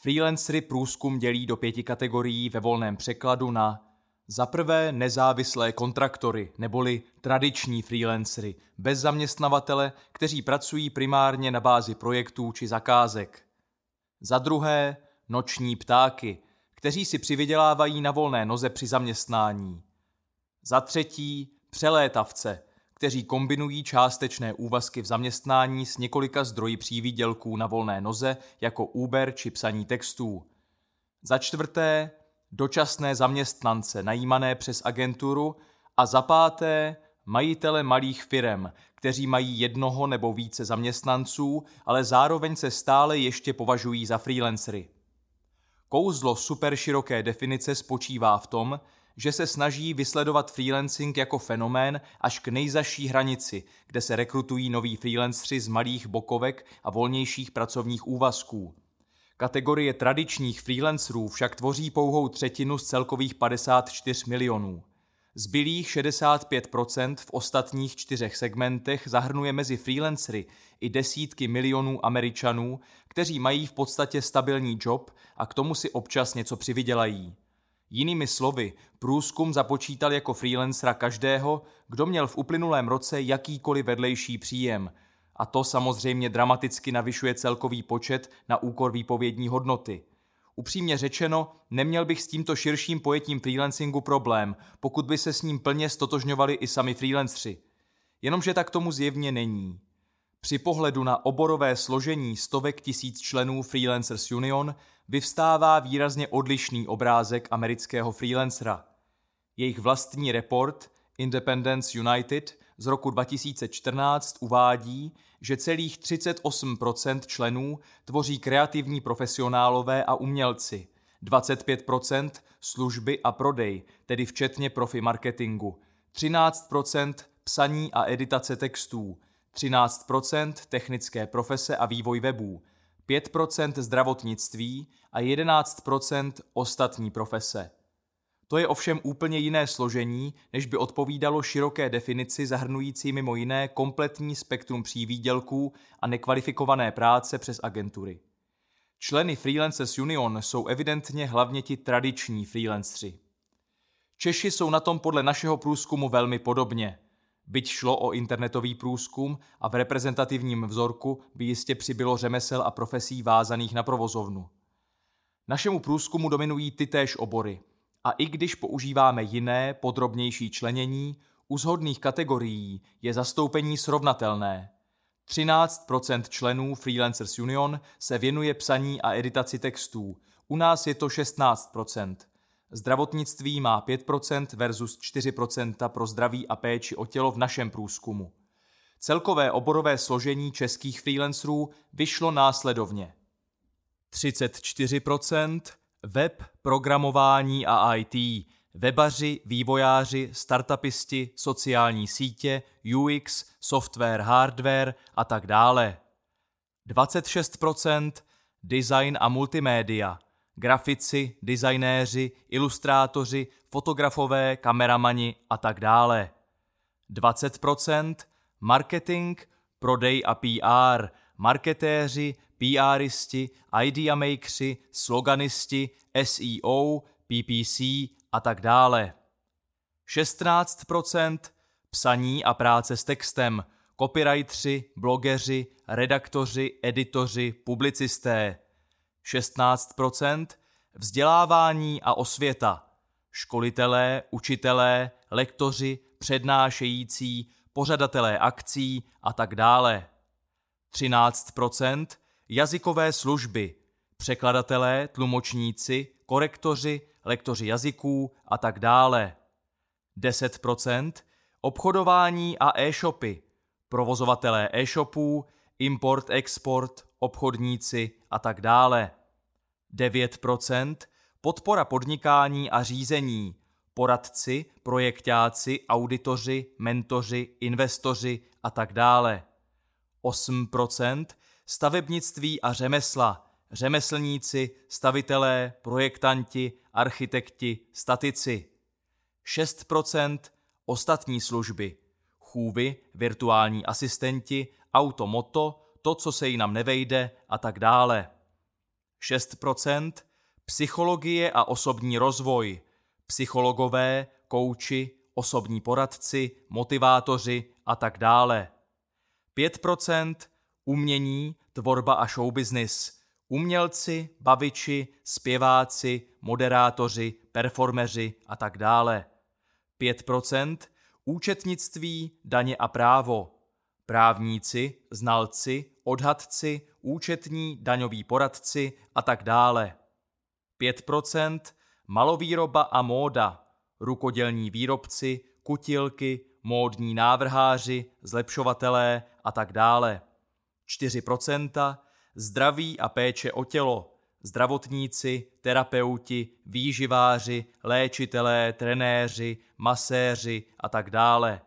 Freelancery průzkum dělí do pěti kategorií ve volném překladu na za prvé nezávislé kontraktory, neboli tradiční freelancery, bez zaměstnavatele, kteří pracují primárně na bázi projektů či zakázek. Za druhé noční ptáky, kteří si přivydělávají na volné noze při zaměstnání. Za třetí přelétavce, kteří kombinují částečné úvazky v zaměstnání s několika zdroji přívídělků na volné noze, jako Uber či psaní textů. Za čtvrté, dočasné zaměstnance najímané přes agenturu a za páté, majitele malých firem, kteří mají jednoho nebo více zaměstnanců, ale zároveň se stále ještě považují za freelancery. Kouzlo superširoké definice spočívá v tom, že se snaží vysledovat freelancing jako fenomén až k nejzaší hranici, kde se rekrutují noví freelancři z malých bokovek a volnějších pracovních úvazků. Kategorie tradičních freelancerů však tvoří pouhou třetinu z celkových 54 milionů. Zbylých 65% v ostatních čtyřech segmentech zahrnuje mezi freelancery i desítky milionů Američanů, kteří mají v podstatě stabilní job a k tomu si občas něco přivydělají. Jinými slovy, průzkum započítal jako freelancera každého, kdo měl v uplynulém roce jakýkoliv vedlejší příjem. A to samozřejmě dramaticky navyšuje celkový počet na úkor výpovědní hodnoty. Upřímně řečeno, neměl bych s tímto širším pojetím freelancingu problém, pokud by se s ním plně stotožňovali i sami freelancři. Jenomže tak tomu zjevně není. Při pohledu na oborové složení stovek tisíc členů Freelancers Union vyvstává výrazně odlišný obrázek amerického freelancera. Jejich vlastní report Independence United z roku 2014 uvádí, že celých 38% členů tvoří kreativní profesionálové a umělci, 25% služby a prodej, tedy včetně profi marketingu, 13% psaní a editace textů, 13% technické profese a vývoj webů, 5% zdravotnictví a 11% ostatní profese. To je ovšem úplně jiné složení, než by odpovídalo široké definici zahrnující mimo jiné kompletní spektrum přívýdělků a nekvalifikované práce přes agentury. Členy Freelancers Union jsou evidentně hlavně ti tradiční freelancři. Češi jsou na tom podle našeho průzkumu velmi podobně – Byť šlo o internetový průzkum a v reprezentativním vzorku by jistě přibylo řemesel a profesí vázaných na provozovnu. Našemu průzkumu dominují ty též obory. A i když používáme jiné, podrobnější členění, u zhodných kategorií je zastoupení srovnatelné. 13% členů Freelancers Union se věnuje psaní a editaci textů, u nás je to 16 Zdravotnictví má 5% versus 4% pro zdraví a péči o tělo v našem průzkumu. Celkové oborové složení českých freelancerů vyšlo následovně. 34% web, programování a IT, webaři, vývojáři, startupisti, sociální sítě, UX, software, hardware a tak dále. 26% design a multimédia, grafici, designéři, ilustrátoři, fotografové, kameramani a tak dále. 20% marketing, prodej a PR, marketéři, PRisti, ideamakeri, sloganisti, SEO, PPC a tak dále. 16% psaní a práce s textem, copywriteri, blogeři, redaktoři, editoři, publicisté. 16%, vzdělávání a osvěta, školitelé, učitelé, lektoři, přednášející, pořadatelé akcí a tak dále. 13% jazykové služby, překladatelé, tlumočníci, korektoři, lektoři jazyků a tak dále. 10% obchodování a e-shopy, provozovatelé e-shopů, import, export, obchodníci a tak dále. 9% podpora podnikání a řízení, poradci, projektáci, auditoři, mentoři, investoři a tak dále. 8% stavebnictví a řemesla, řemeslníci, stavitelé, projektanti, architekti, statici. 6% ostatní služby, chůvy, virtuální asistenti, automoto, to, co se jinam nevejde a tak dále. 6% psychologie a osobní rozvoj, psychologové, kouči, osobní poradci, motivátoři a tak dále. 5% umění, tvorba a showbusiness, umělci, baviči, zpěváci, moderátoři, performeři a tak dále. 5% účetnictví, daně a právo, právníci, znalci, odhadci, účetní, daňoví poradci a tak dále. 5% malovýroba a móda, rukodělní výrobci, kutilky, módní návrháři, zlepšovatelé a tak dále. 4% zdraví a péče o tělo, zdravotníci, terapeuti, výživáři, léčitelé, trenéři, maséři a tak dále.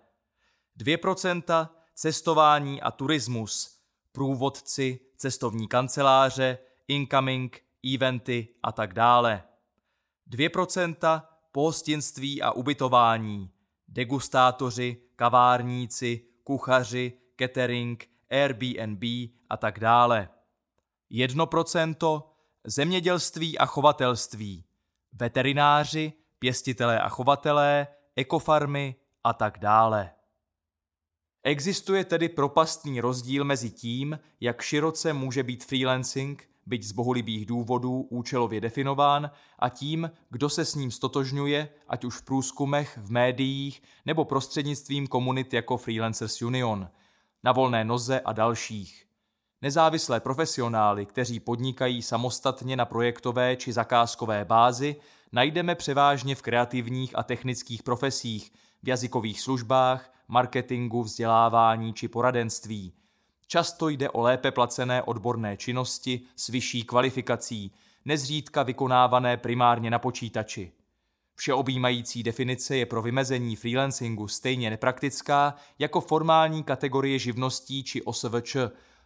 2% cestování a turismus, průvodci, cestovní kanceláře, incoming, eventy a tak dále. 2% pohostinství a ubytování, degustátoři, kavárníci, kuchaři, catering, Airbnb a tak dále. 1% zemědělství a chovatelství, veterináři, pěstitelé a chovatelé, ekofarmy a tak dále. Existuje tedy propastný rozdíl mezi tím, jak široce může být freelancing, byť z bohulibých důvodů účelově definován, a tím, kdo se s ním stotožňuje, ať už v průzkumech, v médiích nebo prostřednictvím komunit jako Freelancers Union, na volné noze a dalších. Nezávislé profesionály, kteří podnikají samostatně na projektové či zakázkové bázi, najdeme převážně v kreativních a technických profesích, v jazykových službách, marketingu, vzdělávání či poradenství. Často jde o lépe placené odborné činnosti s vyšší kvalifikací, nezřídka vykonávané primárně na počítači. Všeobjímající definice je pro vymezení freelancingu stejně nepraktická jako formální kategorie živností či OSVČ,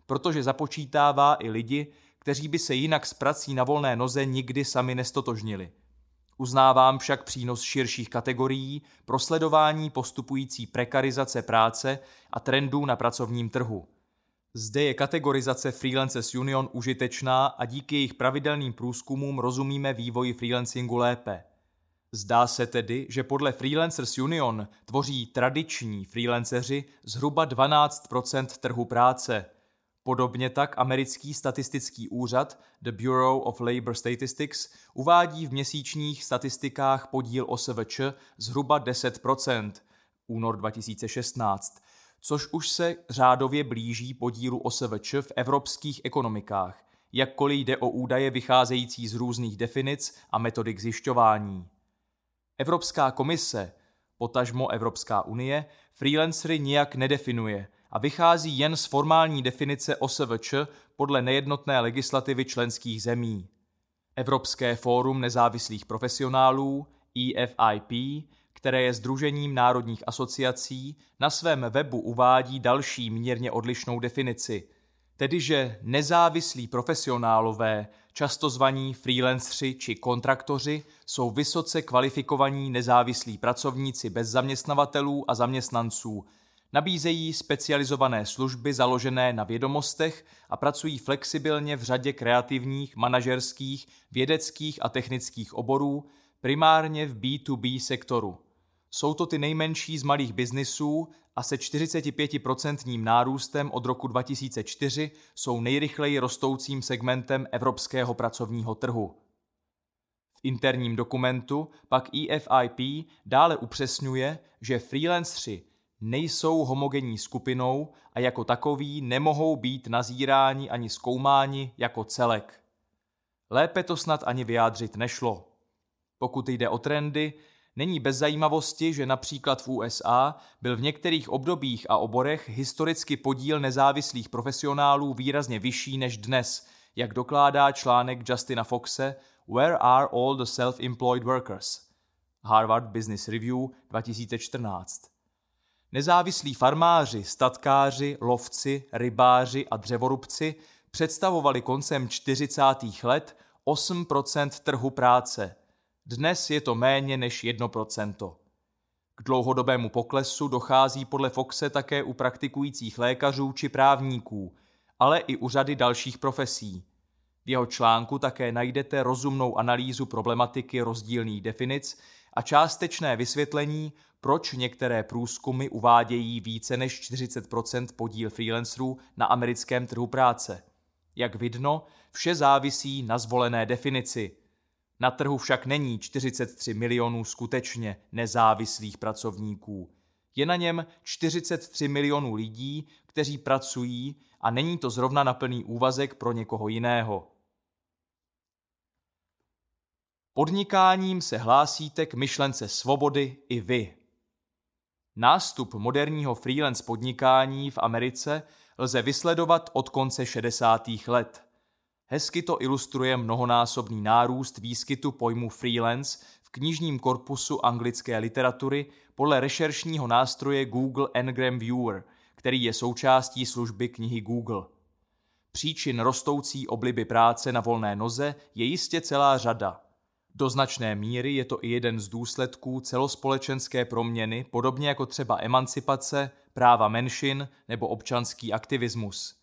protože započítává i lidi, kteří by se jinak s prací na volné noze nikdy sami nestotožnili. Uznávám však přínos širších kategorií pro sledování postupující prekarizace práce a trendů na pracovním trhu. Zde je kategorizace Freelancers Union užitečná a díky jejich pravidelným průzkumům rozumíme vývoji freelancingu lépe. Zdá se tedy, že podle Freelancers Union tvoří tradiční freelanceři zhruba 12% trhu práce – Podobně tak americký statistický úřad The Bureau of Labor Statistics uvádí v měsíčních statistikách podíl OSVČ zhruba 10%, únor 2016, což už se řádově blíží podílu OSVČ v evropských ekonomikách, jakkoliv jde o údaje vycházející z různých definic a metodik zjišťování. Evropská komise, potažmo Evropská unie, freelancery nijak nedefinuje – a vychází jen z formální definice OSVČ podle nejednotné legislativy členských zemí. Evropské fórum nezávislých profesionálů, EFIP, které je Združením národních asociací, na svém webu uvádí další mírně odlišnou definici, tedy že nezávislí profesionálové, často zvaní freelancři či kontraktoři, jsou vysoce kvalifikovaní nezávislí pracovníci bez zaměstnavatelů a zaměstnanců, Nabízejí specializované služby založené na vědomostech a pracují flexibilně v řadě kreativních, manažerských, vědeckých a technických oborů, primárně v B2B sektoru. Jsou to ty nejmenší z malých biznisů a se 45% nárůstem od roku 2004 jsou nejrychleji rostoucím segmentem evropského pracovního trhu. V interním dokumentu pak EFIP dále upřesňuje, že freelancři nejsou homogenní skupinou a jako takoví nemohou být nazíráni ani zkoumáni jako celek. Lépe to snad ani vyjádřit nešlo. Pokud jde o trendy, není bez zajímavosti, že například v USA byl v některých obdobích a oborech historicky podíl nezávislých profesionálů výrazně vyšší než dnes, jak dokládá článek Justina Foxe Where are all the self-employed workers? Harvard Business Review 2014. Nezávislí farmáři, statkáři, lovci, rybáři a dřevorubci představovali koncem 40. let 8% trhu práce. Dnes je to méně než 1% K dlouhodobému poklesu dochází podle Foxe také u praktikujících lékařů či právníků, ale i u řady dalších profesí. V jeho článku také najdete rozumnou analýzu problematiky rozdílných definic a částečné vysvětlení, proč některé průzkumy uvádějí více než 40% podíl freelancerů na americkém trhu práce. Jak vidno, vše závisí na zvolené definici. Na trhu však není 43 milionů skutečně nezávislých pracovníků. Je na něm 43 milionů lidí, kteří pracují a není to zrovna na plný úvazek pro někoho jiného. Podnikáním se hlásíte k myšlence svobody i vy. Nástup moderního freelance podnikání v Americe lze vysledovat od konce 60. let. Hezky to ilustruje mnohonásobný nárůst výskytu pojmu freelance v knižním korpusu anglické literatury podle rešeršního nástroje Google Ngram Viewer, který je součástí služby knihy Google. Příčin rostoucí obliby práce na volné noze je jistě celá řada. Do značné míry je to i jeden z důsledků celospolečenské proměny, podobně jako třeba emancipace, práva menšin nebo občanský aktivismus.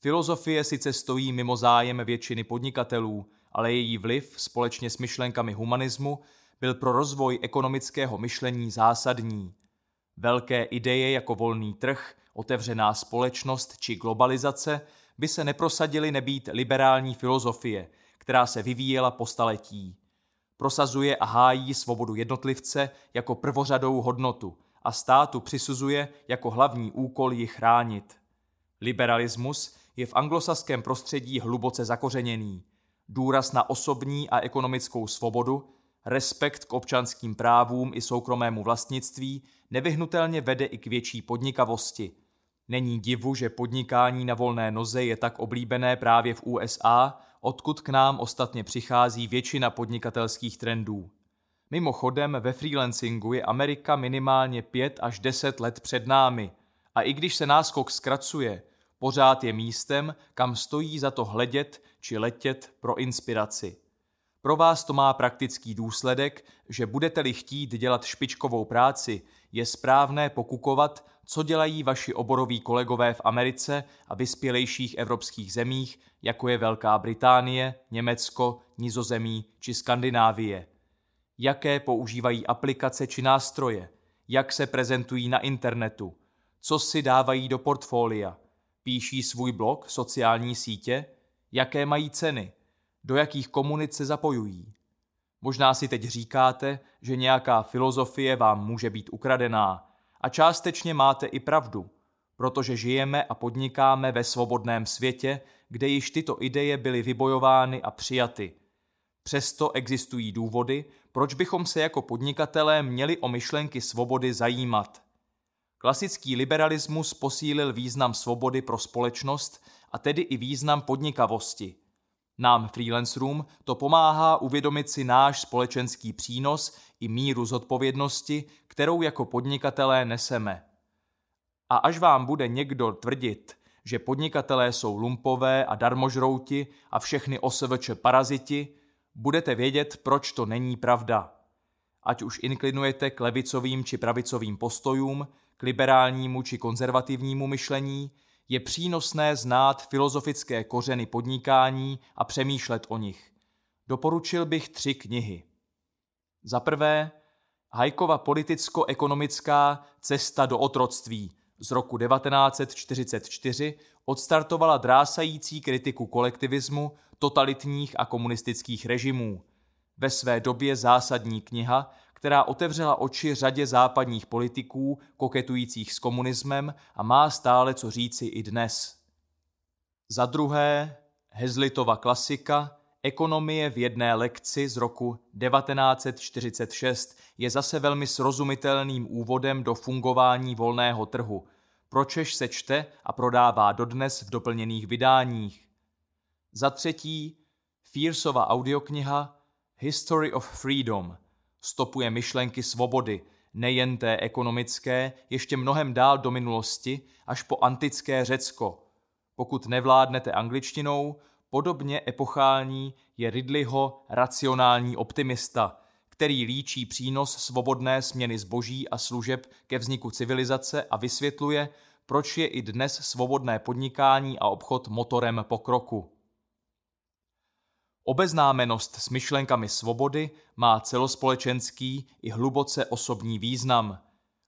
Filozofie sice stojí mimo zájem většiny podnikatelů, ale její vliv společně s myšlenkami humanismu byl pro rozvoj ekonomického myšlení zásadní. Velké ideje jako volný trh, otevřená společnost či globalizace by se neprosadily nebýt liberální filozofie, která se vyvíjela po staletí. Prosazuje a hájí svobodu jednotlivce jako prvořadou hodnotu a státu přisuzuje jako hlavní úkol ji chránit. Liberalismus je v anglosaském prostředí hluboce zakořeněný. Důraz na osobní a ekonomickou svobodu, respekt k občanským právům i soukromému vlastnictví nevyhnutelně vede i k větší podnikavosti. Není divu, že podnikání na volné noze je tak oblíbené právě v USA, odkud k nám ostatně přichází většina podnikatelských trendů. Mimochodem ve freelancingu je Amerika minimálně 5 až 10 let před námi a i když se náskok zkracuje, pořád je místem, kam stojí za to hledět či letět pro inspiraci. Pro vás to má praktický důsledek, že budete-li chtít dělat špičkovou práci, je správné pokukovat, co dělají vaši oboroví kolegové v Americe a vyspělejších evropských zemích, jako je Velká Británie, Německo, Nizozemí či Skandinávie. Jaké používají aplikace či nástroje, jak se prezentují na internetu, co si dávají do portfolia, píší svůj blog, sociální sítě, jaké mají ceny, do jakých komunit se zapojují. Možná si teď říkáte, že nějaká filozofie vám může být ukradená a částečně máte i pravdu, protože žijeme a podnikáme ve svobodném světě, kde již tyto ideje byly vybojovány a přijaty. Přesto existují důvody, proč bychom se jako podnikatelé měli o myšlenky svobody zajímat. Klasický liberalismus posílil význam svobody pro společnost a tedy i význam podnikavosti – nám freelancerům to pomáhá uvědomit si náš společenský přínos i míru zodpovědnosti, kterou jako podnikatelé neseme. A až vám bude někdo tvrdit, že podnikatelé jsou lumpové a darmožrouti a všechny osvč paraziti, budete vědět, proč to není pravda. Ať už inklinujete k levicovým či pravicovým postojům, k liberálnímu či konzervativnímu myšlení, je přínosné znát filozofické kořeny podnikání a přemýšlet o nich. Doporučil bych tři knihy. Za prvé, Hajkova politicko-ekonomická cesta do otroctví z roku 1944 odstartovala drásající kritiku kolektivismu, totalitních a komunistických režimů. Ve své době zásadní kniha, která otevřela oči řadě západních politiků koketujících s komunismem a má stále co říci i dnes. Za druhé, Hezlitova klasika Ekonomie v jedné lekci z roku 1946 je zase velmi srozumitelným úvodem do fungování volného trhu, pročež se čte a prodává dodnes v doplněných vydáních. Za třetí, Fiersova audiokniha History of Freedom – stopuje myšlenky svobody, nejen té ekonomické, ještě mnohem dál do minulosti, až po antické Řecko. Pokud nevládnete angličtinou, podobně epochální je Ridleyho racionální optimista, který líčí přínos svobodné směny zboží a služeb ke vzniku civilizace a vysvětluje, proč je i dnes svobodné podnikání a obchod motorem pokroku. Obeznámenost s myšlenkami svobody má celospolečenský i hluboce osobní význam.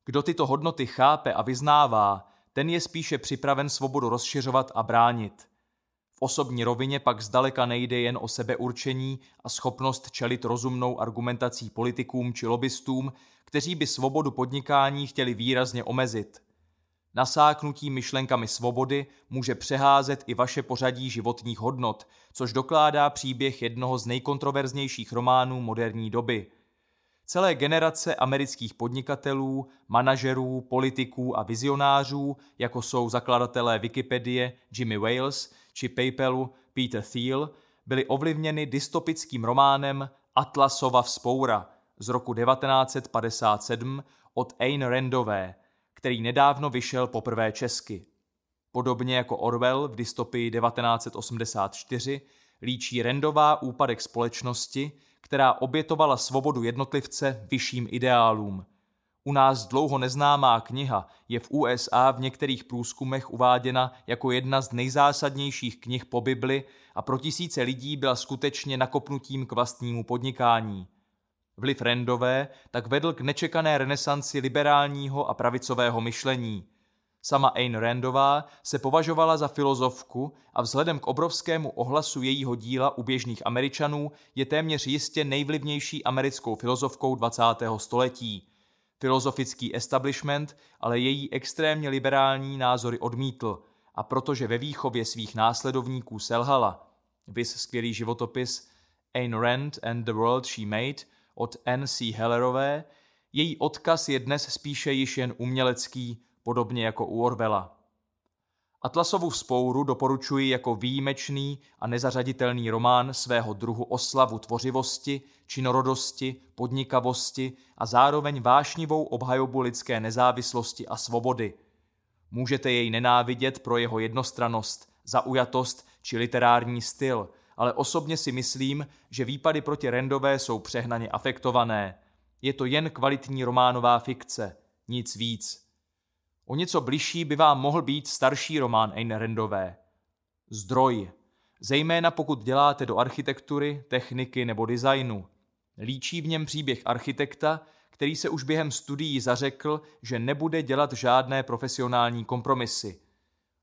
Kdo tyto hodnoty chápe a vyznává, ten je spíše připraven svobodu rozšiřovat a bránit. Osobní rovině pak zdaleka nejde jen o sebeurčení a schopnost čelit rozumnou argumentací politikům či lobbystům, kteří by svobodu podnikání chtěli výrazně omezit – Nasáknutí myšlenkami svobody může přeházet i vaše pořadí životních hodnot, což dokládá příběh jednoho z nejkontroverznějších románů moderní doby. Celé generace amerických podnikatelů, manažerů, politiků a vizionářů, jako jsou zakladatelé Wikipedie Jimmy Wales či PayPalu Peter Thiel, byly ovlivněny dystopickým románem Atlasova vzpoura z roku 1957 od Ayn Randové, který nedávno vyšel poprvé česky. Podobně jako Orwell v dystopii 1984 líčí Randová úpadek společnosti, která obětovala svobodu jednotlivce vyšším ideálům. U nás dlouho neznámá kniha je v USA v některých průzkumech uváděna jako jedna z nejzásadnějších knih po Bibli a pro tisíce lidí byla skutečně nakopnutím k vlastnímu podnikání. Vliv Randové tak vedl k nečekané renesanci liberálního a pravicového myšlení – Sama Ayn Randová se považovala za filozofku a vzhledem k obrovskému ohlasu jejího díla u běžných Američanů je téměř jistě nejvlivnější americkou filozofkou 20. století. Filozofický establishment ale její extrémně liberální názory odmítl a protože ve výchově svých následovníků selhala, vys skvělý životopis Ayn Rand and the World She Made od N.C. Hellerové, její odkaz je dnes spíše již jen umělecký, podobně jako u Orwella. Atlasovu vzpouru doporučuji jako výjimečný a nezařaditelný román svého druhu oslavu tvořivosti, činorodosti, podnikavosti a zároveň vášnivou obhajobu lidské nezávislosti a svobody. Můžete jej nenávidět pro jeho jednostranost, zaujatost či literární styl, ale osobně si myslím, že výpady proti Rendové jsou přehnaně afektované. Je to jen kvalitní románová fikce, nic víc. O něco bližší by vám mohl být starší román Ayn Randové. Zdroj. Zejména pokud děláte do architektury, techniky nebo designu. Líčí v něm příběh architekta, který se už během studií zařekl, že nebude dělat žádné profesionální kompromisy.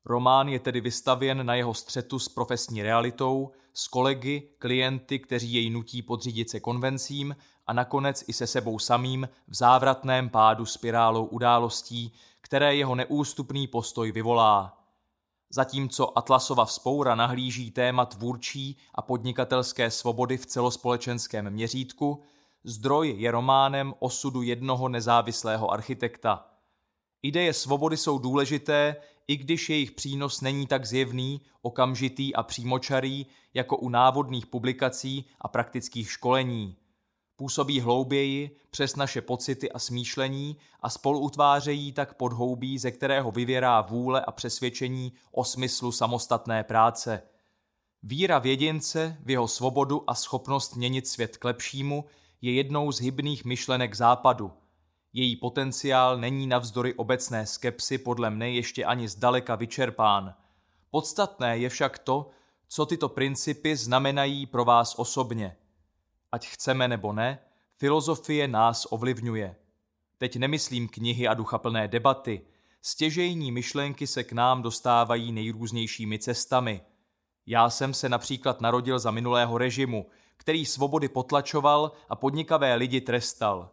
Román je tedy vystavěn na jeho střetu s profesní realitou, s kolegy, klienty, kteří jej nutí podřídit se konvencím a nakonec i se sebou samým v závratném pádu spirálou událostí, které jeho neústupný postoj vyvolá. Zatímco Atlasova vzpoura nahlíží téma tvůrčí a podnikatelské svobody v celospolečenském měřítku, zdroj je románem osudu jednoho nezávislého architekta. Ideje svobody jsou důležité, i když jejich přínos není tak zjevný, okamžitý a přímočarý jako u návodných publikací a praktických školení – Působí hlouběji přes naše pocity a smýšlení a spolu utvářejí tak podhoubí, ze kterého vyvěrá vůle a přesvědčení o smyslu samostatné práce. Víra v jedince, v jeho svobodu a schopnost měnit svět k lepšímu je jednou z hybných myšlenek západu. Její potenciál není navzdory obecné skepsy podle mne ještě ani zdaleka vyčerpán. Podstatné je však to, co tyto principy znamenají pro vás osobně – Ať chceme nebo ne, filozofie nás ovlivňuje. Teď nemyslím knihy a duchaplné debaty. Stěžejní myšlenky se k nám dostávají nejrůznějšími cestami. Já jsem se například narodil za minulého režimu, který svobody potlačoval a podnikavé lidi trestal.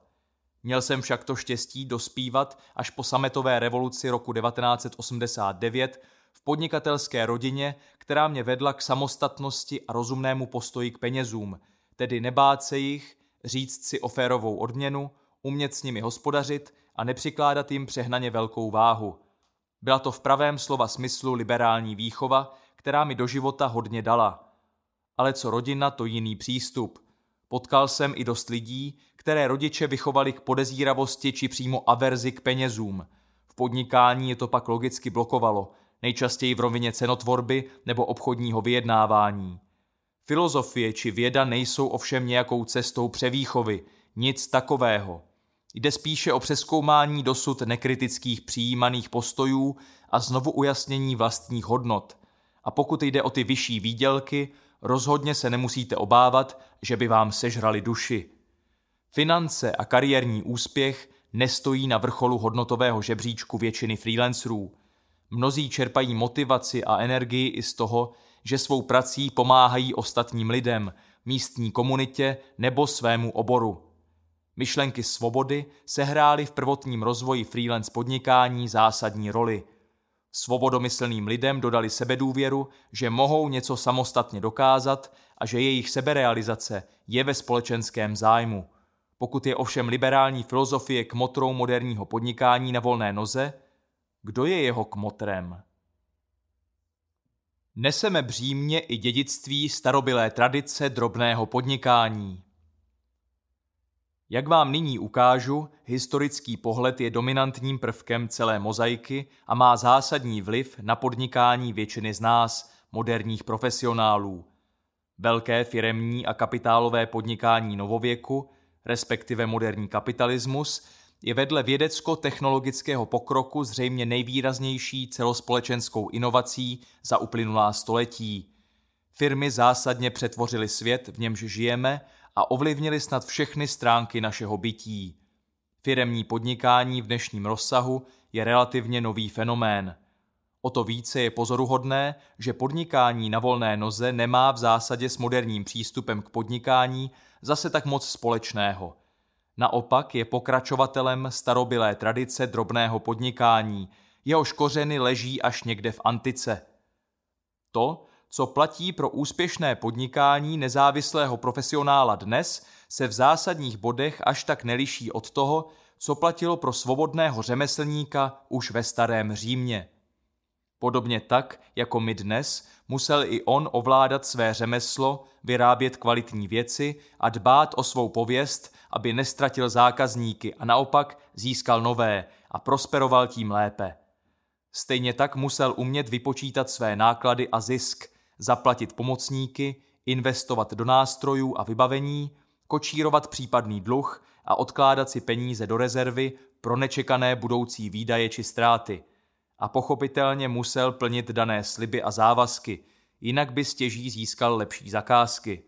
Měl jsem však to štěstí dospívat až po sametové revoluci roku 1989 v podnikatelské rodině, která mě vedla k samostatnosti a rozumnému postoji k penězům – tedy nebát se jich, říct si o férovou odměnu, umět s nimi hospodařit a nepřikládat jim přehnaně velkou váhu. Byla to v pravém slova smyslu liberální výchova, která mi do života hodně dala. Ale co rodina, to jiný přístup. Potkal jsem i dost lidí, které rodiče vychovali k podezíravosti či přímo averzi k penězům. V podnikání je to pak logicky blokovalo, nejčastěji v rovině cenotvorby nebo obchodního vyjednávání. Filozofie či věda nejsou ovšem nějakou cestou převýchovy, nic takového. Jde spíše o přeskoumání dosud nekritických přijímaných postojů a znovu ujasnění vlastních hodnot. A pokud jde o ty vyšší výdělky, rozhodně se nemusíte obávat, že by vám sežrali duši. Finance a kariérní úspěch nestojí na vrcholu hodnotového žebříčku většiny freelancerů. Mnozí čerpají motivaci a energii i z toho, že svou prací pomáhají ostatním lidem, místní komunitě nebo svému oboru. Myšlenky svobody sehrály v prvotním rozvoji freelance podnikání zásadní roli. Svobodomyslným lidem dodali sebedůvěru, že mohou něco samostatně dokázat a že jejich seberealizace je ve společenském zájmu. Pokud je ovšem liberální filozofie kmotrou moderního podnikání na volné noze, kdo je jeho kmotrem? Neseme břímně i dědictví starobilé tradice drobného podnikání. Jak vám nyní ukážu, historický pohled je dominantním prvkem celé mozaiky a má zásadní vliv na podnikání většiny z nás, moderních profesionálů. Velké firemní a kapitálové podnikání novověku, respektive moderní kapitalismus, je vedle vědecko-technologického pokroku zřejmě nejvýraznější celospolečenskou inovací za uplynulá století. Firmy zásadně přetvořily svět, v němž žijeme a ovlivnili snad všechny stránky našeho bytí. Firemní podnikání v dnešním rozsahu je relativně nový fenomén. O to více je pozoruhodné, že podnikání na volné noze nemá v zásadě s moderním přístupem k podnikání zase tak moc společného. Naopak je pokračovatelem starobilé tradice drobného podnikání, jehož kořeny leží až někde v antice. To, co platí pro úspěšné podnikání nezávislého profesionála dnes, se v zásadních bodech až tak neliší od toho, co platilo pro svobodného řemeslníka už ve starém Římě. Podobně tak, jako my dnes, musel i on ovládat své řemeslo, vyrábět kvalitní věci a dbát o svou pověst, aby nestratil zákazníky a naopak získal nové a prosperoval tím lépe. Stejně tak musel umět vypočítat své náklady a zisk, zaplatit pomocníky, investovat do nástrojů a vybavení, kočírovat případný dluh a odkládat si peníze do rezervy pro nečekané budoucí výdaje či ztráty. A pochopitelně musel plnit dané sliby a závazky, jinak by stěží získal lepší zakázky.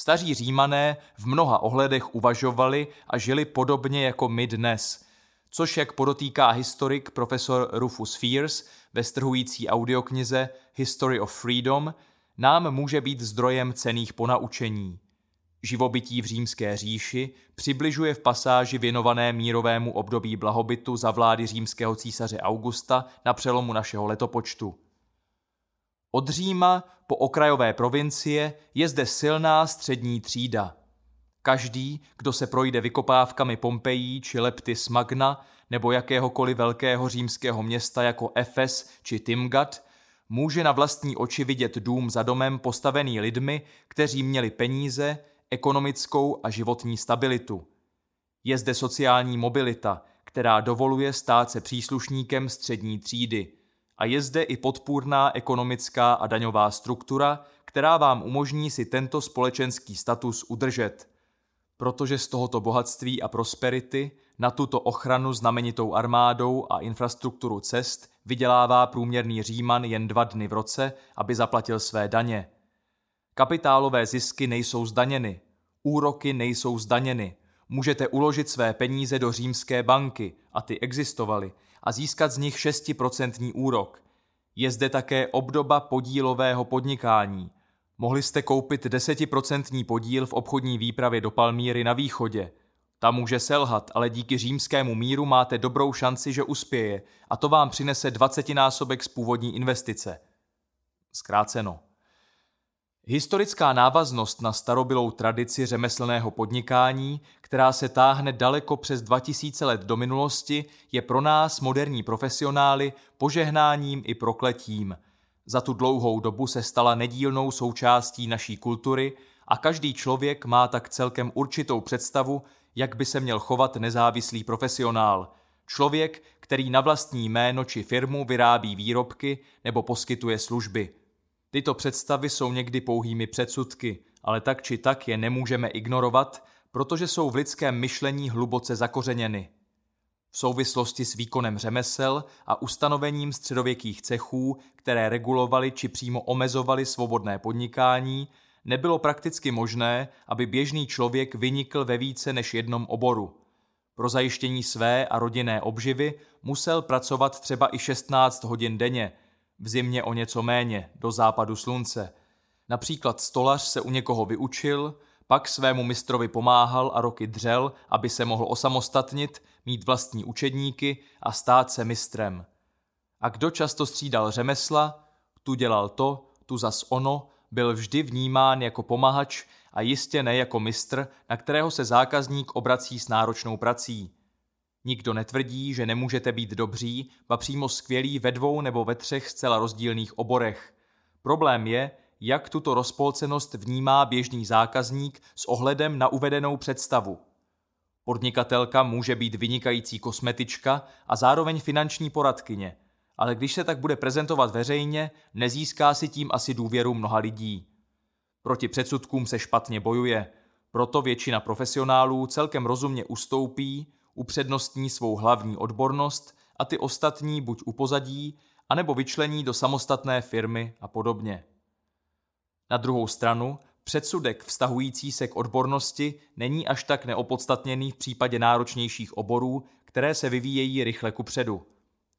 Staří římané v mnoha ohledech uvažovali a žili podobně jako my dnes, což jak podotýká historik profesor Rufus Fears ve strhující audioknize History of Freedom, nám může být zdrojem cených ponaučení. Živobytí v římské říši přibližuje v pasáži věnované mírovému období blahobytu za vlády římského císaře Augusta na přelomu našeho letopočtu. Od Říma po okrajové provincie je zde silná střední třída. Každý, kdo se projde vykopávkami Pompejí či Leptis Magna nebo jakéhokoliv velkého římského města jako Efes či Timgat, může na vlastní oči vidět dům za domem postavený lidmi, kteří měli peníze, ekonomickou a životní stabilitu. Je zde sociální mobilita, která dovoluje stát se příslušníkem střední třídy. A je zde i podpůrná ekonomická a daňová struktura, která vám umožní si tento společenský status udržet. Protože z tohoto bohatství a prosperity na tuto ochranu znamenitou armádou a infrastrukturu cest vydělává průměrný Říman jen dva dny v roce, aby zaplatil své daně. Kapitálové zisky nejsou zdaněny, úroky nejsou zdaněny. Můžete uložit své peníze do římské banky, a ty existovaly, a získat z nich 6% úrok. Je zde také obdoba podílového podnikání. Mohli jste koupit 10% podíl v obchodní výpravě do Palmíry na východě. Ta může selhat, ale díky římskému míru máte dobrou šanci, že uspěje a to vám přinese 20 násobek z původní investice. Zkráceno. Historická návaznost na starobylou tradici řemeslného podnikání, která se táhne daleko přes 2000 let do minulosti, je pro nás, moderní profesionály, požehnáním i prokletím. Za tu dlouhou dobu se stala nedílnou součástí naší kultury a každý člověk má tak celkem určitou představu, jak by se měl chovat nezávislý profesionál. Člověk, který na vlastní jméno či firmu vyrábí výrobky nebo poskytuje služby – Tyto představy jsou někdy pouhými předsudky, ale tak či tak je nemůžeme ignorovat, protože jsou v lidském myšlení hluboce zakořeněny. V souvislosti s výkonem řemesel a ustanovením středověkých cechů, které regulovaly či přímo omezovaly svobodné podnikání, nebylo prakticky možné, aby běžný člověk vynikl ve více než jednom oboru. Pro zajištění své a rodinné obživy musel pracovat třeba i 16 hodin denně – v zimě o něco méně, do západu slunce. Například stolař se u někoho vyučil, pak svému mistrovi pomáhal a roky dřel, aby se mohl osamostatnit, mít vlastní učedníky a stát se mistrem. A kdo často střídal řemesla, tu dělal to, tu zas ono, byl vždy vnímán jako pomahač a jistě ne jako mistr, na kterého se zákazník obrací s náročnou prací. Nikdo netvrdí, že nemůžete být dobří, ba přímo skvělí ve dvou nebo ve třech zcela rozdílných oborech. Problém je, jak tuto rozpolcenost vnímá běžný zákazník s ohledem na uvedenou představu. Podnikatelka může být vynikající kosmetička a zároveň finanční poradkyně, ale když se tak bude prezentovat veřejně, nezíská si tím asi důvěru mnoha lidí. Proti předsudkům se špatně bojuje, proto většina profesionálů celkem rozumně ustoupí, upřednostní svou hlavní odbornost a ty ostatní buď upozadí, anebo vyčlení do samostatné firmy a podobně. Na druhou stranu, předsudek vztahující se k odbornosti není až tak neopodstatněný v případě náročnějších oborů, které se vyvíjejí rychle kupředu.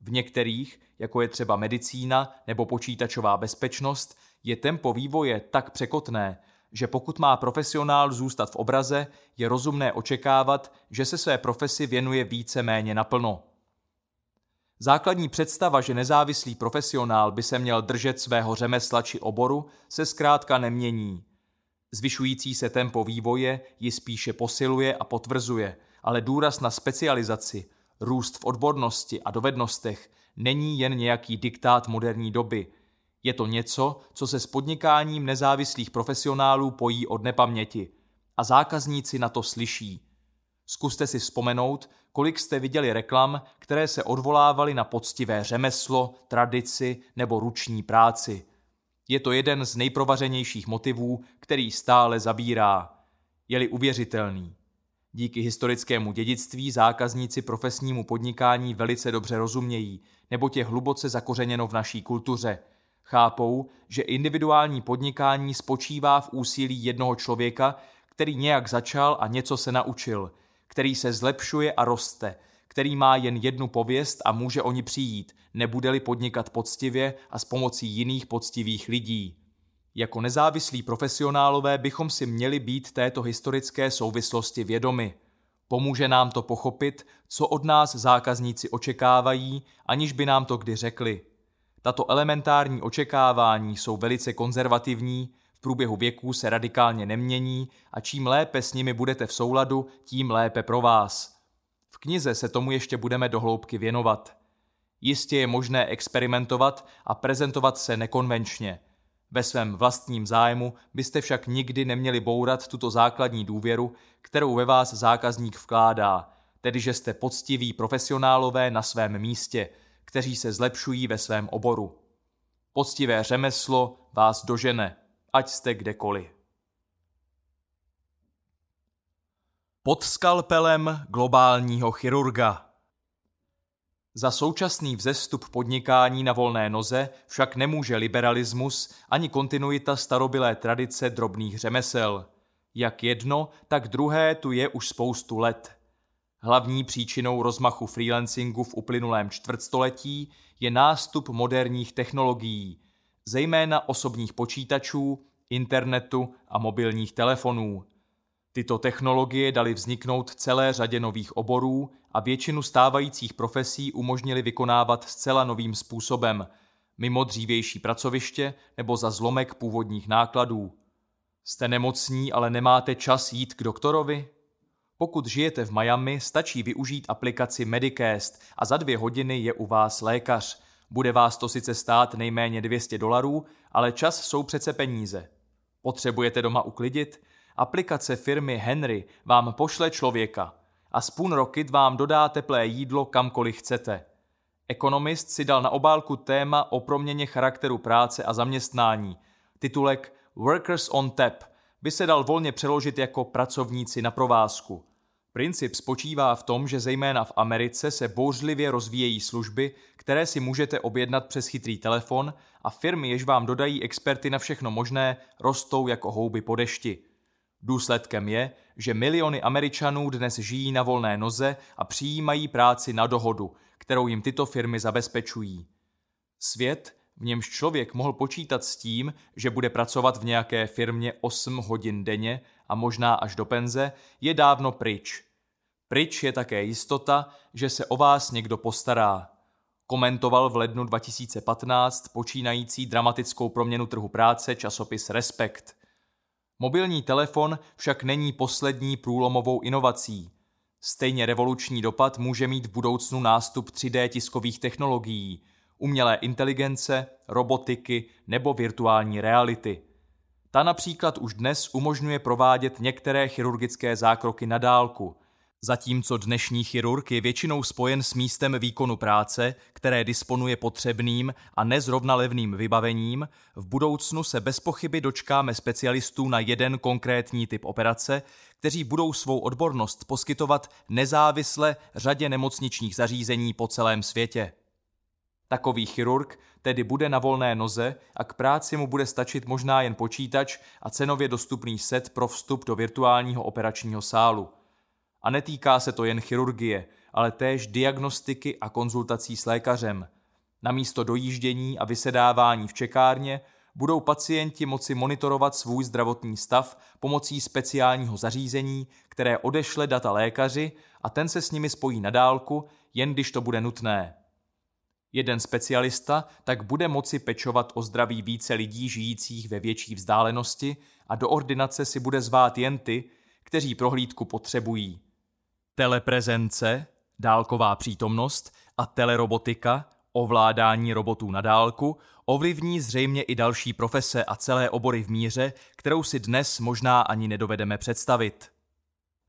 V některých, jako je třeba medicína nebo počítačová bezpečnost, je tempo vývoje tak překotné, že pokud má profesionál zůstat v obraze, je rozumné očekávat, že se své profesi věnuje více méně naplno. Základní představa, že nezávislý profesionál by se měl držet svého řemesla či oboru, se zkrátka nemění. Zvyšující se tempo vývoje ji spíše posiluje a potvrzuje, ale důraz na specializaci, růst v odbornosti a dovednostech není jen nějaký diktát moderní doby. Je to něco, co se s podnikáním nezávislých profesionálů pojí od nepaměti. A zákazníci na to slyší. Zkuste si vzpomenout, kolik jste viděli reklam, které se odvolávaly na poctivé řemeslo, tradici nebo ruční práci. Je to jeden z nejprovařenějších motivů, který stále zabírá. Je-li uvěřitelný. Díky historickému dědictví zákazníci profesnímu podnikání velice dobře rozumějí, nebo je hluboce zakořeněno v naší kultuře. Chápou, že individuální podnikání spočívá v úsilí jednoho člověka, který nějak začal a něco se naučil – který se zlepšuje a roste, který má jen jednu pověst a může o ní přijít, nebude-li podnikat poctivě a s pomocí jiných poctivých lidí. Jako nezávislí profesionálové bychom si měli být této historické souvislosti vědomi. Pomůže nám to pochopit, co od nás zákazníci očekávají, aniž by nám to kdy řekli. Tato elementární očekávání jsou velice konzervativní v průběhu věků se radikálně nemění a čím lépe s nimi budete v souladu, tím lépe pro vás. V knize se tomu ještě budeme dohloubky věnovat. Jistě je možné experimentovat a prezentovat se nekonvenčně. Ve svém vlastním zájmu byste však nikdy neměli bourat tuto základní důvěru, kterou ve vás zákazník vkládá, tedy že jste poctiví profesionálové na svém místě, kteří se zlepšují ve svém oboru. Poctivé řemeslo vás dožene ať jste kdekoliv. Pod skalpelem globálního chirurga. Za současný vzestup podnikání na volné noze však nemůže liberalismus ani kontinuita starobilé tradice drobných řemesel. Jak jedno, tak druhé tu je už spoustu let. Hlavní příčinou rozmachu freelancingu v uplynulém čtvrtstoletí je nástup moderních technologií, zejména osobních počítačů, internetu a mobilních telefonů. Tyto technologie daly vzniknout celé řadě nových oborů a většinu stávajících profesí umožnili vykonávat zcela novým způsobem, mimo dřívější pracoviště nebo za zlomek původních nákladů. Jste nemocní, ale nemáte čas jít k doktorovi? Pokud žijete v Miami, stačí využít aplikaci Medicast a za dvě hodiny je u vás lékař – bude vás to sice stát nejméně 200 dolarů, ale čas jsou přece peníze. Potřebujete doma uklidit? Aplikace firmy Henry vám pošle člověka a Spoon Rocket vám dodá teplé jídlo kamkoliv chcete. Ekonomist si dal na obálku téma o proměně charakteru práce a zaměstnání. Titulek Workers on Tap by se dal volně přeložit jako pracovníci na provázku. Princip spočívá v tom, že zejména v Americe se bouřlivě rozvíjejí služby, které si můžete objednat přes chytrý telefon a firmy, jež vám dodají experty na všechno možné, rostou jako houby po dešti. Důsledkem je, že miliony Američanů dnes žijí na volné noze a přijímají práci na dohodu, kterou jim tyto firmy zabezpečují. Svět, v němž člověk mohl počítat s tím, že bude pracovat v nějaké firmě 8 hodin denně a možná až do penze, je dávno pryč. Pryč je také jistota, že se o vás někdo postará. komentoval v lednu 2015 počínající dramatickou proměnu trhu práce časopis Respekt. Mobilní telefon však není poslední průlomovou inovací. Stejně revoluční dopad může mít v budoucnu nástup 3D tiskových technologií, umělé inteligence, robotiky nebo virtuální reality. Ta například už dnes umožňuje provádět některé chirurgické zákroky na dálku – Zatímco dnešní chirurg je většinou spojen s místem výkonu práce, které disponuje potřebným a nezrovna levným vybavením, v budoucnu se bez pochyby dočkáme specialistů na jeden konkrétní typ operace, kteří budou svou odbornost poskytovat nezávisle řadě nemocničních zařízení po celém světě. Takový chirurg tedy bude na volné noze a k práci mu bude stačit možná jen počítač a cenově dostupný set pro vstup do virtuálního operačního sálu – a netýká se to jen chirurgie, ale též diagnostiky a konzultací s lékařem. Namísto dojíždění a vysedávání v čekárně budou pacienti moci monitorovat svůj zdravotní stav pomocí speciálního zařízení, které odešle data lékaři a ten se s nimi spojí na dálku, jen když to bude nutné. Jeden specialista tak bude moci pečovat o zdraví více lidí žijících ve větší vzdálenosti a do ordinace si bude zvát jen ty, kteří prohlídku potřebují. Teleprezence, dálková přítomnost a telerobotika, ovládání robotů na dálku, ovlivní zřejmě i další profese a celé obory v míře, kterou si dnes možná ani nedovedeme představit.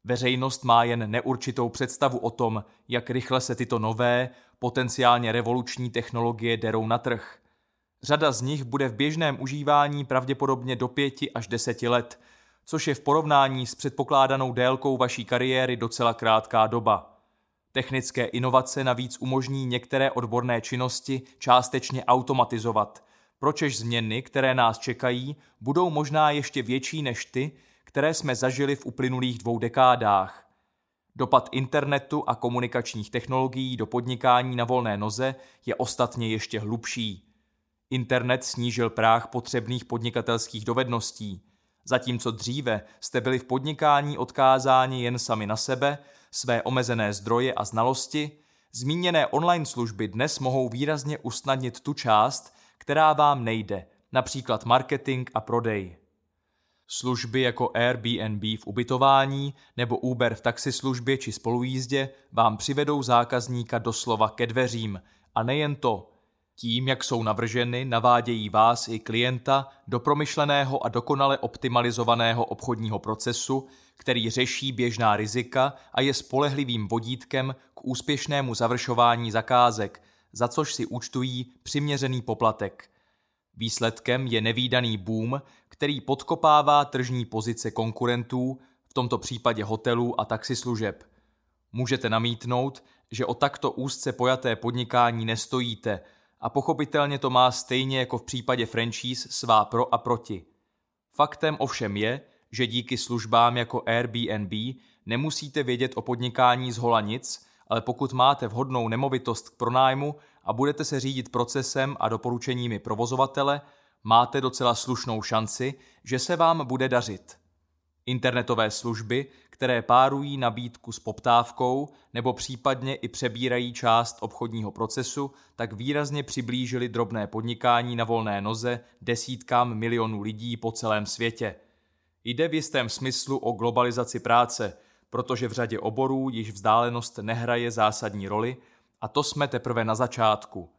Veřejnost má jen neurčitou představu o tom, jak rychle se tyto nové, potenciálně revoluční technologie derou na trh. Řada z nich bude v běžném užívání pravděpodobně do pěti až deseti let – což je v porovnání s předpokládanou délkou vaší kariéry docela krátká doba. Technické inovace navíc umožní některé odborné činnosti částečně automatizovat, pročež změny, které nás čekají, budou možná ještě větší než ty, které jsme zažili v uplynulých dvou dekádách. Dopad internetu a komunikačních technologií do podnikání na volné noze je ostatně ještě hlubší. Internet snížil práh potřebných podnikatelských dovedností – Zatímco dříve jste byli v podnikání odkázáni jen sami na sebe, své omezené zdroje a znalosti, zmíněné online služby dnes mohou výrazně usnadnit tu část, která vám nejde, například marketing a prodej. Služby jako Airbnb v ubytování nebo Uber v taxislužbě či spolujízdě vám přivedou zákazníka doslova ke dveřím a nejen to, tím, jak jsou navrženy, navádějí vás i klienta do promyšleného a dokonale optimalizovaného obchodního procesu, který řeší běžná rizika a je spolehlivým vodítkem k úspěšnému završování zakázek, za což si účtují přiměřený poplatek. Výsledkem je nevýdaný boom, který podkopává tržní pozice konkurentů, v tomto případě hotelů a taxislužeb. Můžete namítnout, že o takto úzce pojaté podnikání nestojíte – a pochopitelně to má stejně jako v případě franchise svá pro a proti. Faktem ovšem je, že díky službám jako Airbnb nemusíte vědět o podnikání z hola nic, ale pokud máte vhodnou nemovitost k pronájmu a budete se řídit procesem a doporučeními provozovatele, máte docela slušnou šanci, že se vám bude dařit. Internetové služby, které párují nabídku s poptávkou nebo případně i přebírají část obchodního procesu, tak výrazně přiblížily drobné podnikání na volné noze desítkám milionů lidí po celém světě. Jde v jistém smyslu o globalizaci práce, protože v řadě oborů již vzdálenost nehraje zásadní roli a to jsme teprve na začátku.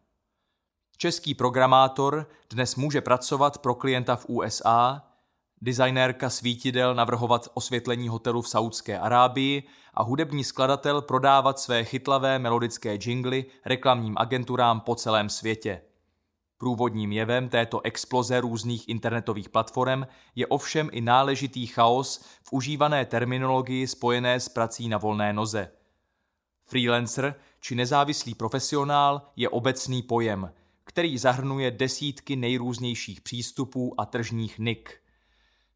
Český programátor dnes může pracovat pro klienta v USA, designérka svítidel navrhovat osvětlení hotelu v Saudské Arábii a hudební skladatel prodávat své chytlavé melodické jingly reklamním agenturám po celém světě. Průvodním jevem této exploze různých internetových platform je ovšem i náležitý chaos v užívané terminologii spojené s prací na volné noze. Freelancer či nezávislý profesionál je obecný pojem, který zahrnuje desítky nejrůznějších přístupů a tržních nik.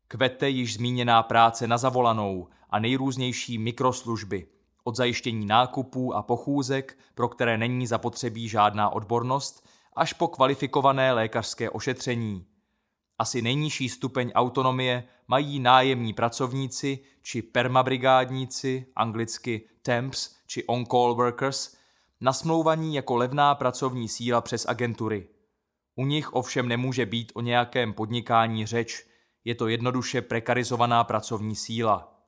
Kvete již zmíněná práce na zavolanou a nejrůznější mikroslužby, od zajištění nákupů a pochůzek, pro které není zapotřebí žádná odbornost, až po kvalifikované lékařské ošetření. Asi nejnižší stupeň autonomie mají nájemní pracovníci či permabrigádníci, anglicky temps či on-call workers, nasmlouvaní jako levná pracovní síla přes agentury. U nich ovšem nemůže být o nějakém podnikání řeč, je to jednoduše prekarizovaná pracovní síla.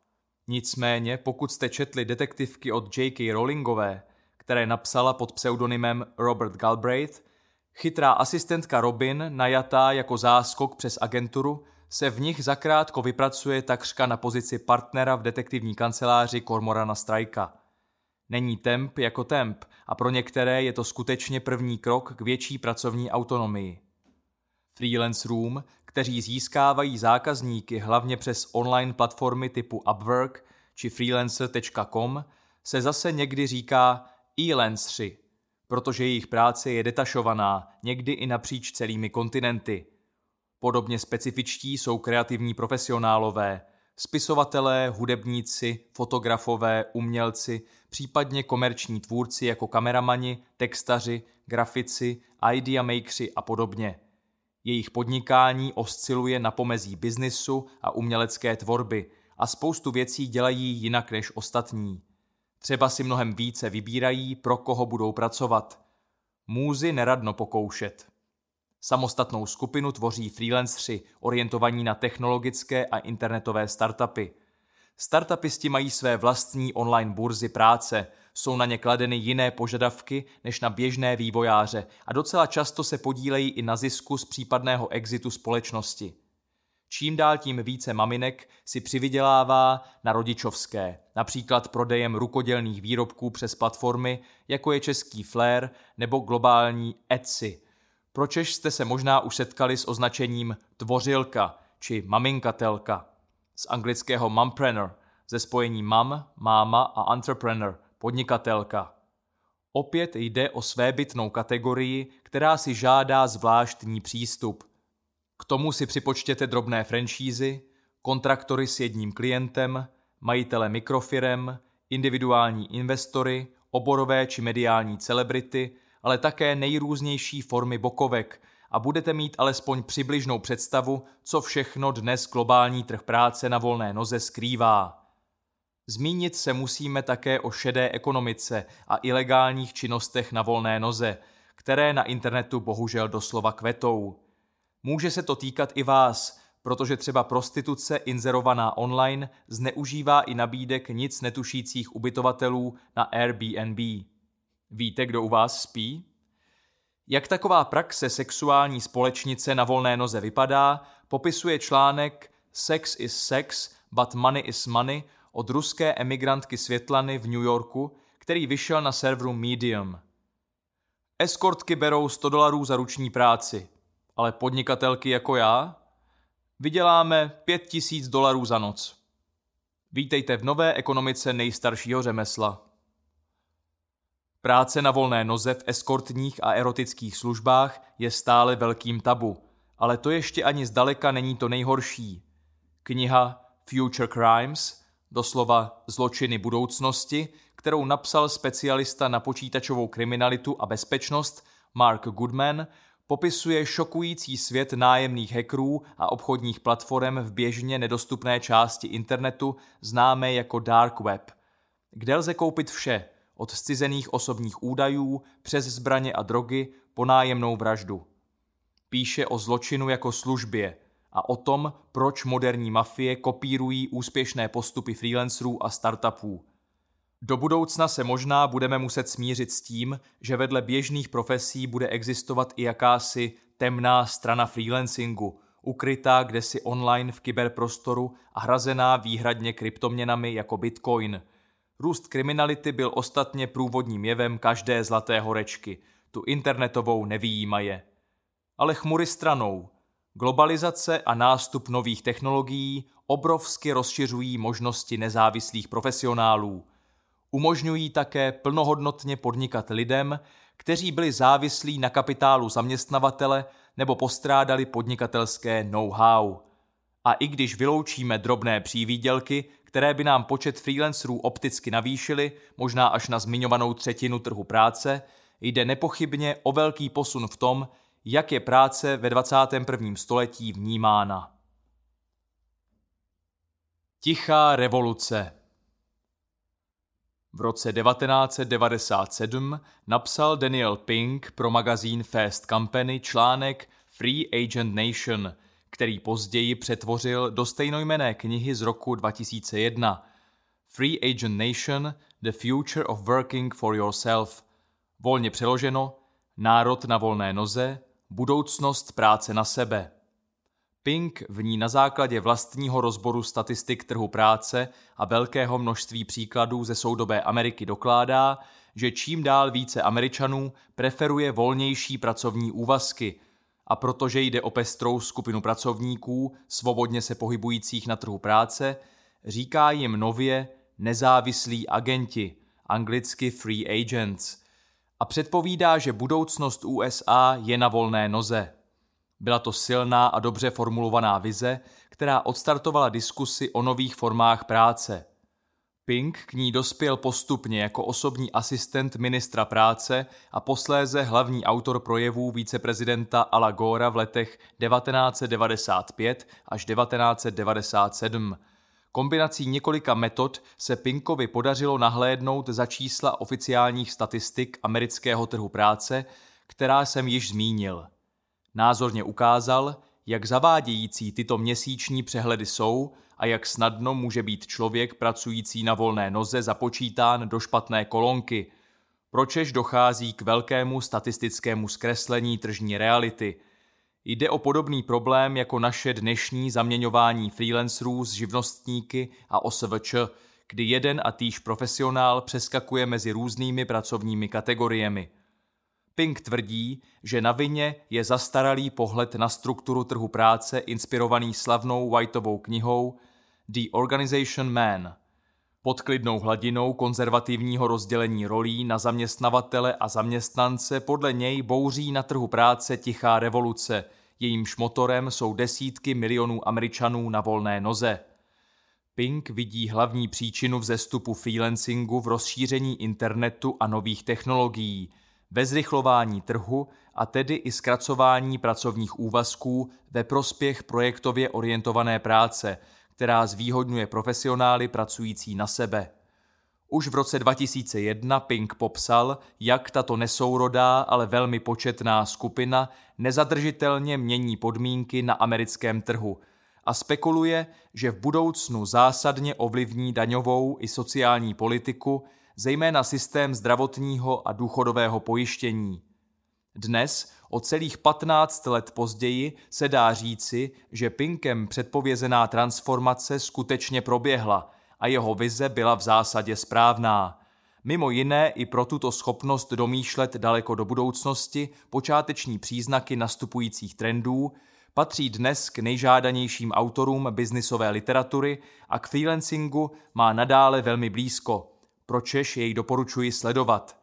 Nicméně, pokud jste četli detektivky od J.K. Rowlingové, které napsala pod pseudonymem Robert Galbraith, chytrá asistentka Robin, najatá jako záskok přes agenturu, se v nich zakrátko vypracuje takřka na pozici partnera v detektivní kanceláři Cormorana Strajka. Není temp jako temp a pro některé je to skutečně první krok k větší pracovní autonomii. Freelance Room, kteří získávají zákazníky hlavně přes online platformy typu Upwork či freelancer.com, se zase někdy říká e-lanceri, protože jejich práce je detašovaná, někdy i napříč celými kontinenty. Podobně specifičtí jsou kreativní profesionálové, spisovatelé, hudebníci, fotografové, umělci, případně komerční tvůrci jako kameramani, textaři, grafici, idea makersi a podobně. Jejich podnikání osciluje na pomezí biznisu a umělecké tvorby a spoustu věcí dělají jinak než ostatní. Třeba si mnohem více vybírají, pro koho budou pracovat. Můzy neradno pokoušet. Samostatnou skupinu tvoří freelancři orientovaní na technologické a internetové startupy. Startupisti mají své vlastní online burzy práce, jsou na ně kladeny jiné požadavky než na běžné vývojáře a docela často se podílejí i na zisku z případného exitu společnosti. Čím dál tím více maminek si přivydělává na rodičovské, například prodejem rukodělných výrobků přes platformy, jako je český Flair nebo globální Etsy. Pročež jste se možná už setkali s označením tvořilka či maminkatelka. Z anglického mumpreneur, ze spojení mam, máma a entrepreneur, podnikatelka. Opět jde o svébytnou kategorii, která si žádá zvláštní přístup – k tomu si připočtěte drobné franšízy, kontraktory s jedním klientem, majitele mikrofirem, individuální investory, oborové či mediální celebrity, ale také nejrůznější formy bokovek a budete mít alespoň přibližnou představu, co všechno dnes globální trh práce na volné noze skrývá. Zmínit se musíme také o šedé ekonomice a ilegálních činnostech na volné noze, které na internetu bohužel doslova kvetou. Může se to týkat i vás, protože třeba prostituce inzerovaná online zneužívá i nabídek nic netušících ubytovatelů na Airbnb. Víte, kdo u vás spí? Jak taková praxe sexuální společnice na volné noze vypadá, popisuje článek Sex is sex, but money is money od ruské emigrantky Světlany v New Yorku, který vyšel na serveru Medium. Eskortky berou 100 dolarů za ruční práci ale podnikatelky jako já vyděláme 5000 dolarů za noc. Vítejte v nové ekonomice nejstaršího řemesla. Práce na volné noze v eskortních a erotických službách je stále velkým tabu, ale to ještě ani zdaleka není to nejhorší. Kniha Future Crimes, doslova Zločiny budoucnosti, kterou napsal specialista na počítačovou kriminalitu a bezpečnost Mark Goodman, popisuje šokující svět nájemných hackerů a obchodních platform v běžně nedostupné části internetu známé jako Dark Web, kde lze koupit vše, od zcizených osobních údajů přes zbraně a drogy po nájemnou vraždu. Píše o zločinu jako službě a o tom, proč moderní mafie kopírují úspěšné postupy freelancerů a startupů – do budoucna se možná budeme muset smířit s tím, že vedle běžných profesí bude existovat i jakási temná strana freelancingu, ukrytá kdesi online v kyberprostoru a hrazená výhradně kryptoměnami jako bitcoin. Růst kriminality byl ostatně průvodním jevem každé zlaté horečky, tu internetovou nevýjímaje. Ale chmury stranou. Globalizace a nástup nových technologií obrovsky rozšiřují možnosti nezávislých profesionálů – Umožňují také plnohodnotně podnikat lidem, kteří byli závislí na kapitálu zaměstnavatele nebo postrádali podnikatelské know-how. A i když vyloučíme drobné přívídělky, které by nám počet freelancerů opticky navýšily, možná až na zmiňovanou třetinu trhu práce, jde nepochybně o velký posun v tom, jak je práce ve 21. století vnímána. Tichá revoluce V roce 1997 napsal Daniel Pink pro magazín Fast Company článek Free Agent Nation, který později přetvořil do stejnojmené knihy z roku 2001 Free Agent Nation – The Future of Working for Yourself. Volně přeloženo Národ na volné noze, budoucnost práce na sebe. Pink v ní na základě vlastního rozboru statistik trhu práce a velkého množství příkladů ze soudobé Ameriky dokládá, že čím dál více Američanů preferuje volnější pracovní úvazky a protože jde o pestrou skupinu pracovníků, svobodně se pohybujících na trhu práce, říká jim nově nezávislí agenti, anglicky free agents, a předpovídá, že budoucnost USA je na volné noze. Byla to silná a dobře formulovaná vize, která odstartovala diskusy o nových formách práce. Pink k ní dospěl postupně jako osobní asistent ministra práce a posléze hlavní autor projevů víceprezidenta Ala Gora v letech 1995 až 1997. Kombinací několika metod se Pinkovi podařilo nahlédnout za čísla oficiálních statistik amerického trhu práce, která jsem již zmínil. Názorně ukázal, jak zavádějící tyto měsíční přehledy jsou a jak snadno může být člověk pracující na volné noze započítán do špatné kolonky, pročež dochází k velkému statistickému zkreslení tržní reality. Jde o podobný problém jako naše dnešní zaměňování freelancerů s živnostníky a OSVČ, kdy jeden a týž profesionál přeskakuje mezi různými pracovními kategoriemi – Pink tvrdí, že na vině je zastaralý pohled na strukturu trhu práce inspirovaný slavnou Whiteovou knihou The Organization Man. Pod klidnou hladinou konzervativního rozdělení rolí na zaměstnavatele a zaměstnance podle něj bouří na trhu práce tichá revoluce, jejímž motorem jsou desítky milionů Američanů na volné noze. Pink vidí hlavní příčinu vzestupu freelancingu v rozšíření internetu a nových technologií – ve zrychlování trhu a tedy i zkracování pracovních úvazků ve prospěch projektově orientované práce, která zvýhodňuje profesionály pracující na sebe. Už v roce 2001 Pink popsal, jak tato nesourodá, ale velmi početná skupina nezadržitelně mění podmínky na americkém trhu a spekuluje, že v budoucnu zásadně ovlivní daňovou i sociální politiku zejména systém zdravotního a důchodového pojištění. Dnes, o celých 15 let později, se dá říci, že Pinkem předpovězená transformace skutečně proběhla a jeho vize byla v zásadě správná. Mimo jiné i pro tuto schopnost domýšlet daleko do budoucnosti počáteční příznaky nastupujících trendů patří dnes k nejžádanějším autorům biznisové literatury a k freelancingu má nadále velmi blízko – pročež jej doporučuji sledovat.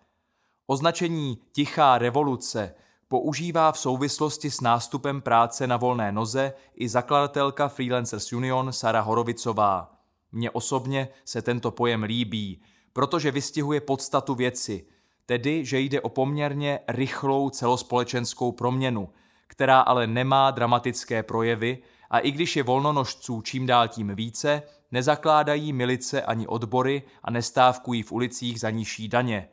Označení Tichá revoluce používá v souvislosti s nástupem práce na volné noze i zakladatelka Freelancers Union Sara Horovicová. Mně osobně se tento pojem líbí, protože vystihuje podstatu věci, tedy že jde o poměrně rychlou celospolečenskou proměnu, která ale nemá dramatické projevy a i když je volnonožců čím dál tím více, nezakládají milice ani odbory a nestávkují v ulicích za nižší daně.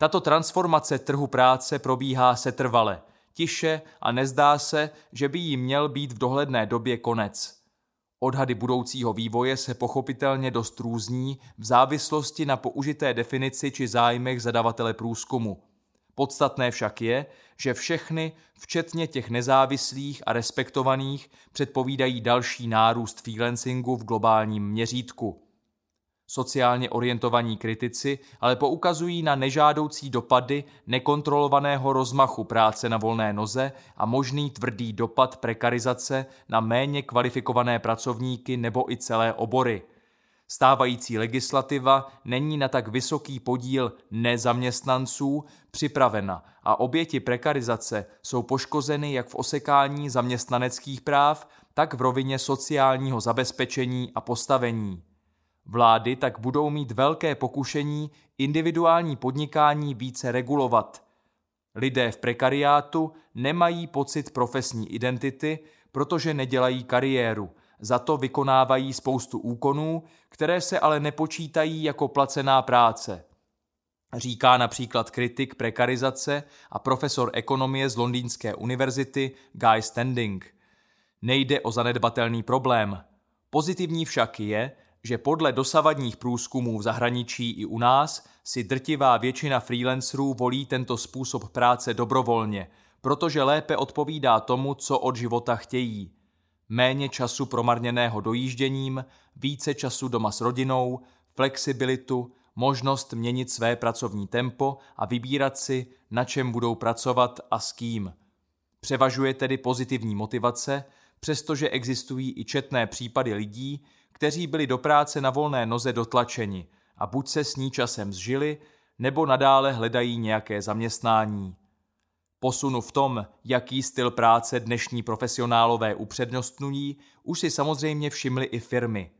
Tato transformace trhu práce probíhá setrvale, tiše a nezdá se, že by jí měl být v dohledné době konec. Odhady budoucího vývoje se pochopitelně dost různí v závislosti na použité definici či zájmech zadavatele průzkumu. Podstatné však je, že všechny, včetně těch nezávislých a respektovaných, předpovídají další nárůst freelancingu v globálním měřítku. Sociálně orientovaní kritici ale poukazují na nežádoucí dopady nekontrolovaného rozmachu práce na volné noze a možný tvrdý dopad prekarizace na méně kvalifikované pracovníky nebo i celé obory – Stávající legislativa není na tak vysoký podíl nezaměstnanců připravena a oběti prekarizace jsou poškozeny jak v osekání zaměstnaneckých práv, tak v rovině sociálního zabezpečení a postavení. Vlády tak budou mít velké pokušení individuální podnikání více regulovat. Lidé v prekariátu nemají pocit profesní identity, protože nedělají kariéru – za to vykonávají spoustu úkonů, které se ale nepočítají jako placená práce. Říká například kritik prekarizace a profesor ekonomie z Londýnské univerzity Guy Standing. Nejde o zanedbatelný problém. Pozitivní však je, že podle dosavadních průzkumů v zahraničí i u nás si drtivá většina freelancerů volí tento způsob práce dobrovolně, protože lépe odpovídá tomu, co od života chtějí. Méně času promarněného dojížděním, více času doma s rodinou, flexibilitu, možnost měnit své pracovní tempo a vybírat si, na čem budou pracovat a s kým. Převažuje tedy pozitivní motivace, přestože existují i četné případy lidí, kteří byli do práce na volné noze dotlačeni a buď se s ní časem zžili, nebo nadále hledají nějaké zaměstnání. Posunu v tom, jaký styl práce dnešní profesionálové upřednostňují, už si samozřejmě všimly i firmy.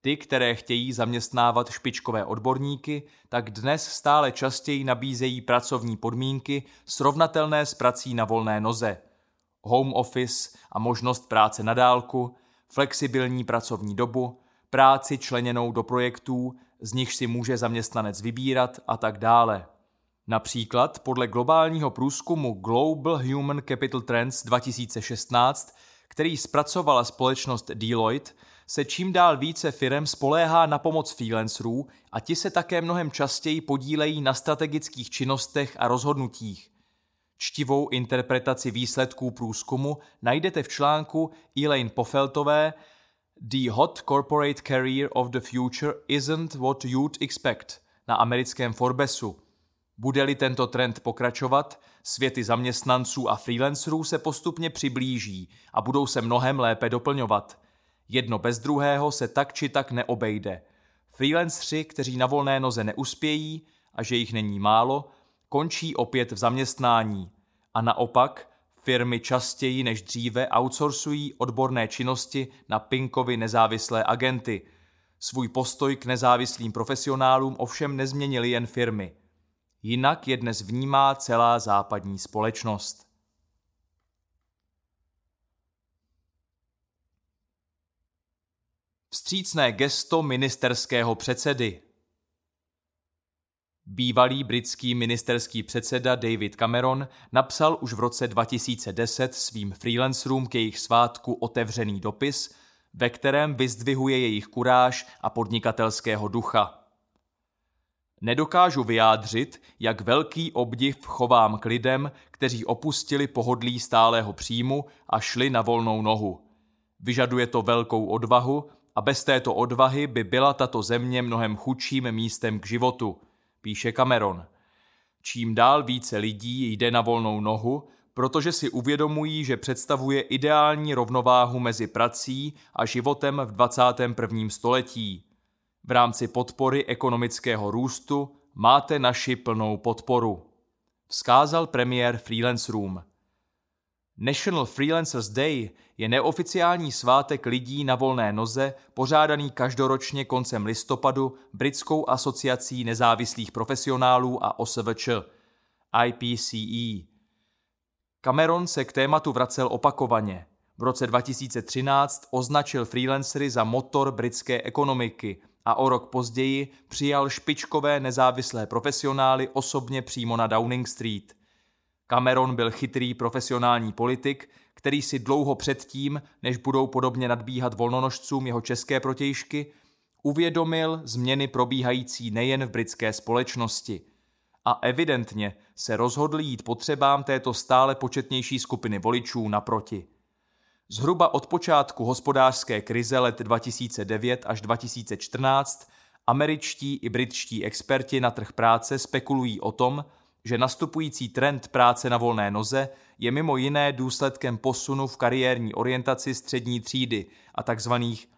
Ty, které chtějí zaměstnávat špičkové odborníky, tak dnes stále častěji nabízejí pracovní podmínky srovnatelné s prací na volné noze. Home office a možnost práce na dálku, flexibilní pracovní dobu, práci členěnou do projektů, z nich si může zaměstnanec vybírat a tak dále. Například podle globálního průzkumu Global Human Capital Trends 2016, který zpracovala společnost Deloitte, se čím dál více firem spoléhá na pomoc freelancerů a ti se také mnohem častěji podílejí na strategických činnostech a rozhodnutích. Čtivou interpretaci výsledků průzkumu najdete v článku Elaine Pofeltové The Hot Corporate Career of the Future Isn't What You'd Expect na americkém Forbesu. Bude-li tento trend pokračovat, světy zaměstnanců a freelancerů se postupně přiblíží a budou se mnohem lépe doplňovat. Jedno bez druhého se tak či tak neobejde. Freelancři, kteří na volné noze neuspějí, a že jich není málo, končí opět v zaměstnání. A naopak, firmy častěji než dříve outsourcují odborné činnosti na Pinkovi nezávislé agenty. Svůj postoj k nezávislým profesionálům ovšem nezměnili jen firmy. Jinak je dnes vnímá celá západní společnost. Vstřícné gesto ministerského předsedy Bývalý britský ministerský předseda David Cameron napsal už v roce 2010 svým freelancerům k jejich svátku otevřený dopis, ve kterém vyzdvihuje jejich kuráž a podnikatelského ducha. Nedokážu vyjádřit, jak velký obdiv chovám k lidem, kteří opustili pohodlí stálého příjmu a šli na volnou nohu. Vyžaduje to velkou odvahu a bez této odvahy by byla tato země mnohem chudším místem k životu – píše Cameron. Čím dál více lidí jde na volnou nohu, protože si uvědomují, že představuje ideální rovnováhu mezi prací a životem v 21. století. V rámci podpory ekonomického růstu máte naši plnou podporu. Vzkázal premiér Freelance Room. National Freelancers Day je neoficiální svátek lidí na volné noze, pořádaný každoročně koncem listopadu Britskou asociací nezávislých profesionálů a OSVČ, IPCE. Cameron se k tématu vracel opakovaně. V roce 2013 označil freelancery za motor britské ekonomiky a o rok později přijal špičkové nezávislé profesionály osobně přímo na Downing Street. Cameron byl chytrý profesionální politik, který si dlouho předtím, než budou podobně nadbíhat volnonožcům jeho české protějšky, uvědomil změny probíhající nejen v britské společnosti. A evidentně se rozhodl jít potřebám této stále početnější skupiny voličů naproti. Zhruba od počátku hospodářské krize let 2009 až 2014 američtí i britští experti na trh práce spekulují o tom, že nastupující trend práce na volné noze je mimo jiné důsledkem posunu v kariérní orientaci střední třídy a tzv.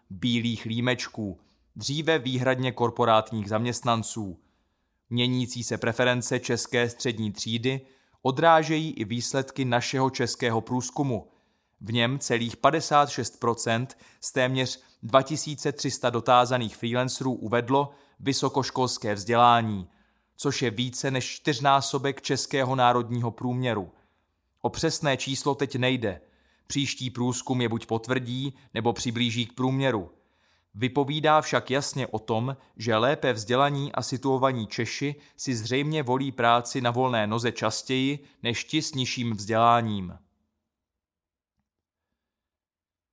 bílých límečků, dříve výhradně korporátních zaměstnanců. Měnící se preference české střední třídy odrážejí i výsledky našeho českého průzkumu. V něm celých 56% z téměř 2300 dotázaných freelancerů uvedlo vysokoškolské vzdělání – což je více než čtyřnásobek českého národního průměru. O přesné číslo teď nejde. Příští průzkum je buď potvrdí, nebo přiblíží k průměru. Vypovídá však jasně o tom, že lépe vzdělaní a situovaní Češi si zřejmě volí práci na volné noze častěji než ti s nižším vzděláním.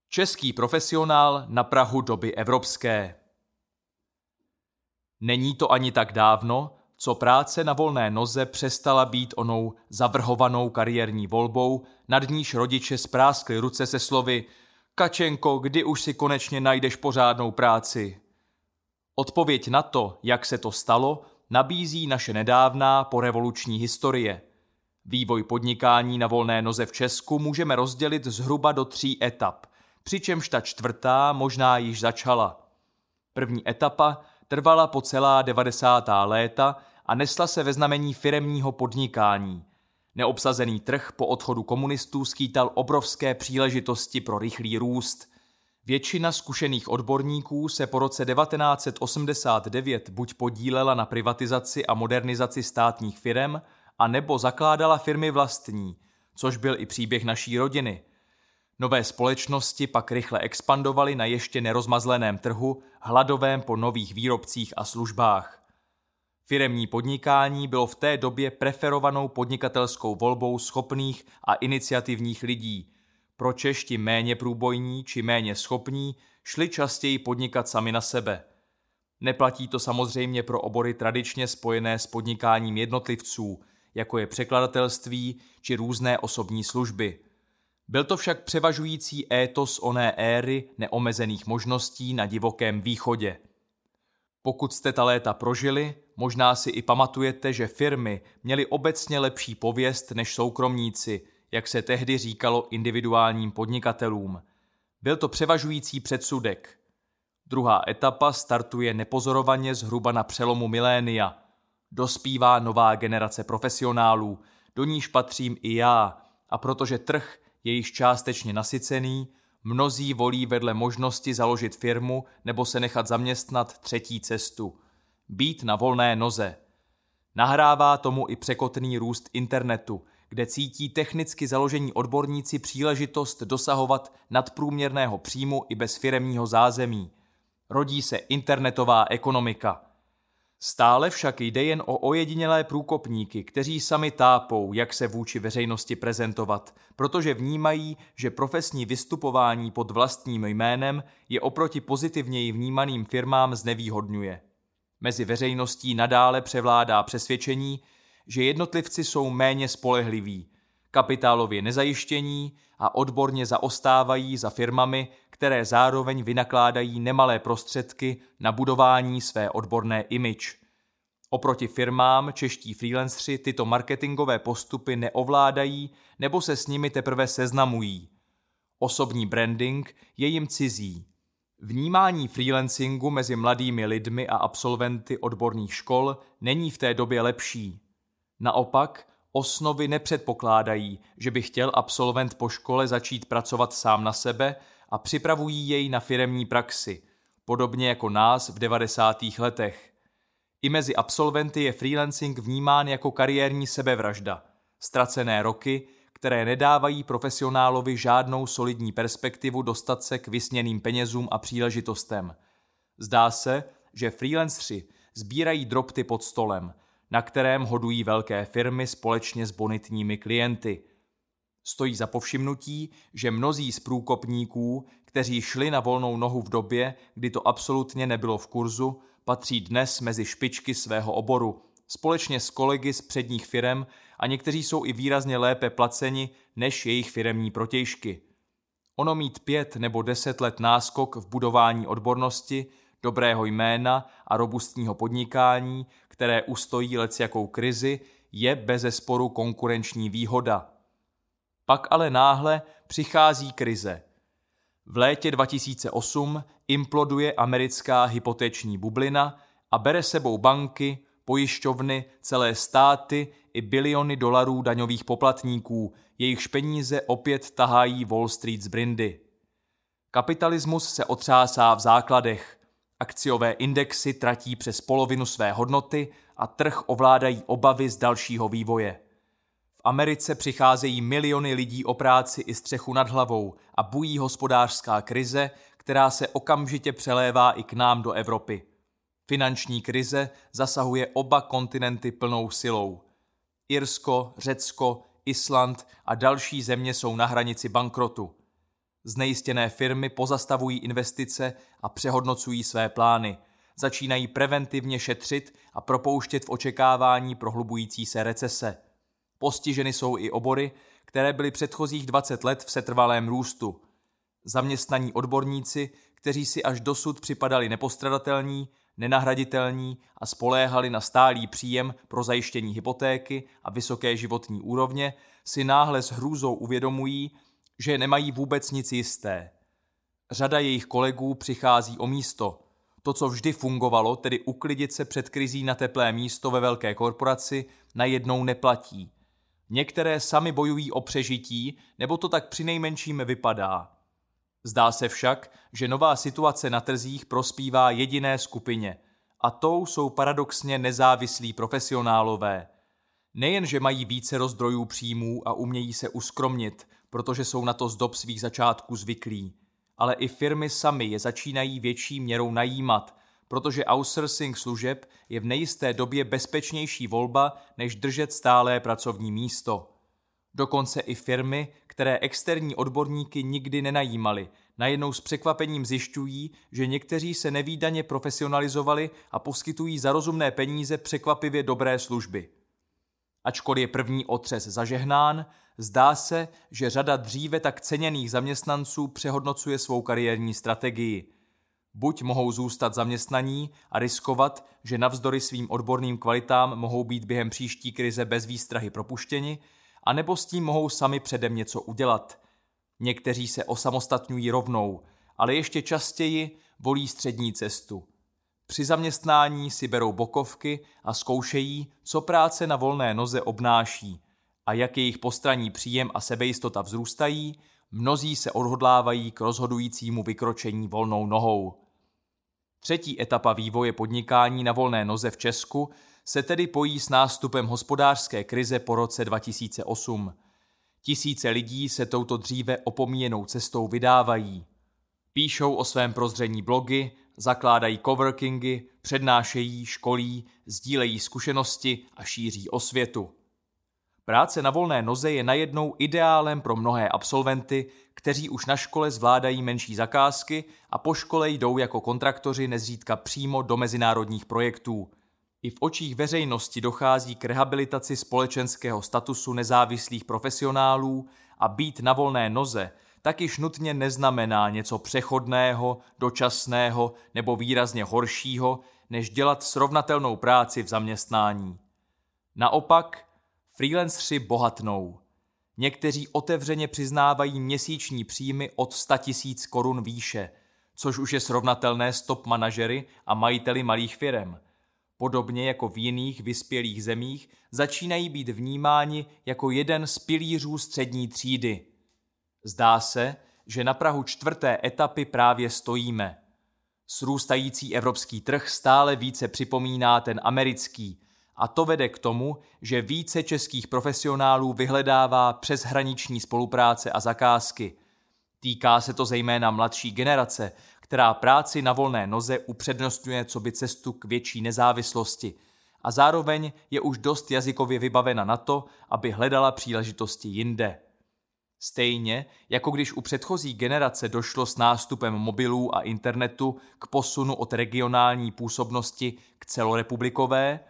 Český profesionál na Prahu doby evropské. Není to ani tak dávno, co práce na volné noze přestala být onou zavrhovanou kariérní volbou, nad níž rodiče spráskli ruce se slovy Kačenko, kdy už si konečně najdeš pořádnou práci? Odpověď na to, jak se to stalo, nabízí naše nedávná porevoluční historie. Vývoj podnikání na volné noze v Česku můžeme rozdělit zhruba do tří etap, přičemž ta čtvrtá možná již začala. První etapa trvala po celá 90. léta a nesla se ve znamení firemního podnikání. Neobsazený trh po odchodu komunistů skýtal obrovské příležitosti pro rychlý růst. Většina zkušených odborníků se po roce 1989 buď podílela na privatizaci a modernizaci státních firem, a nebo zakládala firmy vlastní, což byl i příběh naší rodiny. Nové společnosti pak rychle expandovaly na ještě nerozmazleném trhu, hladovém po nových výrobcích a službách. Firemní podnikání bylo v té době preferovanou podnikatelskou volbou schopných a iniciativních lidí. Pro Češti méně průbojní či méně schopní šli častěji podnikat sami na sebe. Neplatí to samozřejmě pro obory tradičně spojené s podnikáním jednotlivců, jako je překladatelství či různé osobní služby. Byl to však převažující étos oné éry neomezených možností na divokém východě – pokud jste ta léta prožili, možná si i pamatujete, že firmy měly obecně lepší pověst než soukromníci, jak se tehdy říkalo individuálním podnikatelům. Byl to převažující předsudek. Druhá etapa startuje nepozorovaně zhruba na přelomu milénia. Dospívá nová generace profesionálů, do níž patřím i já, a protože trh je již částečně nasycený, Mnozí volí vedle možnosti založit firmu nebo se nechat zaměstnat třetí cestu. Být na volné noze. Nahrává tomu i překotný růst internetu, kde cítí technicky založení odborníci příležitost dosahovat nadprůměrného příjmu i bez firemního zázemí. Rodí se internetová ekonomika – Stále však jde jen o ojedinělé průkopníky, kteří sami tápou, jak se vůči veřejnosti prezentovat, protože vnímají, že profesní vystupování pod vlastním jménem je oproti pozitivněji vnímaným firmám znevýhodňuje. Mezi veřejností nadále převládá přesvědčení, že jednotlivci jsou méně spolehliví, kapitálově nezajištění a odborně zaostávají za firmami, které zároveň vynakládají nemalé prostředky na budování své odborné image. Oproti firmám čeští freelancři tyto marketingové postupy neovládají nebo se s nimi teprve seznamují. Osobní branding je jim cizí. Vnímání freelancingu mezi mladými lidmi a absolventy odborných škol není v té době lepší. Naopak, osnovy nepředpokládají, že by chtěl absolvent po škole začít pracovat sám na sebe a připravují jej na firemní praxi, podobně jako nás v 90. letech. I mezi absolventy je freelancing vnímán jako kariérní sebevražda, ztracené roky, které nedávají profesionálovi žádnou solidní perspektivu dostat se k vysněným penězům a příležitostem. Zdá se, že freelancři sbírají dropty pod stolem, na kterém hodují velké firmy společně s bonitními klienty – Stojí za povšimnutí, že mnozí z průkopníků, kteří šli na volnou nohu v době, kdy to absolutně nebylo v kurzu, patří dnes mezi špičky svého oboru, společně s kolegy z předních firem a někteří jsou i výrazně lépe placeni než jejich firemní protějšky. Ono mít pět nebo deset let náskok v budování odbornosti, dobrého jména a robustního podnikání, které ustojí lec jakou krizi, je bezesporu konkurenční výhoda – pak ale náhle přichází krize. V létě 2008 imploduje americká hypoteční bublina a bere sebou banky, pojišťovny, celé státy i biliony dolarů daňových poplatníků, jejichž peníze opět tahají Wall Street z brindy. Kapitalismus se otřásá v základech. Akciové indexy tratí přes polovinu své hodnoty a trh ovládají obavy z dalšího vývoje. V Americe přicházejí miliony lidí o práci i střechu nad hlavou a bují hospodářská krize, která se okamžitě přelévá i k nám do Evropy. Finanční krize zasahuje oba kontinenty plnou silou. Irsko, Řecko, Island a další země jsou na hranici bankrotu. Znejistěné firmy pozastavují investice a přehodnocují své plány. Začínají preventivně šetřit a propouštět v očekávání prohlubující se recese. Postiženy jsou i obory, které byly předchozích 20 let v setrvalém růstu. Zaměstnaní odborníci, kteří si až dosud připadali nepostradatelní, nenahraditelní a spoléhali na stálý příjem pro zajištění hypotéky a vysoké životní úrovně, si náhle s hrůzou uvědomují, že nemají vůbec nic jisté. Řada jejich kolegů přichází o místo. To, co vždy fungovalo, tedy uklidit se před krizí na teplé místo ve velké korporaci, najednou neplatí. Některé sami bojují o přežití, nebo to tak přinejmenším vypadá. Zdá se však, že nová situace na trzích prospívá jediné skupině, a tou jsou paradoxně nezávislí profesionálové. Nejen, že mají více rozdrojů příjmů a umějí se uskromnit, protože jsou na to z dob svých začátků zvyklí, ale i firmy samy je začínají větší měrou najímat, protože outsourcing služeb je v nejisté době bezpečnější volba, než držet stálé pracovní místo. Dokonce i firmy, které externí odborníky nikdy nenajímali, najednou s překvapením zjišťují, že někteří se nevýdaně profesionalizovali a poskytují za rozumné peníze překvapivě dobré služby. Ačkoliv je první otřes zažehnán, zdá se, že řada dříve tak ceněných zaměstnanců přehodnocuje svou kariérní strategii. Buď mohou zůstat zaměstnaní a riskovat, že navzdory svým odborným kvalitám mohou být během příští krize bez výstrahy propuštěni, anebo s tím mohou sami předem něco udělat. Někteří se osamostatňují rovnou, ale ještě častěji volí střední cestu. Při zaměstnání si berou bokovky a zkoušejí, co práce na volné noze obnáší a jak jejich postranní příjem a sebejistota vzrůstají, mnozí se odhodlávají k rozhodujícímu vykročení volnou nohou. Třetí etapa vývoje podnikání na volné noze v Česku se tedy pojí s nástupem hospodářské krize po roce 2008. Tisíce lidí se touto dříve opomíjenou cestou vydávají. Píšou o svém prozření blogy, zakládají coworkingy, přednášejí, školí, sdílejí zkušenosti a šíří osvětu. Práce na volné noze je najednou ideálem pro mnohé absolventy, kteří už na škole zvládají menší zakázky a po škole jdou jako kontraktoři nezřídka přímo do mezinárodních projektů. I v očích veřejnosti dochází k rehabilitaci společenského statusu nezávislých profesionálů a být na volné noze tak již nutně neznamená něco přechodného, dočasného nebo výrazně horšího, než dělat srovnatelnou práci v zaměstnání. Naopak, freelancři bohatnou. Někteří otevřeně přiznávají měsíční příjmy od 100 000 korun výše, což už je srovnatelné s top manažery a majiteli malých firm. Podobně jako v jiných vyspělých zemích začínají být vnímáni jako jeden z pilířů střední třídy. Zdá se, že na Prahu čtvrté etapy právě stojíme. Srůstající evropský trh stále více připomíná ten americký a to vede k tomu, že více českých profesionálů vyhledává přeshraniční spolupráce a zakázky. Týká se to zejména mladší generace, která práci na volné noze upřednostňuje co by cestu k větší nezávislosti a zároveň je už dost jazykově vybavena na to, aby hledala příležitosti jinde. Stejně jako když u předchozí generace došlo s nástupem mobilů a internetu k posunu od regionální působnosti k celorepublikové,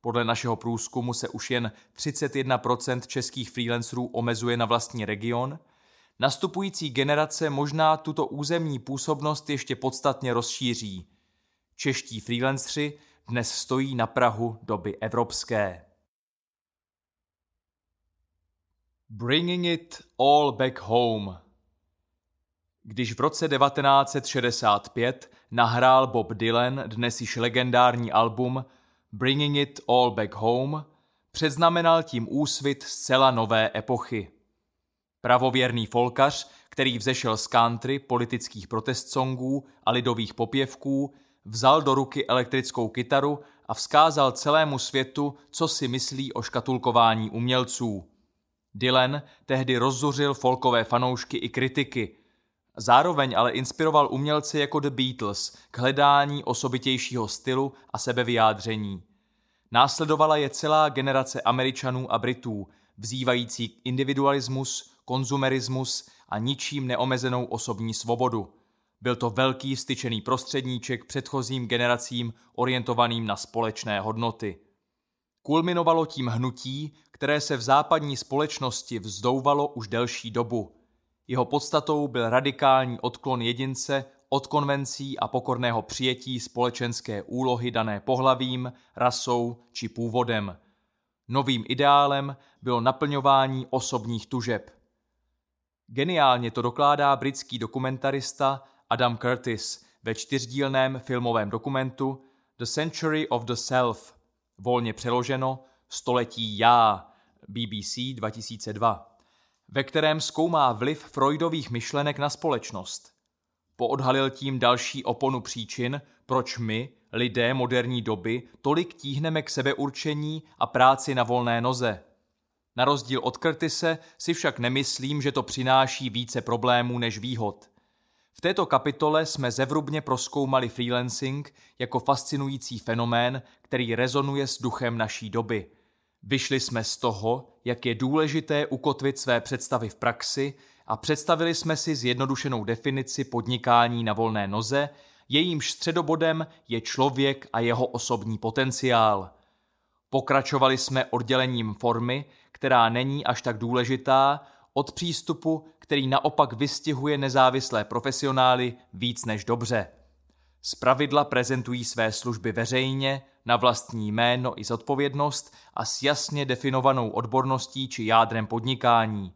podle našeho průzkumu se už jen 31% českých freelancerů omezuje na vlastní region, nastupující generace možná tuto územní působnost ještě podstatně rozšíří. Čeští freelancři dnes stojí na Prahu doby evropské. Bringing it all back home. Když v roce 1965 nahrál Bob Dylan dnes již legendární album Bringing it all back home, předznamenal tím úsvit zcela nové epochy. Pravověrný folkař, který vzešel z country, politických protest songů a lidových popěvků, vzal do ruky elektrickou kytaru a vzkázal celému světu, co si myslí o škatulkování umělců – Dylan tehdy rozzuřil folkové fanoušky i kritiky. Zároveň ale inspiroval umělce jako The Beatles k hledání osobitějšího stylu a sebevyjádření. Následovala je celá generace Američanů a Britů, vzývající k individualismus, konzumerismus a ničím neomezenou osobní svobodu. Byl to velký styčený prostředníček předchozím generacím orientovaným na společné hodnoty. Kulminovalo tím hnutí, které se v západní společnosti vzdouvalo už delší dobu. Jeho podstatou byl radikální odklon jedince od konvencí a pokorného přijetí společenské úlohy dané pohlavím, rasou či původem. Novým ideálem bylo naplňování osobních tužeb. Geniálně to dokládá britský dokumentarista Adam Curtis ve čtyřdílném filmovém dokumentu The Century of the Self, volně přeloženo Století já, BBC 2002, ve kterém zkoumá vliv Freudových myšlenek na společnost. Poodhalil tím další oponu příčin, proč my, lidé moderní doby, tolik tíhneme k sebeurčení a práci na volné noze. Na rozdíl od Curtise si však nemyslím, že to přináší více problémů než výhod. V této kapitole jsme zevrubně proskoumali freelancing jako fascinující fenomén, který rezonuje s duchem naší doby. Vyšli jsme z toho, jak je důležité ukotvit své představy v praxi a představili jsme si zjednodušenou definici podnikání na volné noze, jejímž středobodem je člověk a jeho osobní potenciál. Pokračovali jsme oddělením formy, která není až tak důležitá, od přístupu, který naopak vystihuje nezávislé profesionály víc než dobře. pravidla prezentují své služby veřejně, na vlastní jméno i zodpovědnost a s jasně definovanou odborností či jádrem podnikání.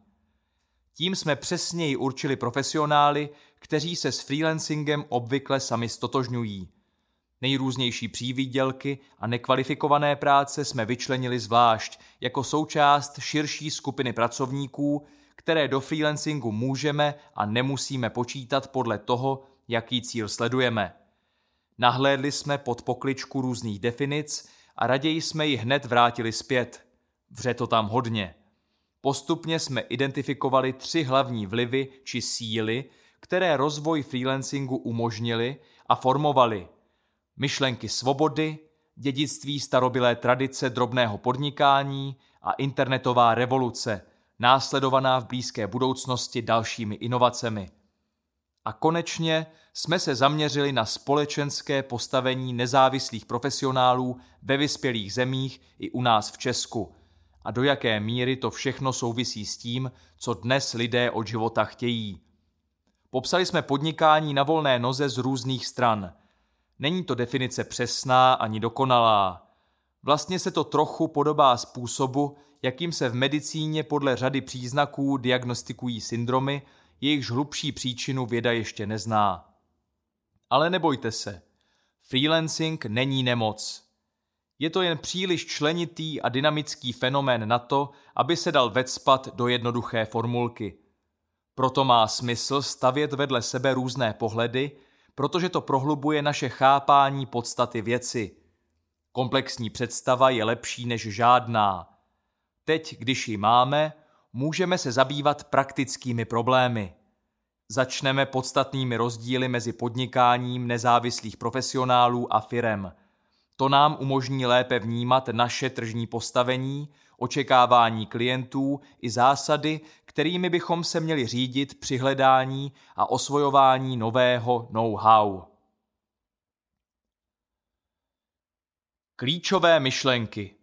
Tím jsme přesněji určili profesionály, kteří se s freelancingem obvykle sami stotožňují. Nejrůznější přívídělky a nekvalifikované práce jsme vyčlenili zvlášť jako součást širší skupiny pracovníků, které do freelancingu můžeme a nemusíme počítat podle toho, jaký cíl sledujeme. Nahlédli jsme pod pokličku různých definic a raději jsme ji hned vrátili zpět. Vře to tam hodně. Postupně jsme identifikovali tři hlavní vlivy či síly, které rozvoj freelancingu umožnili a formovali. Myšlenky svobody, dědictví starobilé tradice drobného podnikání a internetová revoluce – následovaná v blízké budoucnosti dalšími inovacemi. A konečně jsme se zaměřili na společenské postavení nezávislých profesionálů ve vyspělých zemích i u nás v Česku a do jaké míry to všechno souvisí s tím, co dnes lidé od života chtějí. Popsali jsme podnikání na volné noze z různých stran. Není to definice přesná ani dokonalá. Vlastně se to trochu podobá způsobu, jakým se v medicíně podle řady příznaků diagnostikují syndromy, jejichž hlubší příčinu věda ještě nezná. Ale nebojte se, freelancing není nemoc. Je to jen příliš členitý a dynamický fenomén na to, aby se dal vecpat do jednoduché formulky. Proto má smysl stavět vedle sebe různé pohledy, protože to prohlubuje naše chápání podstaty věci. Komplexní představa je lepší než žádná – Teď, když ji máme, můžeme se zabývat praktickými problémy. Začneme podstatnými rozdíly mezi podnikáním nezávislých profesionálů a firem. To nám umožní lépe vnímat naše tržní postavení, očekávání klientů i zásady, kterými bychom se měli řídit při hledání a osvojování nového know-how. Klíčové myšlenky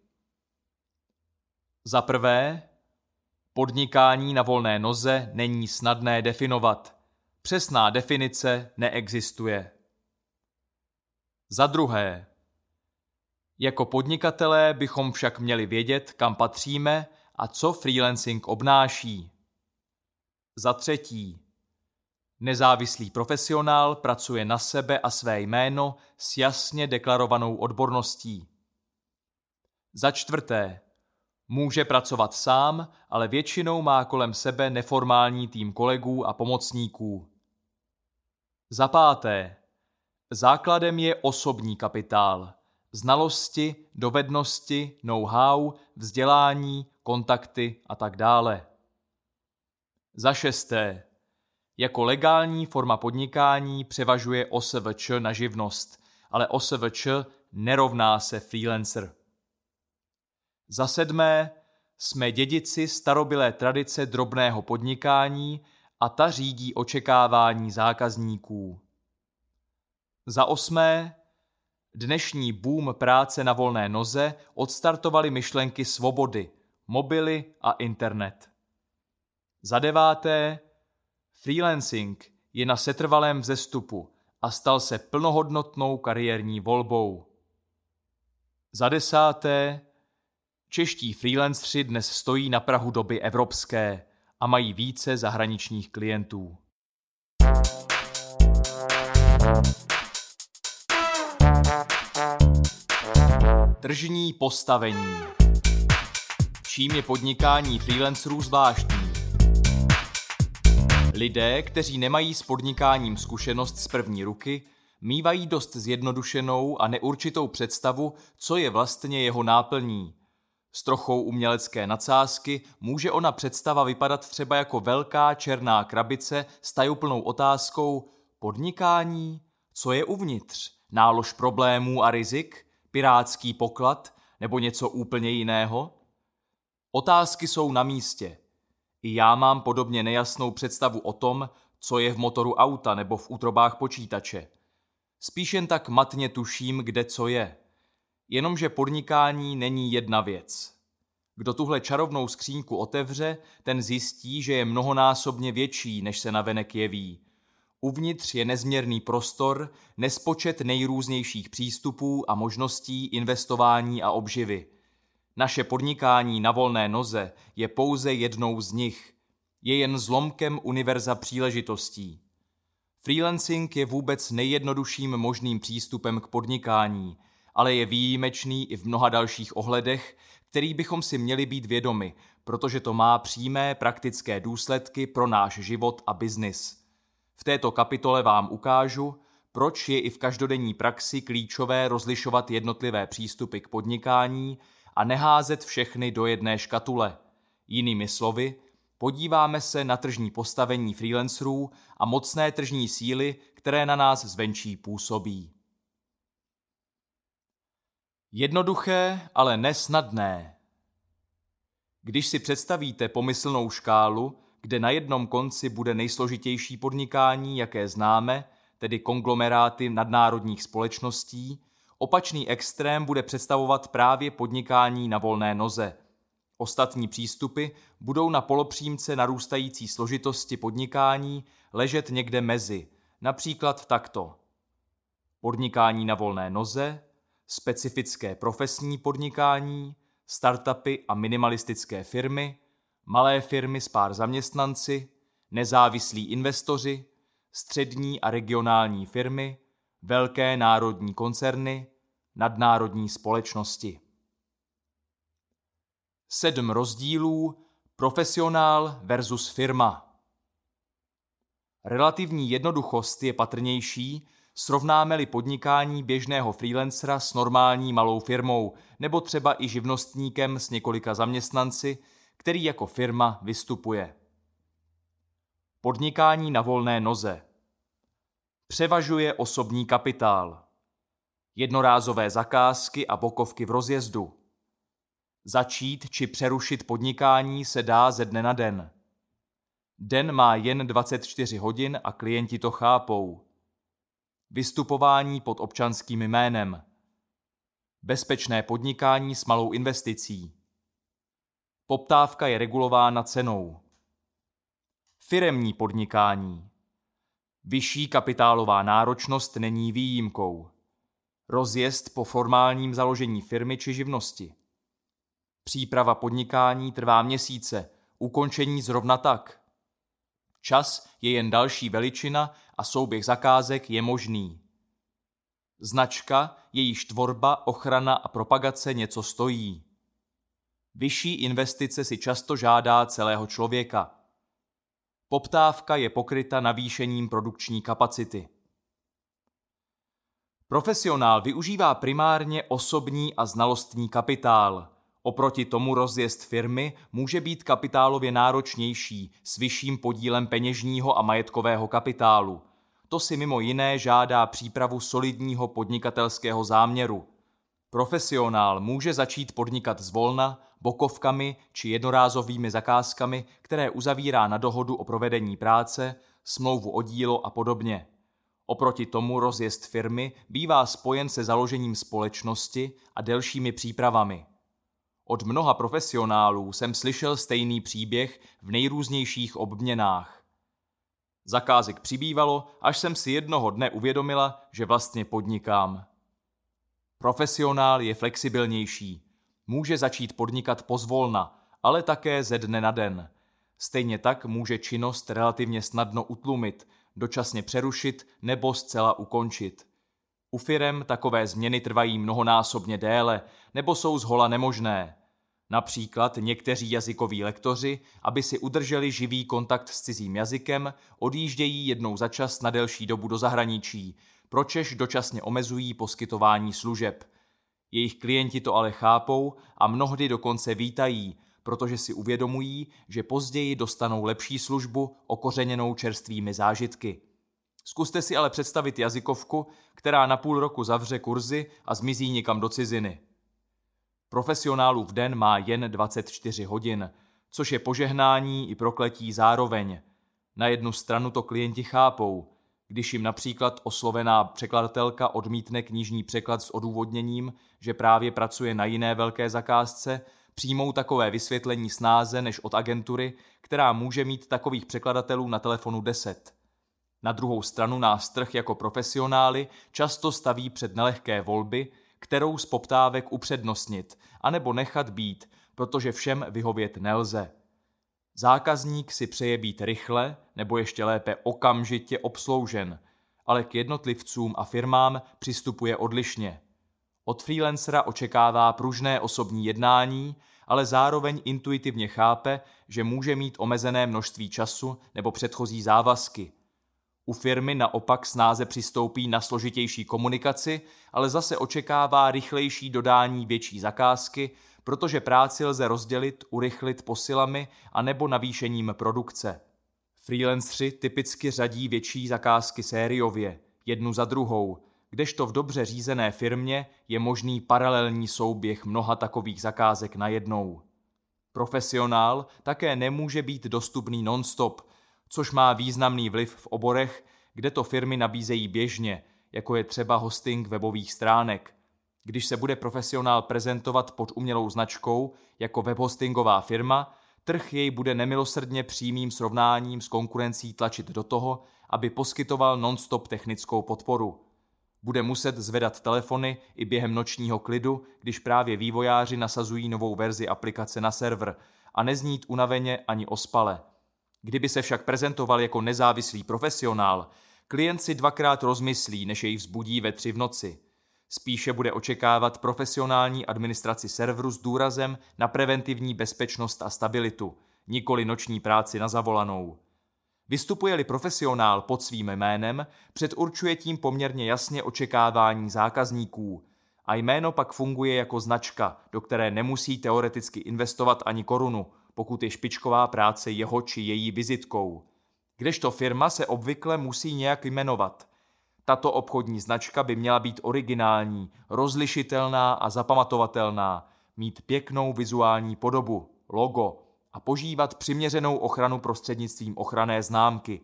za prvé, podnikání na volné noze není snadné definovat. Přesná definice neexistuje. Za druhé, jako podnikatelé bychom však měli vědět, kam patříme a co freelancing obnáší. Za třetí, nezávislý profesionál pracuje na sebe a své jméno s jasně deklarovanou odborností. Za čtvrté, Může pracovat sám, ale většinou má kolem sebe neformální tým kolegů a pomocníků. Za páté. Základem je osobní kapitál. Znalosti, dovednosti, know-how, vzdělání, kontakty a tak dále. Za šesté. Jako legální forma podnikání převažuje OSVČ na živnost, ale OSVČ nerovná se freelancer. Za sedmé, jsme dědici starobilé tradice drobného podnikání a ta řídí očekávání zákazníků. Za osmé, dnešní boom práce na volné noze odstartovaly myšlenky svobody, mobily a internet. Za deváté, freelancing je na setrvalém vzestupu a stal se plnohodnotnou kariérní volbou. Za desáté, čeští freelancři dnes stojí na prahu doby evropské a mají více zahraničních klientů. Tržní postavení Čím je podnikání freelancerů zvláštní? Lidé, kteří nemají s podnikáním zkušenost z první ruky, mývají dost zjednodušenou a neurčitou představu, co je vlastně jeho náplní. S trochou umělecké nadsázky může ona představa vypadat třeba jako velká černá krabice s tajuplnou otázkou podnikání, co je uvnitř, nálož problémů a rizik, pirátský poklad nebo něco úplně jiného? Otázky jsou na místě. I já mám podobně nejasnou představu o tom, co je v motoru auta nebo v útrobách počítače. Spíš jen tak matně tuším, kde co je. Jenomže podnikání není jedna věc. Kdo tuhle čarovnou skřínku otevře, ten zjistí, že je mnohonásobně větší, než se navenek jeví. Uvnitř je nezměrný prostor, nespočet nejrůznějších přístupů a možností investování a obživy. Naše podnikání na volné noze je pouze jednou z nich. Je jen zlomkem univerza příležitostí. Freelancing je vůbec nejjednodušším možným přístupem k podnikání, ale je výjimečný i v mnoha dalších ohledech, který bychom si měli být vědomi, protože to má přímé praktické důsledky pro náš život a biznis. V této kapitole vám ukážu, proč je i v každodenní praxi klíčové rozlišovat jednotlivé přístupy k podnikání a neházet všechny do jedné škatule. Jinými slovy, podíváme se na tržní postavení freelancerů a mocné tržní síly, které na nás zvenčí působí. Jednoduché, ale nesnadné. Když si představíte pomyslnou škálu, kde na jednom konci bude nejsložitější podnikání, jaké známe, tedy konglomeráty nadnárodních společností, opačný extrém bude představovat právě podnikání na volné noze. Ostatní přístupy budou na polopřímce narůstající složitosti podnikání ležet někde mezi, například takto. Podnikání na volné noze, specifické profesní podnikání, startupy a minimalistické firmy, malé firmy s pár zaměstnanci, nezávislí investoři, střední a regionální firmy, velké národní koncerny, nadnárodní společnosti. Sedm rozdílů profesionál versus firma. Relativní jednoduchost je patrnější, srovnáme-li podnikání běžného freelancera s normální malou firmou nebo třeba i živnostníkem s několika zaměstnanci, který jako firma vystupuje. Podnikání na volné noze. Převažuje osobní kapitál. Jednorázové zakázky a bokovky v rozjezdu. Začít či přerušit podnikání se dá ze dne na den. Den má jen 24 hodin a klienti to chápou. Vystupování pod občanským jménem. Bezpečné podnikání s malou investicí. Poptávka je regulována cenou. Firemní podnikání. Vyšší kapitálová náročnost není výjimkou. Rozjezd po formálním založení firmy či živnosti. Příprava podnikání trvá měsíce, ukončení zrovna tak. Čas je jen další veličina a souběh zakázek je možný. Značka, jejíž tvorba, ochrana a propagace něco stojí. Vyšší investice si často žádá celého člověka. Poptávka je pokryta navýšením produkční kapacity. Profesionál využívá primárně osobní a znalostní kapitál, Oproti tomu rozjezd firmy může být kapitálově náročnější s vyšším podílem peněžního a majetkového kapitálu. To si mimo jiné žádá přípravu solidního podnikatelského záměru. Profesionál může začít podnikat zvolna, bokovkami či jednorázovými zakázkami, které uzavírá na dohodu o provedení práce, smlouvu o dílo a podobně. Oproti tomu rozjezd firmy bývá spojen se založením společnosti a delšími přípravami. Od mnoha profesionálů jsem slyšel stejný příběh v nejrůznějších obměnách. Zakázek přibývalo, až jsem si jednoho dne uvědomila, že vlastně podnikám. Profesionál je flexibilnější. Může začít podnikat pozvolna, ale také ze dne na den. Stejně tak může činnost relativně snadno utlumit, dočasně přerušit nebo zcela ukončit. U firem takové změny trvají mnohonásobně déle nebo jsou zhola nemožné. Například někteří jazykoví lektoři, aby si udrželi živý kontakt s cizím jazykem, odjíždějí jednou za čas na delší dobu do zahraničí, pročež dočasně omezují poskytování služeb. Jejich klienti to ale chápou a mnohdy dokonce vítají, protože si uvědomují, že později dostanou lepší službu okořeněnou čerstvými zážitky. Zkuste si ale představit jazykovku, která na půl roku zavře kurzy a zmizí někam do ciziny. Profesionálů v den má jen 24 hodin, což je požehnání i prokletí zároveň. Na jednu stranu to klienti chápou, když jim například oslovená překladatelka odmítne knižní překlad s odůvodněním, že právě pracuje na jiné velké zakázce, přijmou takové vysvětlení snáze než od agentury, která může mít takových překladatelů na telefonu 10. Na druhou stranu nás trh jako profesionály často staví před nelehké volby, kterou z poptávek upřednostnit, anebo nechat být, protože všem vyhovět nelze. Zákazník si přeje být rychle, nebo ještě lépe okamžitě obsloužen, ale k jednotlivcům a firmám přistupuje odlišně. Od freelancera očekává pružné osobní jednání, ale zároveň intuitivně chápe, že může mít omezené množství času nebo předchozí závazky. U firmy naopak snáze přistoupí na složitější komunikaci, ale zase očekává rychlejší dodání větší zakázky, protože práci lze rozdělit, urychlit posilami a nebo navýšením produkce. Freelancři typicky řadí větší zakázky sériově, jednu za druhou, kdežto v dobře řízené firmě je možný paralelní souběh mnoha takových zakázek najednou. Profesionál také nemůže být dostupný non-stop, což má významný vliv v oborech, kde to firmy nabízejí běžně, jako je třeba hosting webových stránek. Když se bude profesionál prezentovat pod umělou značkou jako webhostingová firma, trh jej bude nemilosrdně přímým srovnáním s konkurencí tlačit do toho, aby poskytoval non-stop technickou podporu. Bude muset zvedat telefony i během nočního klidu, když právě vývojáři nasazují novou verzi aplikace na server a neznít unaveně ani ospale. Kdyby se však prezentoval jako nezávislý profesionál, klient si dvakrát rozmyslí, než jej vzbudí ve tři v noci. Spíše bude očekávat profesionální administraci serveru s důrazem na preventivní bezpečnost a stabilitu, nikoli noční práci na zavolanou. Vystupuje-li profesionál pod svým jménem, předurčuje tím poměrně jasně očekávání zákazníků a jméno pak funguje jako značka, do které nemusí teoreticky investovat ani korunu, pokud je špičková práce jeho či její vizitkou. Kdežto firma se obvykle musí nějak jmenovat. Tato obchodní značka by měla být originální, rozlišitelná a zapamatovatelná, mít pěknou vizuální podobu, logo, a požívat přiměřenou ochranu prostřednictvím ochranné známky.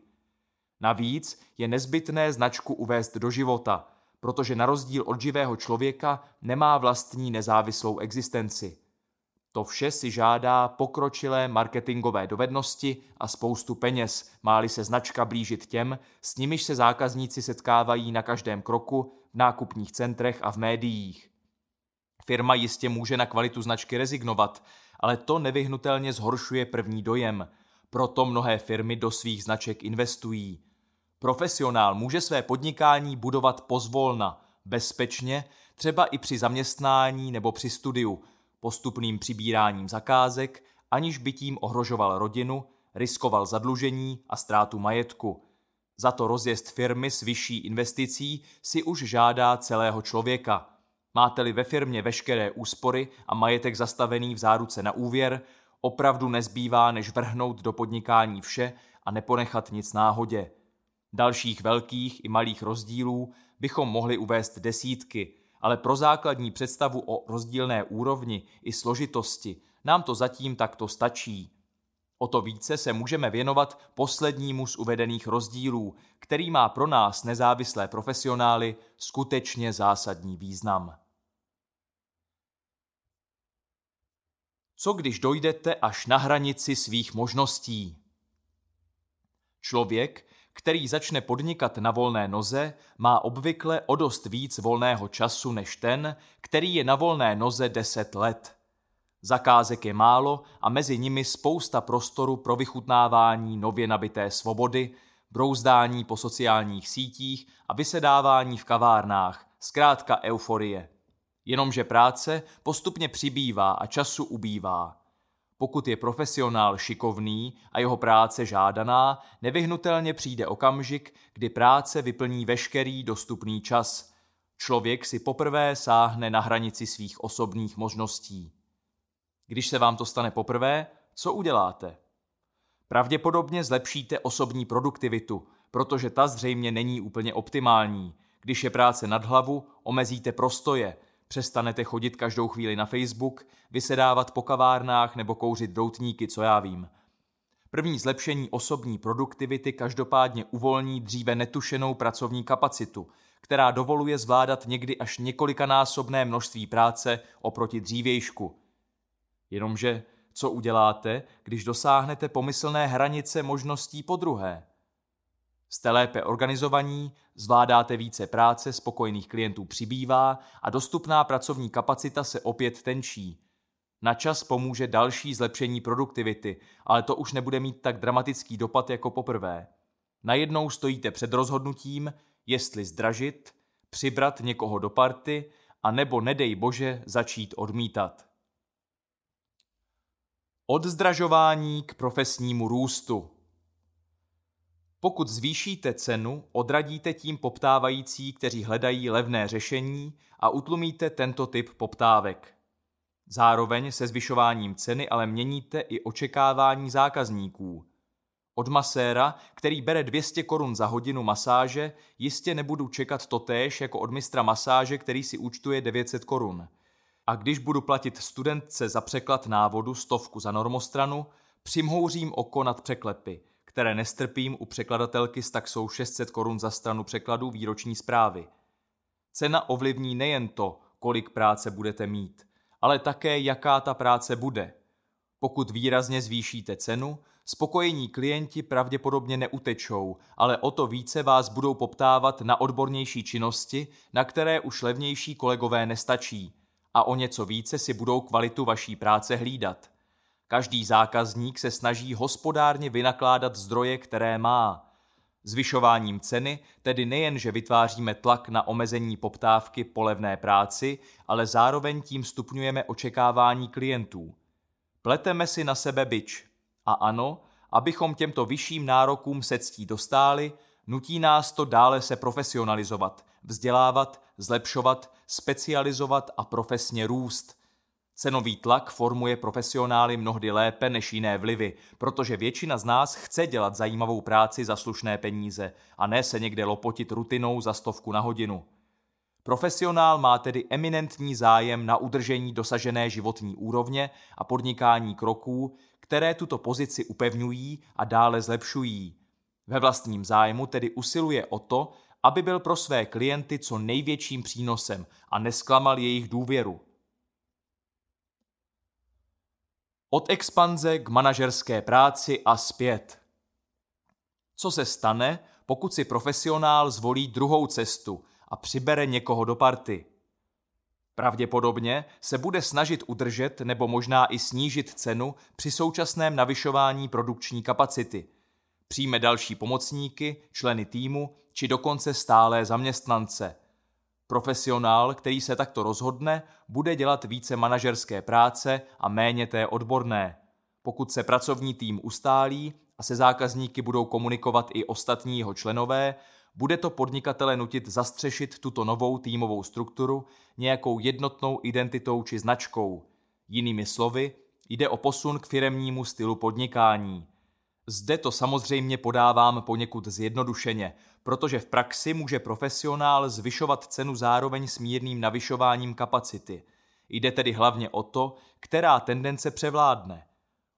Navíc je nezbytné značku uvést do života, protože na rozdíl od živého člověka nemá vlastní nezávislou existenci. To vše si žádá pokročilé marketingové dovednosti a spoustu peněz, máli se značka blížit těm, s nimiž se zákazníci setkávají na každém kroku, v nákupních centrech a v médiích. Firma jistě může na kvalitu značky rezignovat, ale to nevyhnutelně zhoršuje první dojem. Proto mnohé firmy do svých značek investují. Profesionál může své podnikání budovat pozvolna, bezpečně, třeba i při zaměstnání nebo při studiu, postupným přibíráním zakázek, aniž by tím ohrožoval rodinu, riskoval zadlužení a ztrátu majetku. Za to rozjezd firmy s vyšší investicí si už žádá celého člověka. Máte-li ve firmě veškeré úspory a majetek zastavený v záruce na úvěr, opravdu nezbývá, než vrhnout do podnikání vše a neponechat nic náhodě. Dalších velkých i malých rozdílů bychom mohli uvést desítky, ale pro základní představu o rozdílné úrovni i složitosti nám to zatím takto stačí. O to více se můžeme věnovat poslednímu z uvedených rozdílů, který má pro nás nezávislé profesionály skutečně zásadní význam. Co když dojdete až na hranici svých možností? Člověk, který začne podnikat na volné noze, má obvykle o dost víc volného času než ten, který je na volné noze 10 let. Zakázek je málo a mezi nimi spousta prostoru pro vychutnávání nově nabité svobody, brouzdání po sociálních sítích a vysedávání v kavárnách, zkrátka euforie. Jenomže práce postupně přibývá a času ubývá. Pokud je profesionál šikovný a jeho práce žádaná, nevyhnutelně přijde okamžik, kdy práce vyplní veškerý dostupný čas. Člověk si poprvé sáhne na hranici svých osobních možností. Když se vám to stane poprvé, co uděláte? Pravděpodobně zlepšíte osobní produktivitu, protože ta zřejmě není úplně optimální. Když je práce nad hlavu, omezíte prostoje, přestanete chodit každou chvíli na Facebook, vysedávat po kavárnách nebo kouřit doutníky, co já vím. První zlepšení osobní produktivity každopádně uvolní dříve netušenou pracovní kapacitu, která dovoluje zvládat někdy až několikanásobné množství práce oproti dřívějšku. Jenomže co uděláte, když dosáhnete pomyslné hranice možností po druhé? Jste lépe organizovaní, zvládáte více práce, spokojených klientů přibývá a dostupná pracovní kapacita se opět tenčí. Na čas pomůže další zlepšení produktivity, ale to už nebude mít tak dramatický dopad jako poprvé. Najednou stojíte před rozhodnutím, jestli zdražit, přibrat někoho do party a nebo nedej bože začít odmítat. Od zdražování k profesnímu růstu. Pokud zvýšíte cenu, odradíte tím poptávající, kteří hledají levné řešení a utlumíte tento typ poptávek. Zároveň se zvyšováním ceny ale měníte i očekávání zákazníků. Od maséra, který bere 200 korun za hodinu masáže, jistě nebudu čekat totéž jako od mistra masáže, který si účtuje 900 korun. A když budu platit studentce za překlad návodu stovku za normostranu, přimhouřím oko nad překlepy – které nestrpím u překladatelky s taxou 600 korun za stranu překladu výroční zprávy. Cena ovlivní nejen to, kolik práce budete mít, ale také jaká ta práce bude. Pokud výrazně zvýšíte cenu, spokojení klienti pravděpodobně neutečou, ale o to více vás budou poptávat na odbornější činnosti, na které už levnější kolegové nestačí, a o něco více si budou kvalitu vaší práce hlídat – Každý zákazník se snaží hospodárně vynakládat zdroje, které má. Zvyšováním ceny tedy nejen, že vytváříme tlak na omezení poptávky po levné práci, ale zároveň tím stupňujeme očekávání klientů. Pleteme si na sebe byč. A ano, abychom těmto vyšším nárokům se ctí dostáli, nutí nás to dále se profesionalizovat, vzdělávat, zlepšovat, specializovat a profesně růst – Cenový tlak formuje profesionály mnohdy lépe než jiné vlivy, protože většina z nás chce dělat zajímavou práci za slušné peníze a ne se někde lopotit rutinou za stovku na hodinu. Profesionál má tedy eminentní zájem na udržení dosažené životní úrovně a podnikání kroků, které tuto pozici upevňují a dále zlepšují. Ve vlastním zájmu tedy usiluje o to, aby byl pro své klienty co největším přínosem a nesklamal jejich důvěru. Od expanze k manažerské práci a zpět. Co se stane, pokud si profesionál zvolí druhou cestu a přibere někoho do party? Pravděpodobně se bude snažit udržet nebo možná i snížit cenu při současném navyšování produkční kapacity. Přijme další pomocníky, členy týmu či dokonce stálé zaměstnance – Profesionál, který se takto rozhodne, bude dělat více manažerské práce a méně té odborné. Pokud se pracovní tým ustálí a se zákazníky budou komunikovat i ostatní jeho členové, bude to podnikatele nutit zastřešit tuto novou týmovou strukturu nějakou jednotnou identitou či značkou. Jinými slovy, jde o posun k firemnímu stylu podnikání. Zde to samozřejmě podávám poněkud zjednodušeně, protože v praxi může profesionál zvyšovat cenu zároveň s mírným navyšováním kapacity. Jde tedy hlavně o to, která tendence převládne.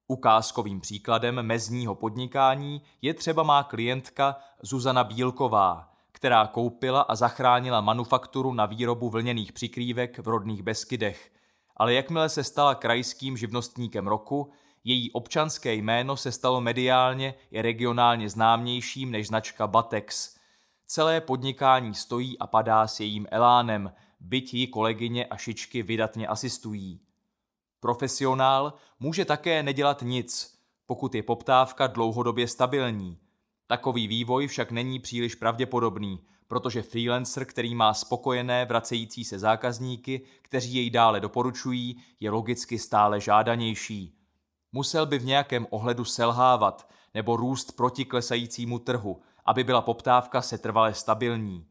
Ukázkovým příkladem mezního podnikání je třeba má klientka Zuzana Bílková, která koupila a zachránila manufakturu na výrobu vlněných přikrývek v rodných Beskydech. Ale jakmile se stala krajským živnostníkem roku, její občanské jméno se stalo mediálně i regionálně známějším než značka Batex. Celé podnikání stojí a padá s jejím elánem, byť ji kolegyně a šičky vydatně asistují. Profesionál může také nedělat nic, pokud je poptávka dlouhodobě stabilní. Takový vývoj však není příliš pravděpodobný, protože freelancer, který má spokojené vracející se zákazníky, kteří jej dále doporučují, je logicky stále žádanější. Musel by v nějakém ohledu selhávat nebo růst proti klesajícímu trhu, aby byla poptávka setrvale stabilní.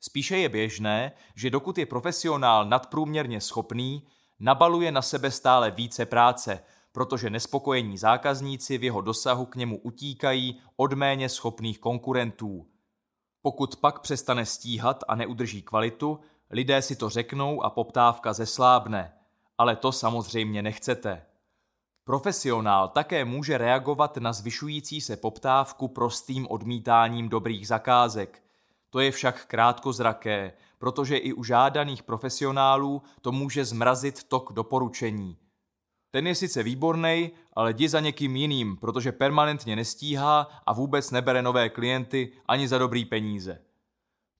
Spíše je běžné, že dokud je profesionál nadprůměrně schopný, nabaluje na sebe stále více práce, protože nespokojení zákazníci v jeho dosahu k němu utíkají od méně schopných konkurentů. Pokud pak přestane stíhat a neudrží kvalitu, lidé si to řeknou a poptávka zeslábne. Ale to samozřejmě nechcete. Profesionál také může reagovat na zvyšující se poptávku prostým odmítáním dobrých zakázek. To je však krátkozraké, protože i u žádaných profesionálů to může zmrazit tok doporučení. Ten je sice výborný, ale jdi za někým jiným, protože permanentně nestíhá a vůbec nebere nové klienty ani za dobrý peníze.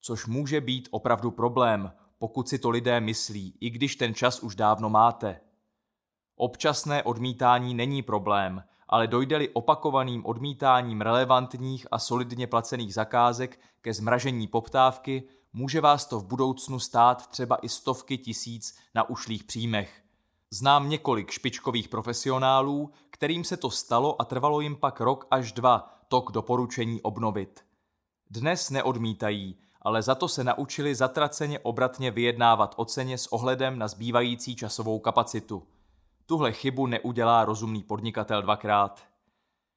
Což může být opravdu problém, pokud si to lidé myslí, i když ten čas už dávno máte. Občasné odmítání není problém, ale dojde-li opakovaným odmítáním relevantních a solidně placených zakázek ke zmražení poptávky, může vás to v budoucnu stát třeba i stovky tisíc na ušlých příjmech. Znám několik špičkových profesionálů, kterým se to stalo a trvalo jim pak rok až dva tok doporučení obnovit. Dnes neodmítají, ale za to se naučili zatraceně obratně vyjednávat o ceně s ohledem na zbývající časovou kapacitu. Tuhle chybu neudělá rozumný podnikatel dvakrát.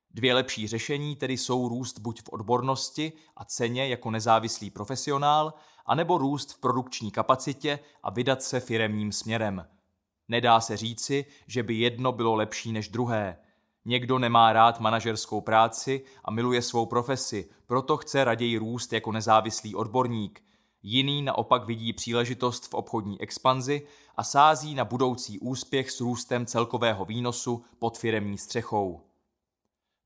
Dvě lepší řešení tedy jsou růst buď v odbornosti a ceně jako nezávislý profesionál, anebo růst v produkční kapacitě a vydat se firemním směrem. Nedá se říci, že by jedno bylo lepší než druhé. Někdo nemá rád manažerskou práci a miluje svou profesi, proto chce raději růst jako nezávislý odborník. Jiný naopak vidí příležitost v obchodní expanzi a sází na budoucí úspěch s růstem celkového výnosu pod firemní střechou.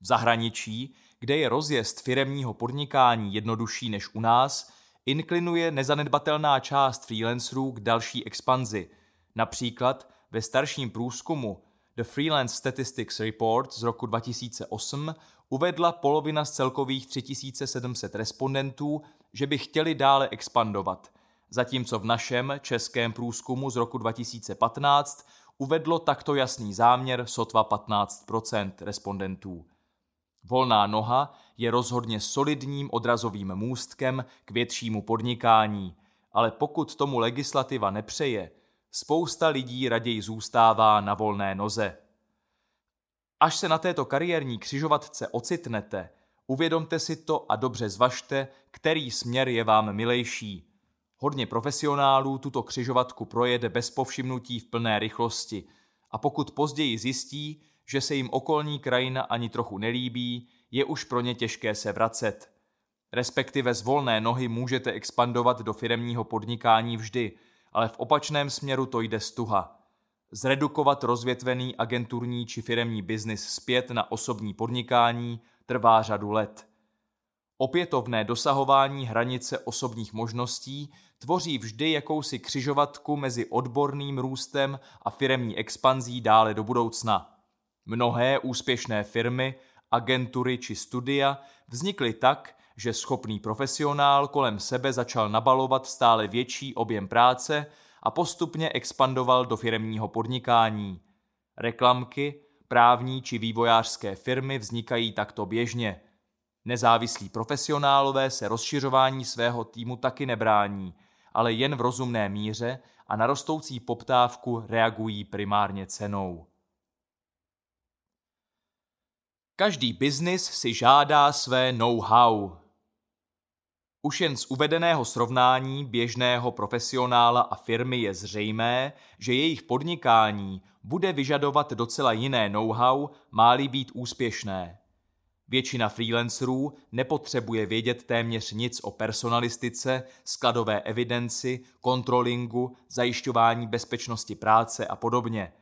V zahraničí, kde je rozjezd firemního podnikání jednodušší než u nás, inklinuje nezanedbatelná část freelancerů k další expanzi. Například ve starším průzkumu The Freelance Statistics Report z roku 2008 uvedla polovina z celkových 3700 respondentů, že by chtěli dále expandovat, zatímco v našem českém průzkumu z roku 2015 uvedlo takto jasný záměr sotva 15 respondentů. Volná noha je rozhodně solidním odrazovým můstkem k většímu podnikání, ale pokud tomu legislativa nepřeje, spousta lidí raději zůstává na volné noze. Až se na této kariérní křižovatce ocitnete, uvědomte si to a dobře zvažte, který směr je vám milejší. Hodně profesionálů tuto křižovatku projede bez povšimnutí v plné rychlosti a pokud později zjistí, že se jim okolní krajina ani trochu nelíbí, je už pro ně těžké se vracet. Respektive z volné nohy můžete expandovat do firemního podnikání vždy, ale v opačném směru to jde stuha. Zredukovat rozvětvený agenturní či firemní biznis zpět na osobní podnikání trvá řadu let. Opětovné dosahování hranice osobních možností tvoří vždy jakousi křižovatku mezi odborným růstem a firemní expanzí dále do budoucna. Mnohé úspěšné firmy, agentury či studia vznikly tak, že schopný profesionál kolem sebe začal nabalovat stále větší objem práce a postupně expandoval do firemního podnikání. Reklamky, právní či vývojářské firmy vznikají takto běžně. Nezávislí profesionálové se rozšiřování svého týmu taky nebrání, ale jen v rozumné míře a na rostoucí poptávku reagují primárně cenou. Každý biznis si žádá své know-how. Už jen z uvedeného srovnání běžného profesionála a firmy je zřejmé, že jejich podnikání bude vyžadovat docela jiné know-how, má-li být úspěšné. Většina freelancerů nepotřebuje vědět téměř nic o personalistice, skladové evidenci, kontrolingu, zajišťování bezpečnosti práce a podobně.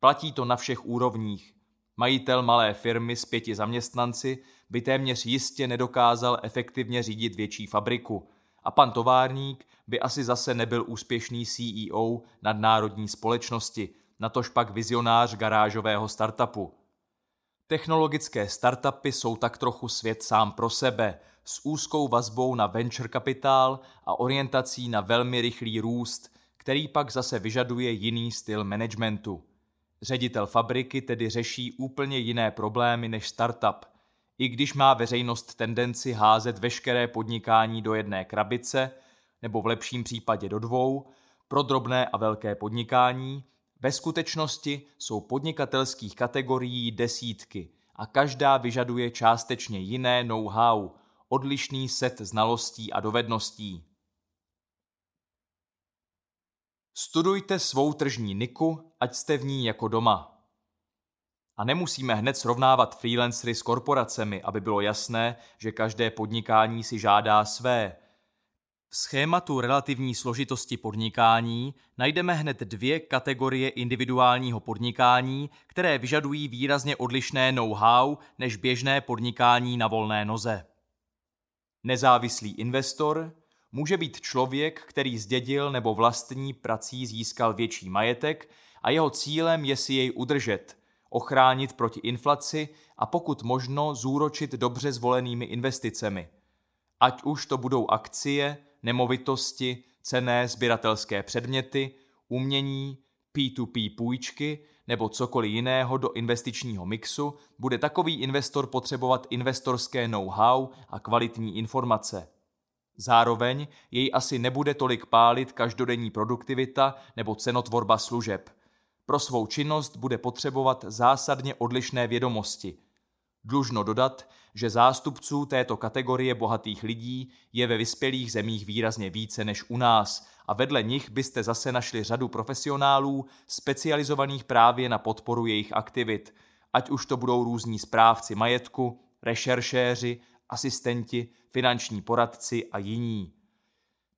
Platí to na všech úrovních. Majitel malé firmy s pěti zaměstnanci by téměř jistě nedokázal efektivně řídit větší fabriku a pan továrník by asi zase nebyl úspěšný CEO nadnárodní společnosti, natož pak vizionář garážového startupu. Technologické startupy jsou tak trochu svět sám pro sebe, s úzkou vazbou na venture kapitál a orientací na velmi rychlý růst, který pak zase vyžaduje jiný styl managementu. Ředitel fabriky tedy řeší úplně jiné problémy než startup. I když má veřejnost tendenci házet veškeré podnikání do jedné krabice, nebo v lepším případě do dvou, pro drobné a velké podnikání, ve skutečnosti jsou podnikatelských kategorií desítky a každá vyžaduje částečně jiné know-how, odlišný set znalostí a dovedností. Studujte svou tržní niku, ať jste v ní jako doma. A nemusíme hned srovnávat freelancery s korporacemi, aby bylo jasné, že každé podnikání si žádá své. V schématu relativní složitosti podnikání najdeme hned dvě kategorie individuálního podnikání, které vyžadují výrazně odlišné know-how než běžné podnikání na volné noze. Nezávislý investor může být člověk, který zdědil nebo vlastní prací získal větší majetek a jeho cílem je si jej udržet, ochránit proti inflaci a pokud možno zúročit dobře zvolenými investicemi. Ať už to budou akcie, nemovitosti, cené sběratelské předměty, umění, P2P půjčky nebo cokoliv jiného do investičního mixu, bude takový investor potřebovat investorské know-how a kvalitní informace. Zároveň jej asi nebude tolik pálit každodenní produktivita nebo cenotvorba služeb. Pro svou činnost bude potřebovat zásadně odlišné vědomosti. Dlužno dodat, že zástupců této kategorie bohatých lidí je ve vyspělých zemích výrazně více než u nás a vedle nich byste zase našli řadu profesionálů specializovaných právě na podporu jejich aktivit, ať už to budou různí správci majetku, rešeršéři, asistenti, finanční poradci a jiní.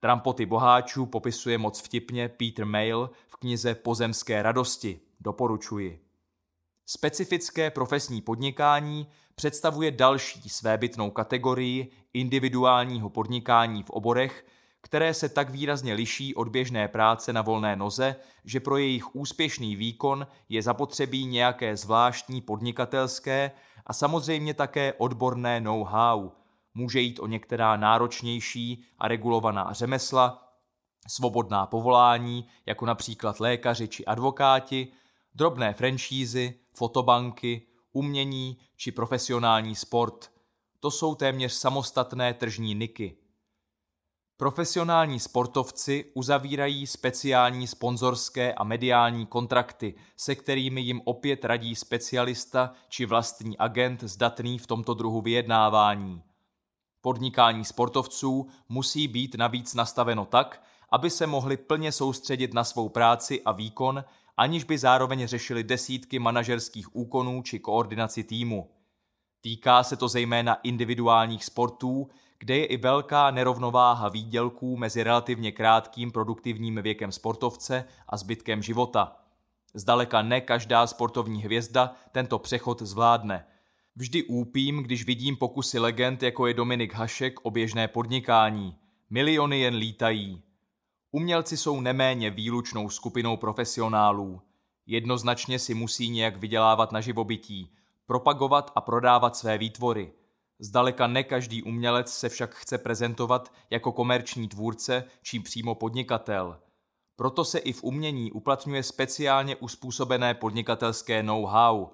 Trampoty boháčů popisuje moc vtipně Peter Mail v knize Pozemské radosti. Doporučuji. Specifické profesní podnikání představuje další svébytnou kategorii individuálního podnikání v oborech, které se tak výrazně liší od běžné práce na volné noze, že pro jejich úspěšný výkon je zapotřebí nějaké zvláštní podnikatelské a samozřejmě také odborné know-how. Může jít o některá náročnější a regulovaná řemesla, svobodná povolání, jako například lékaři či advokáti, drobné franšízy, fotobanky, umění či profesionální sport. To jsou téměř samostatné tržní niky. Profesionální sportovci uzavírají speciální sponzorské a mediální kontrakty, se kterými jim opět radí specialista či vlastní agent zdatný v tomto druhu vyjednávání. Podnikání sportovců musí být navíc nastaveno tak, aby se mohli plně soustředit na svou práci a výkon, aniž by zároveň řešili desítky manažerských úkonů či koordinaci týmu. Týká se to zejména individuálních sportů, kde je i velká nerovnováha výdělků mezi relativně krátkým produktivním věkem sportovce a zbytkem života. Zdaleka ne každá sportovní hvězda tento přechod zvládne. Vždy úpím, když vidím pokusy legend, jako je Dominik Hašek, o běžné podnikání. Miliony jen lítají. Umělci jsou neméně výlučnou skupinou profesionálů. Jednoznačně si musí nějak vydělávat na živobytí, propagovat a prodávat své výtvory. Zdaleka ne každý umělec se však chce prezentovat jako komerční tvůrce či přímo podnikatel. Proto se i v umění uplatňuje speciálně uspůsobené podnikatelské know-how.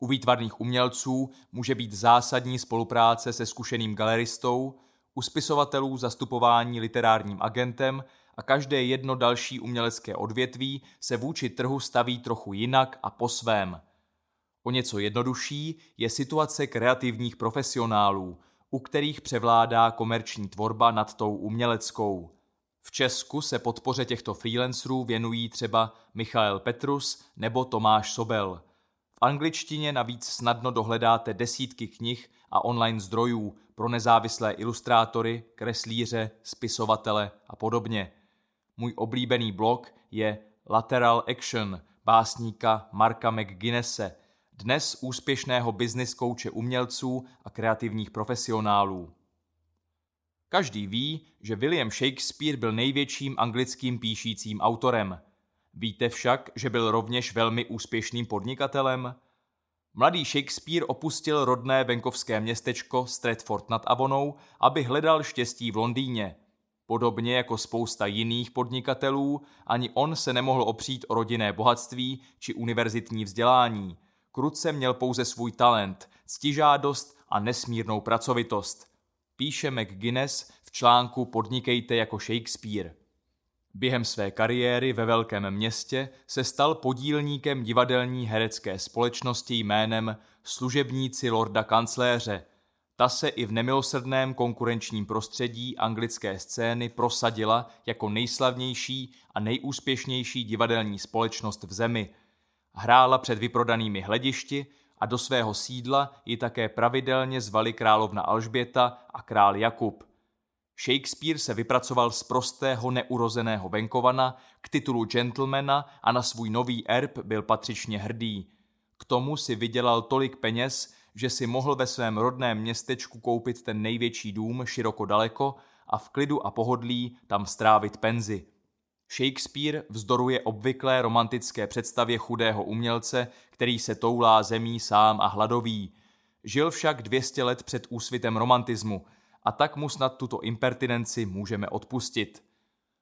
U výtvarných umělců může být zásadní spolupráce se zkušeným galeristou, u spisovatelů zastupování literárním agentem a každé jedno další umělecké odvětví se vůči trhu staví trochu jinak a po svém. O něco jednodušší je situace kreativních profesionálů, u kterých převládá komerční tvorba nad tou uměleckou. V Česku se podpoře těchto freelancerů věnují třeba Michael Petrus nebo Tomáš Sobel. Angličtině navíc snadno dohledáte desítky knih a online zdrojů pro nezávislé ilustrátory, kreslíře, spisovatele a podobně. Můj oblíbený blog je Lateral Action básníka Marka McGuinnesse, dnes úspěšného business kouče umělců a kreativních profesionálů. Každý ví, že William Shakespeare byl největším anglickým píšícím autorem. Víte však, že byl rovněž velmi úspěšným podnikatelem? Mladý Shakespeare opustil rodné venkovské městečko Stratford nad Avonou, aby hledal štěstí v Londýně. Podobně jako spousta jiných podnikatelů, ani on se nemohl opřít o rodinné bohatství či univerzitní vzdělání. Krutce měl pouze svůj talent, ctižádost a nesmírnou pracovitost píše McGuinness v článku Podnikejte jako Shakespeare. Během své kariéry ve velkém městě se stal podílníkem divadelní herecké společnosti jménem Služebníci lorda kancléře. Ta se i v nemilosrdném konkurenčním prostředí anglické scény prosadila jako nejslavnější a nejúspěšnější divadelní společnost v zemi. Hrála před vyprodanými hledišti a do svého sídla ji také pravidelně zvali královna Alžběta a král Jakub. Shakespeare se vypracoval z prostého neurozeného venkovana k titulu gentlemana a na svůj nový erb byl patřičně hrdý. K tomu si vydělal tolik peněz, že si mohl ve svém rodném městečku koupit ten největší dům široko daleko a v klidu a pohodlí tam strávit penzi. Shakespeare vzdoruje obvyklé romantické představě chudého umělce, který se toulá zemí sám a hladový. Žil však 200 let před úsvitem romantismu a tak mu snad tuto impertinenci můžeme odpustit.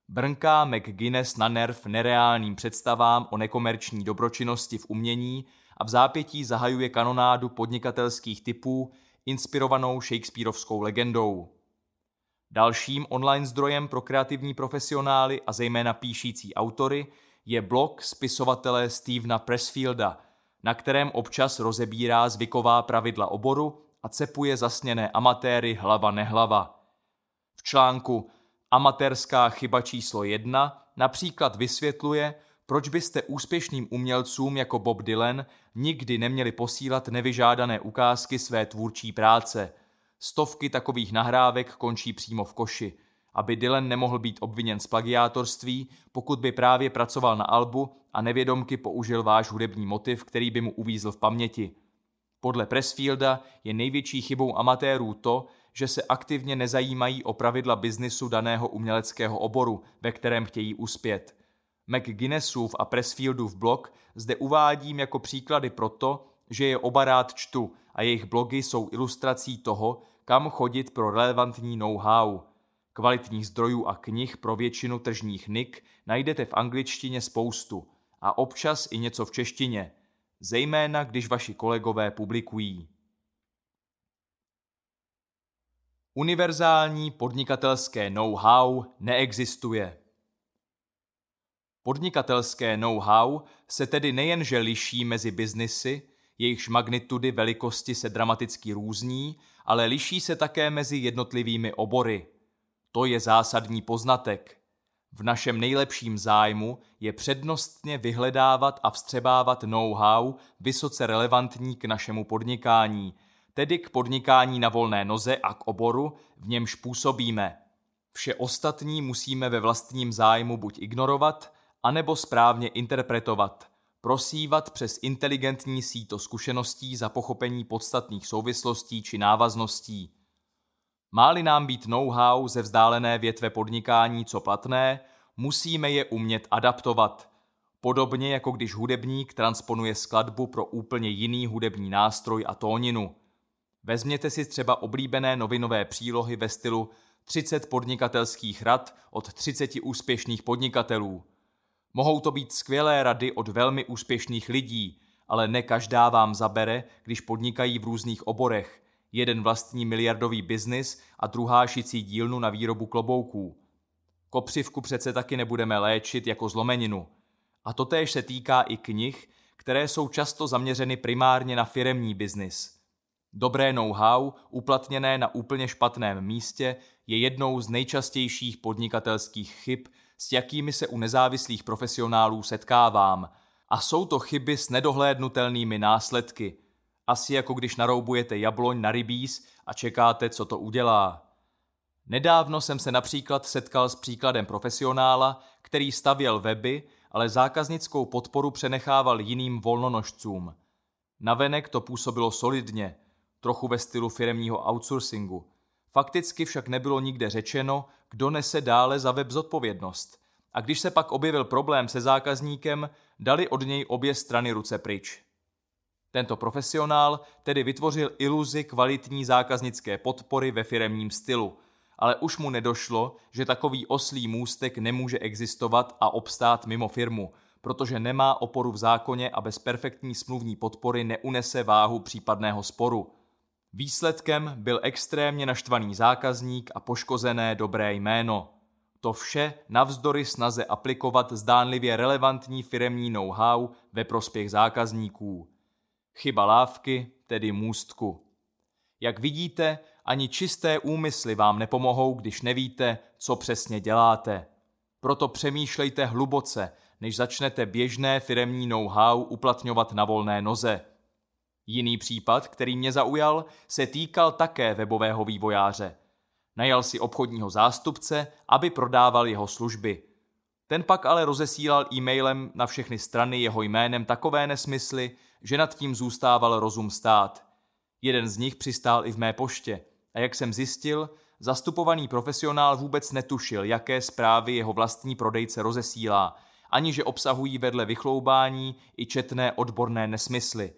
Brnká McGuinness na nerv nereálným představám o nekomerční dobročinnosti v umění a v zápětí zahajuje kanonádu podnikatelských typů inspirovanou Shakespeareovskou legendou. Dalším online zdrojem pro kreativní profesionály a zejména píšící autory je blog spisovatele Stevena Pressfielda, na kterém občas rozebírá zvyková pravidla oboru a cepuje zasněné amatéry hlava nehlava. V článku Amatérská chyba číslo jedna například vysvětluje, proč byste úspěšným umělcům jako Bob Dylan nikdy neměli posílat nevyžádané ukázky své tvůrčí práce – Stovky takových nahrávek končí přímo v koši, aby Dylan nemohl být obviněn z plagiátorství, pokud by právě pracoval na albu a nevědomky použil váš hudební motiv, který by mu uvízl v paměti. Podle Pressfielda je největší chybou amatérů to, že se aktivně nezajímají o pravidla biznisu daného uměleckého oboru, ve kterém chtějí uspět. McGuinnessův a Pressfieldův blog zde uvádím jako příklady proto, že je oba rád čtu a jejich blogy jsou ilustrací toho, kam chodit pro relevantní know-how. Kvalitních zdrojů a knih pro většinu tržních nik najdete v angličtině spoustu a občas i něco v češtině, zejména když vaši kolegové publikují. Univerzální podnikatelské know-how neexistuje. Podnikatelské know-how se tedy nejenže liší mezi biznisy, jejichž magnitudy velikosti se dramaticky různí, ale liší se také mezi jednotlivými obory. To je zásadní poznatek. V našem nejlepším zájmu je přednostně vyhledávat a vstřebávat know-how vysoce relevantní k našemu podnikání, tedy k podnikání na volné noze a k oboru, v němž působíme. Vše ostatní musíme ve vlastním zájmu buď ignorovat, anebo správně interpretovat – prosívat přes inteligentní síto zkušeností za pochopení podstatných souvislostí či návazností. Máli nám být know-how ze vzdálené větve podnikání co platné, musíme je umět adaptovat. Podobně jako když hudebník transponuje skladbu pro úplně jiný hudební nástroj a tóninu. Vezměte si třeba oblíbené novinové přílohy ve stylu 30 podnikatelských rad od 30 úspěšných podnikatelů – Mohou to být skvělé rady od velmi úspěšných lidí, ale ne každá vám zabere, když podnikají v různých oborech. Jeden vlastní miliardový biznis a druhá šicí dílnu na výrobu klobouků. Kopřivku přece taky nebudeme léčit jako zlomeninu. A totéž se týká i knih, které jsou často zaměřeny primárně na firemní biznis. Dobré know-how, uplatněné na úplně špatném místě, je jednou z nejčastějších podnikatelských chyb, s jakými se u nezávislých profesionálů setkávám. A jsou to chyby s nedohlédnutelnými následky. Asi jako když naroubujete jabloň na rybíz a čekáte, co to udělá. Nedávno jsem se například setkal s příkladem profesionála, který stavěl weby, ale zákaznickou podporu přenechával jiným volnonožcům. Navenek to působilo solidně, trochu ve stylu firemního outsourcingu. Fakticky však nebylo nikde řečeno, kdo nese dále za web zodpovědnost. A když se pak objevil problém se zákazníkem, dali od něj obě strany ruce pryč. Tento profesionál tedy vytvořil iluzi kvalitní zákaznické podpory ve firemním stylu – ale už mu nedošlo, že takový oslý můstek nemůže existovat a obstát mimo firmu, protože nemá oporu v zákoně a bez perfektní smluvní podpory neunese váhu případného sporu. Výsledkem byl extrémně naštvaný zákazník a poškozené dobré jméno. To vše navzdory snaze aplikovat zdánlivě relevantní firemní know-how ve prospěch zákazníků. Chyba lávky, tedy můstku. Jak vidíte, ani čisté úmysly vám nepomohou, když nevíte, co přesně děláte. Proto přemýšlejte hluboce, než začnete běžné firemní know-how uplatňovat na volné noze. Jiný případ, který mě zaujal, se týkal také webového vývojáře. Najal si obchodního zástupce, aby prodával jeho služby. Ten pak ale rozesílal e-mailem na všechny strany jeho jménem takové nesmysly, že nad tím zůstával rozum stát. Jeden z nich přistál i v mé poště – a jak jsem zjistil, zastupovaný profesionál vůbec netušil, jaké zprávy jeho vlastní prodejce rozesílá, ani že obsahují vedle vychloubání i četné odborné nesmysly.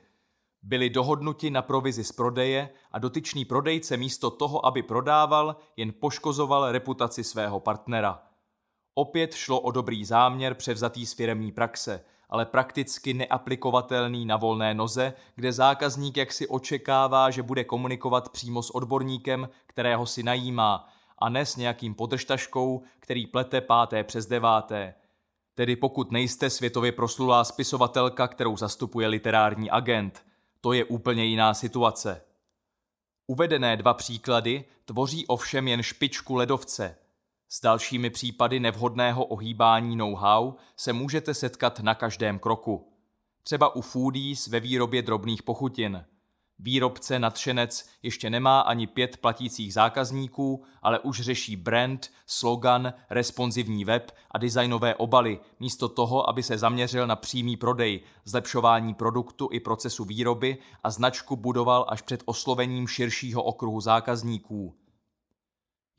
Byli dohodnuti na provizi z prodeje a dotyčný prodejce místo toho, aby prodával, jen poškozoval reputaci svého partnera. Opět šlo o dobrý záměr převzatý z firemní praxe – ale prakticky neaplikovatelný na volné noze, kde zákazník jaksi očekává, že bude komunikovat přímo s odborníkem, kterého si najímá, a ne s nějakým podržtaškou, který plete páté přes deváté. Tedy pokud nejste světově proslulá spisovatelka, kterou zastupuje literární agent, to je úplně jiná situace. Uvedené dva příklady tvoří ovšem jen špičku ledovce – s dalšími případy nevhodného ohýbání know-how se můžete setkat na každém kroku. Třeba u foodies ve výrobě drobných pochutin. Výrobce nadšenec ještě nemá ani pět platících zákazníků, ale už řeší brand, slogan, responsivní web a designové obaly, místo toho, aby se zaměřil na přímý prodej, zlepšování produktu i procesu výroby a značku budoval až před oslovením širšího okruhu zákazníků.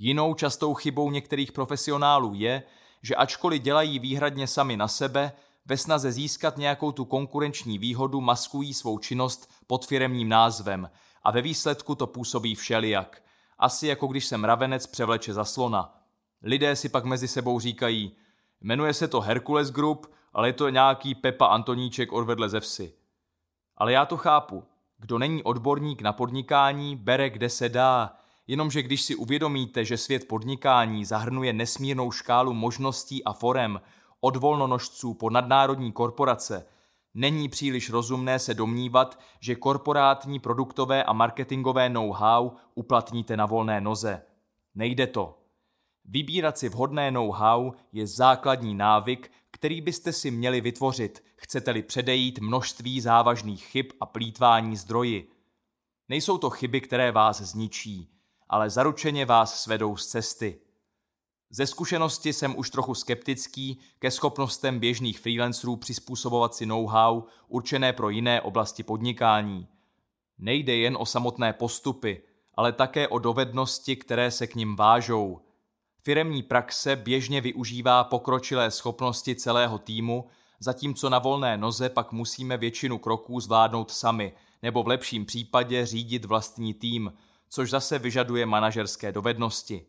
Jinou častou chybou některých profesionálů je, že ačkoliv dělají výhradně sami na sebe, ve snaze získat nějakou tu konkurenční výhodu maskují svou činnost pod firemním názvem a ve výsledku to působí všelijak. Asi jako když se mravenec převleče za slona. Lidé si pak mezi sebou říkají, jmenuje se to Hercules Group, ale je to nějaký Pepa Antoníček odvedle ze vsi. Ale já to chápu. Kdo není odborník na podnikání, bere kde se dá, Jenomže když si uvědomíte, že svět podnikání zahrnuje nesmírnou škálu možností a forem od volnonožců po nadnárodní korporace, není příliš rozumné se domnívat, že korporátní produktové a marketingové know-how uplatníte na volné noze. Nejde to. Vybírat si vhodné know-how je základní návyk, který byste si měli vytvořit, chcete-li předejít množství závažných chyb a plítvání zdroji. Nejsou to chyby, které vás zničí ale zaručeně vás svedou z cesty. Ze zkušenosti jsem už trochu skeptický ke schopnostem běžných freelancerů přizpůsobovat si know-how určené pro jiné oblasti podnikání. Nejde jen o samotné postupy, ale také o dovednosti, které se k nim vážou. Firemní praxe běžně využívá pokročilé schopnosti celého týmu, zatímco na volné noze pak musíme většinu kroků zvládnout sami, nebo v lepším případě řídit vlastní tým – což zase vyžaduje manažerské dovednosti.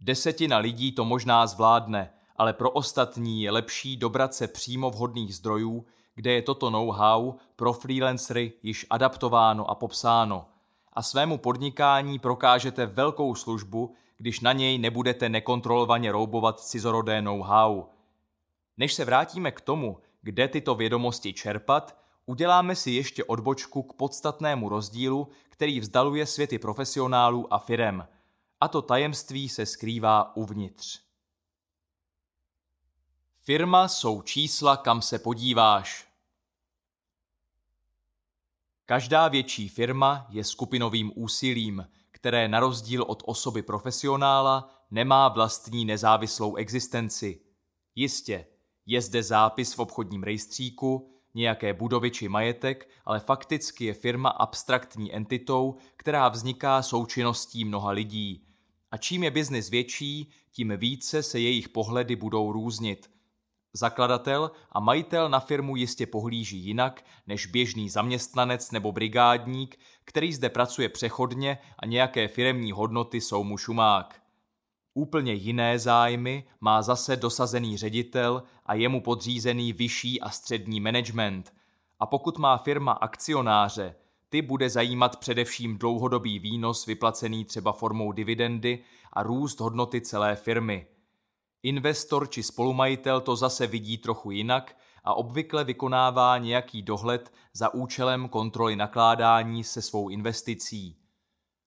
Desetina lidí to možná zvládne, ale pro ostatní je lepší dobrat se přímo vhodných zdrojů, kde je toto know-how pro freelancery již adaptováno a popsáno. A svému podnikání prokážete velkou službu, když na něj nebudete nekontrolovaně roubovat cizorodé know-how. Než se vrátíme k tomu, kde tyto vědomosti čerpat, uděláme si ještě odbočku k podstatnému rozdílu, který vzdaluje světy profesionálů a firem. A to tajemství se skrývá uvnitř. Firma jsou čísla, kam se podíváš. Každá větší firma je skupinovým úsilím, které na rozdíl od osoby profesionála nemá vlastní nezávislou existenci. Jistě, je zde zápis v obchodním rejstříku, nějaké budovy či majetek, ale fakticky je firma abstraktní entitou, která vzniká součinností mnoha lidí. A čím je biznis větší, tím více se jejich pohledy budou různit. Zakladatel a majitel na firmu jistě pohlíží jinak než běžný zaměstnanec nebo brigádník, který zde pracuje přechodně a nějaké firemní hodnoty jsou mu šumák. Úplně jiné zájmy má zase dosazený ředitel a jemu podřízený vyšší a střední management. A pokud má firma akcionáře, ty bude zajímat především dlouhodobý výnos vyplacený třeba formou dividendy a růst hodnoty celé firmy. Investor či spolumajitel to zase vidí trochu jinak a obvykle vykonává nějaký dohled za účelem kontroly nakládání se svou investicí.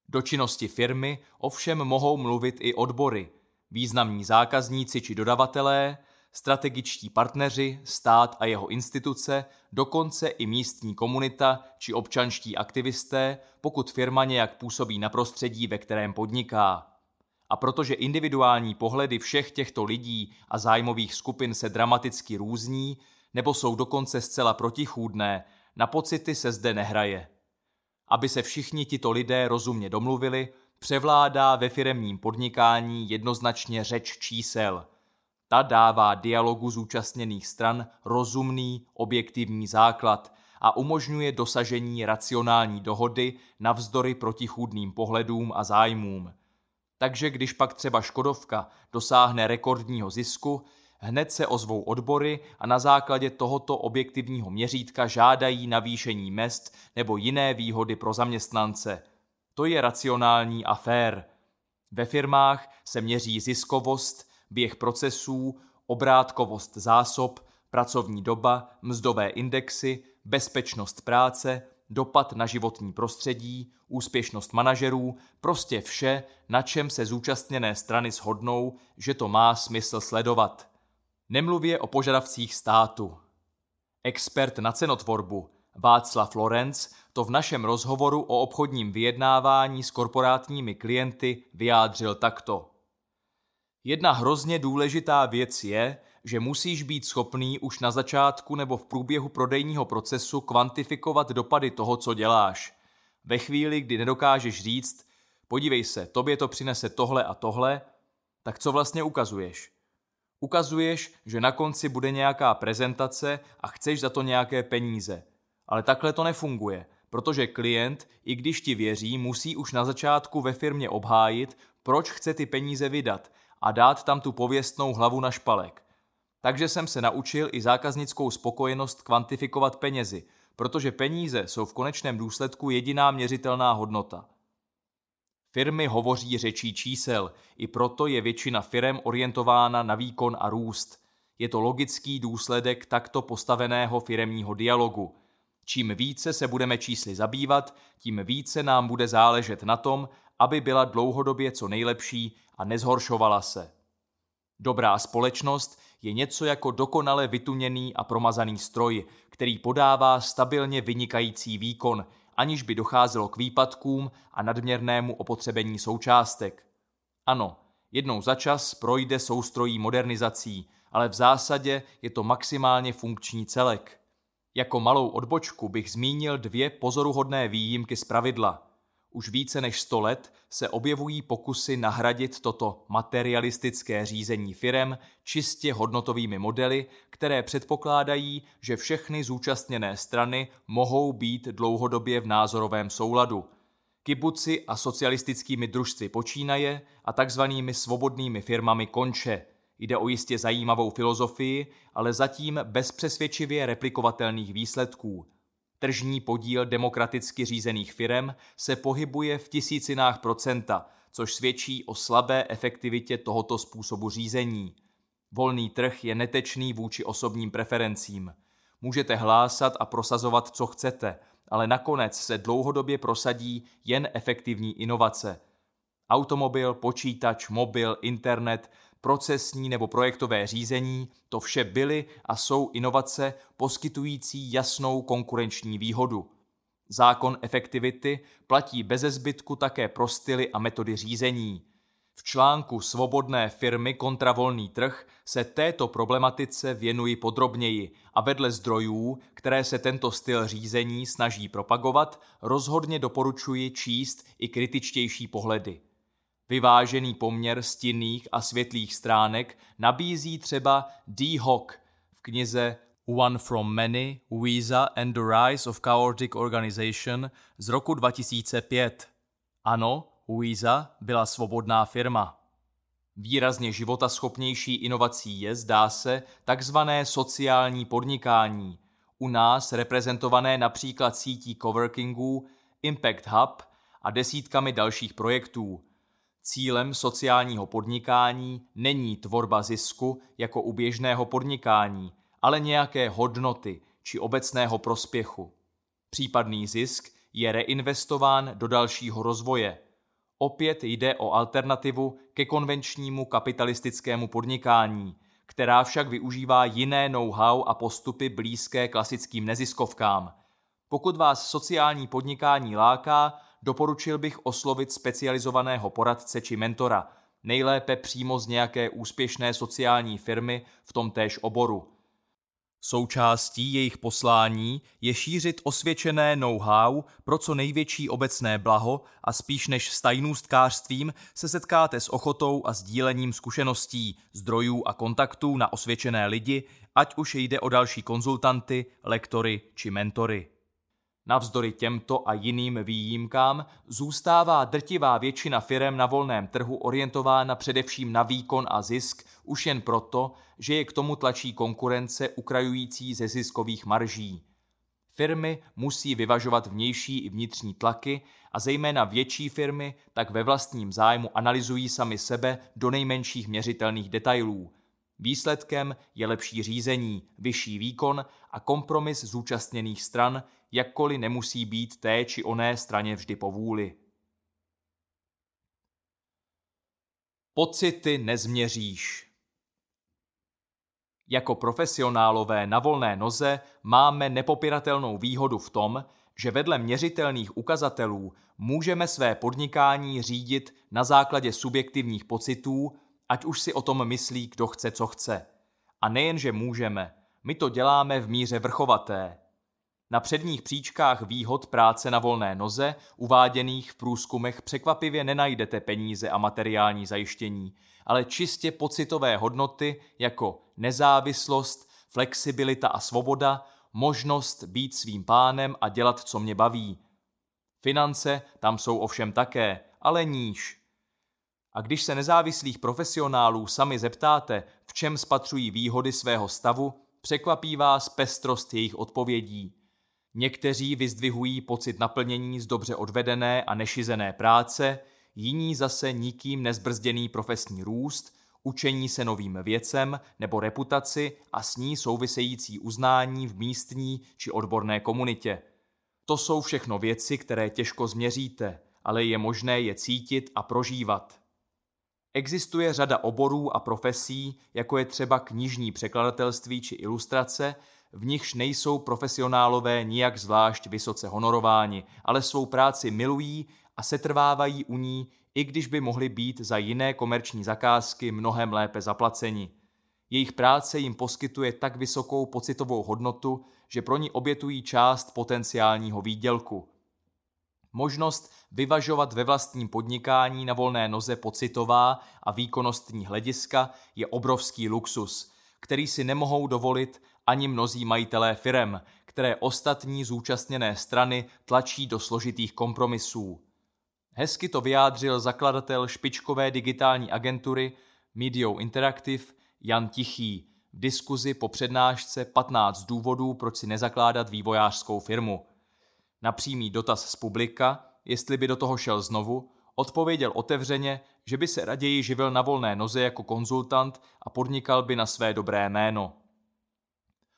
Do činnosti firmy ovšem mohou mluvit i odbory, významní zákazníci či dodavatelé, strategičtí partneři, stát a jeho instituce, dokonce i místní komunita či občanští aktivisté, pokud firma nějak působí na prostředí, ve kterém podniká. A protože individuální pohledy všech těchto lidí a zájmových skupin se dramaticky různí, nebo jsou dokonce zcela protichůdné, na pocity se zde nehraje. Aby se všichni tito lidé rozumně domluvili, převládá ve firemním podnikání jednoznačně řeč čísel. Ta dává dialogu zúčastněných stran rozumný, objektivní základ a umožňuje dosažení racionální dohody navzdory protichůdným pohledům a zájmům. Takže když pak třeba Škodovka dosáhne rekordního zisku, hned se ozvou odbory a na základě tohoto objektivního měřítka žádají navýšení mest nebo jiné výhody pro zaměstnance. To je racionální a fair. Ve firmách se měří ziskovost, běh procesů, obrátkovost zásob, pracovní doba, mzdové indexy, bezpečnost práce, dopad na životní prostředí, úspěšnost manažerů, prostě vše, na čem se zúčastněné strany shodnou, že to má smysl sledovat. Nemluvě o požadavcích státu. Expert na cenotvorbu Václav Lorenz to v našem rozhovoru o obchodním vyjednávání s korporátními klienty vyjádřil takto. Jedna hrozně důležitá věc je, že musíš být schopný už na začátku nebo v průběhu prodejního procesu kvantifikovat dopady toho, co děláš. Ve chvíli, kdy nedokážeš říct, podívej se, tobě to přinese tohle a tohle, tak co vlastně ukazuješ? Ukazuješ, že na konci bude nějaká prezentace a chceš za to nějaké peníze. Ale takhle to nefunguje, protože klient, i když ti věří, musí už na začátku ve firmě obhájit, proč chce ty peníze vydat a dát tam tu pověstnou hlavu na špalek. Takže jsem se naučil i zákaznickou spokojenost kvantifikovat penězi, protože peníze jsou v konečném důsledku jediná měřitelná hodnota. Firmy hovoří řečí čísel, i proto je většina firm orientována na výkon a růst. Je to logický důsledek takto postaveného firemního dialogu. Čím více se budeme čísly zabývat, tím více nám bude záležet na tom, aby byla dlouhodobě co nejlepší a nezhoršovala se. Dobrá společnost je něco jako dokonale vytuněný a promazaný stroj, který podává stabilně vynikající výkon, aniž by docházelo k výpadkům a nadměrnému opotřebení součástek. Ano, jednou za čas projde soustrojí modernizací, ale v zásadě je to maximálně funkční celek. Jako malou odbočku bych zmínil dvě pozoruhodné výjimky z pravidla – už více než 100 let se objevují pokusy nahradit toto materialistické řízení firem čistě hodnotovými modely, které předpokládají, že všechny zúčastněné strany mohou být dlouhodobě v názorovém souladu. Kibuci a socialistickými družstvy počínaje a takzvanými svobodnými firmami konče. Jde o jistě zajímavou filozofii, ale zatím bez přesvědčivě replikovatelných výsledků. Tržní podíl demokraticky řízených firm se pohybuje v tisícinách procenta, což svědčí o slabé efektivitě tohoto způsobu řízení. Volný trh je netečný vůči osobním preferencím. Můžete hlásat a prosazovat, co chcete, ale nakonec se dlouhodobě prosadí jen efektivní inovace. Automobil, počítač, mobil, internet, procesní nebo projektové řízení, to vše byly a jsou inovace poskytující jasnou konkurenční výhodu. Zákon efektivity platí beze zbytku také pro styly a metody řízení. V článku Svobodné firmy kontra volný trh se této problematice věnuji podrobněji a vedle zdrojů, které se tento styl řízení snaží propagovat, rozhodně doporučuji číst i kritičtější pohledy. Vyvážený poměr stinných a světlých stránek nabízí třeba D. Hock v knize One from Many, Visa and the Rise of Chaotic Organization z roku 2005. Ano, Visa byla svobodná firma. Výrazně životaschopnější inovací je, zdá se, takzvané sociální podnikání, u nás reprezentované například sítí coworkingů, Impact Hub a desítkami dalších projektů. Cílem sociálního podnikání není tvorba zisku jako u běžného podnikání, ale nějaké hodnoty či obecného prospěchu. Případný zisk je reinvestován do dalšího rozvoje. Opět jde o alternativu ke konvenčnímu kapitalistickému podnikání, která však využívá jiné know-how a postupy blízké klasickým neziskovkám. Pokud vás sociální podnikání láká, doporučil bych oslovit specializovaného poradce či mentora, nejlépe přímo z nějaké úspěšné sociální firmy v tom též oboru. Součástí jejich poslání je šířit osvědčené know-how pro co největší obecné blaho a spíš než s tajnůstkářstvím se setkáte s ochotou a sdílením zkušeností, zdrojů a kontaktů na osvědčené lidi, ať už jde o další konzultanty, lektory či mentory. Navzdory těmto a jiným výjimkám zůstává drtivá většina firem na volném trhu orientována především na výkon a zisk už jen proto, že je k tomu tlačí konkurence ukrajující ze ziskových marží. Firmy musí vyvažovat vnější i vnitřní tlaky a zejména větší firmy tak ve vlastním zájmu analyzují sami sebe do nejmenších měřitelných detailů. Výsledkem je lepší řízení, vyšší výkon a kompromis zúčastněných stran, jakkoliv nemusí být té či oné straně vždy po vůli. Pocity nezměříš. Jako profesionálové na volné noze máme nepopiratelnou výhodu v tom, že vedle měřitelných ukazatelů můžeme své podnikání řídit na základě subjektivních pocitů, ať už si o tom myslí kdo chce, co chce. A nejenže můžeme, my to děláme v míře vrchovaté. Na předních příčkách výhod práce na volné noze, uváděných v průzkumech, překvapivě nenajdete peníze a materiální zajištění, ale čistě pocitové hodnoty jako nezávislost, flexibilita a svoboda, možnost být svým pánem a dělat, co mě baví. Finance tam jsou ovšem také, ale níž. A když se nezávislých profesionálů sami zeptáte, v čem spatřují výhody svého stavu, překvapí vás pestrost jejich odpovědí. Někteří vyzdvihují pocit naplnění z dobře odvedené a nešizené práce, jiní zase nikým nezbrzděný profesní růst, učení se novým věcem nebo reputaci a s ní související uznání v místní či odborné komunitě. To jsou všechno věci, které těžko změříte, ale je možné je cítit a prožívat. Existuje řada oborů a profesí, jako je třeba knižní překladatelství či ilustrace, v nichž nejsou profesionálové nijak zvlášť vysoce honorováni, ale svou práci milují a setrvávají u ní, i když by mohli být za jiné komerční zakázky mnohem lépe zaplaceni. Jejich práce jim poskytuje tak vysokou pocitovou hodnotu, že pro ní obětují část potenciálního výdělku. Možnost vyvažovat ve vlastním podnikání na volné noze pocitová a výkonnostní hlediska je obrovský luxus, který si nemohou dovolit ani mnozí majitelé firem, které ostatní zúčastněné strany tlačí do složitých kompromisů. Hezky to vyjádřil zakladatel špičkové digitální agentury Medio Interactive Jan Tichý v diskuzi po přednášce 15 důvodů, proč si nezakládat vývojářskou firmu. Na přímý dotaz z publika, jestli by do toho šel znovu, odpověděl otevřeně, že by se raději živil na volné noze jako konzultant a podnikal by na své dobré jméno.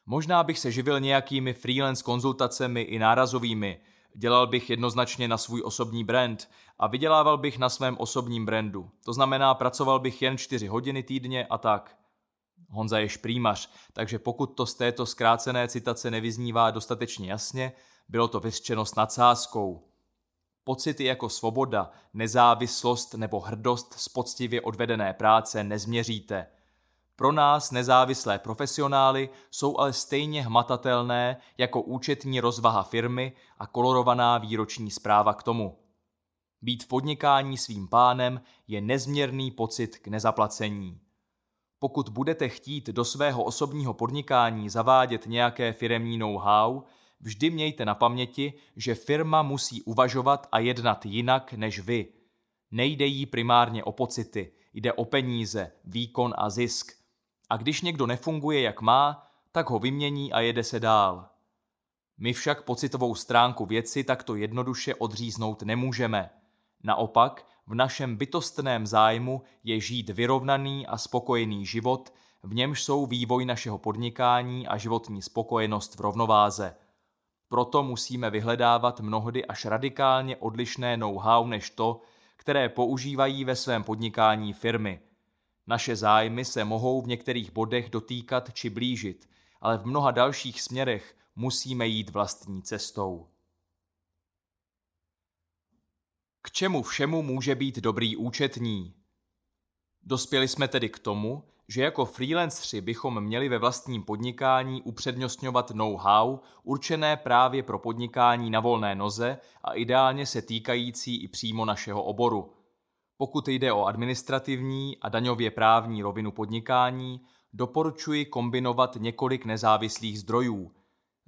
Možná bych se živil nějakými freelance konzultacemi i nárazovými, dělal bych jednoznačně na svůj osobní brand a vydělával bych na svém osobním brandu. To znamená, pracoval bych jen 4 hodiny týdně a tak. Honza je šprýmař, takže pokud to z této zkrácené citace nevyznívá dostatečně jasně, bylo to vyřčeno s nadsázkou. Pocity jako svoboda, nezávislost nebo hrdost z poctivě odvedené práce nezměříte. Pro nás nezávislé profesionály jsou ale stejně hmatatelné jako účetní rozvaha firmy a kolorovaná výroční zpráva k tomu. Být v podnikání svým pánem je nezměrný pocit k nezaplacení. Pokud budete chtít do svého osobního podnikání zavádět nějaké firemní know-how, vždy mějte na paměti, že firma musí uvažovat a jednat jinak než vy. Nejde jí primárně o pocity, jde o peníze, výkon a zisk. A když někdo nefunguje jak má, tak ho vymění a jede se dál. My však pocitovou stránku věci takto jednoduše odříznout nemůžeme. Naopak, v našem bytostném zájmu je žít vyrovnaný a spokojený život, v němž jsou vývoj našeho podnikání a životní spokojenost v rovnováze. Proto musíme vyhledávat mnohdy až radikálně odlišné know-how než to, které používají ve svém podnikání firmy. Naše zájmy se mohou v některých bodech dotýkat či blížit, ale v mnoha dalších směrech musíme jít vlastní cestou. K čemu všemu může být dobrý účetní? Dospěli jsme tedy k tomu, že jako freelancři bychom měli ve vlastním podnikání upřednostňovat know-how určené právě pro podnikání na volné noze a ideálně se týkající i přímo našeho oboru. Pokud jde o administrativní a daňově právní rovinu podnikání, doporučuji kombinovat několik nezávislých zdrojů –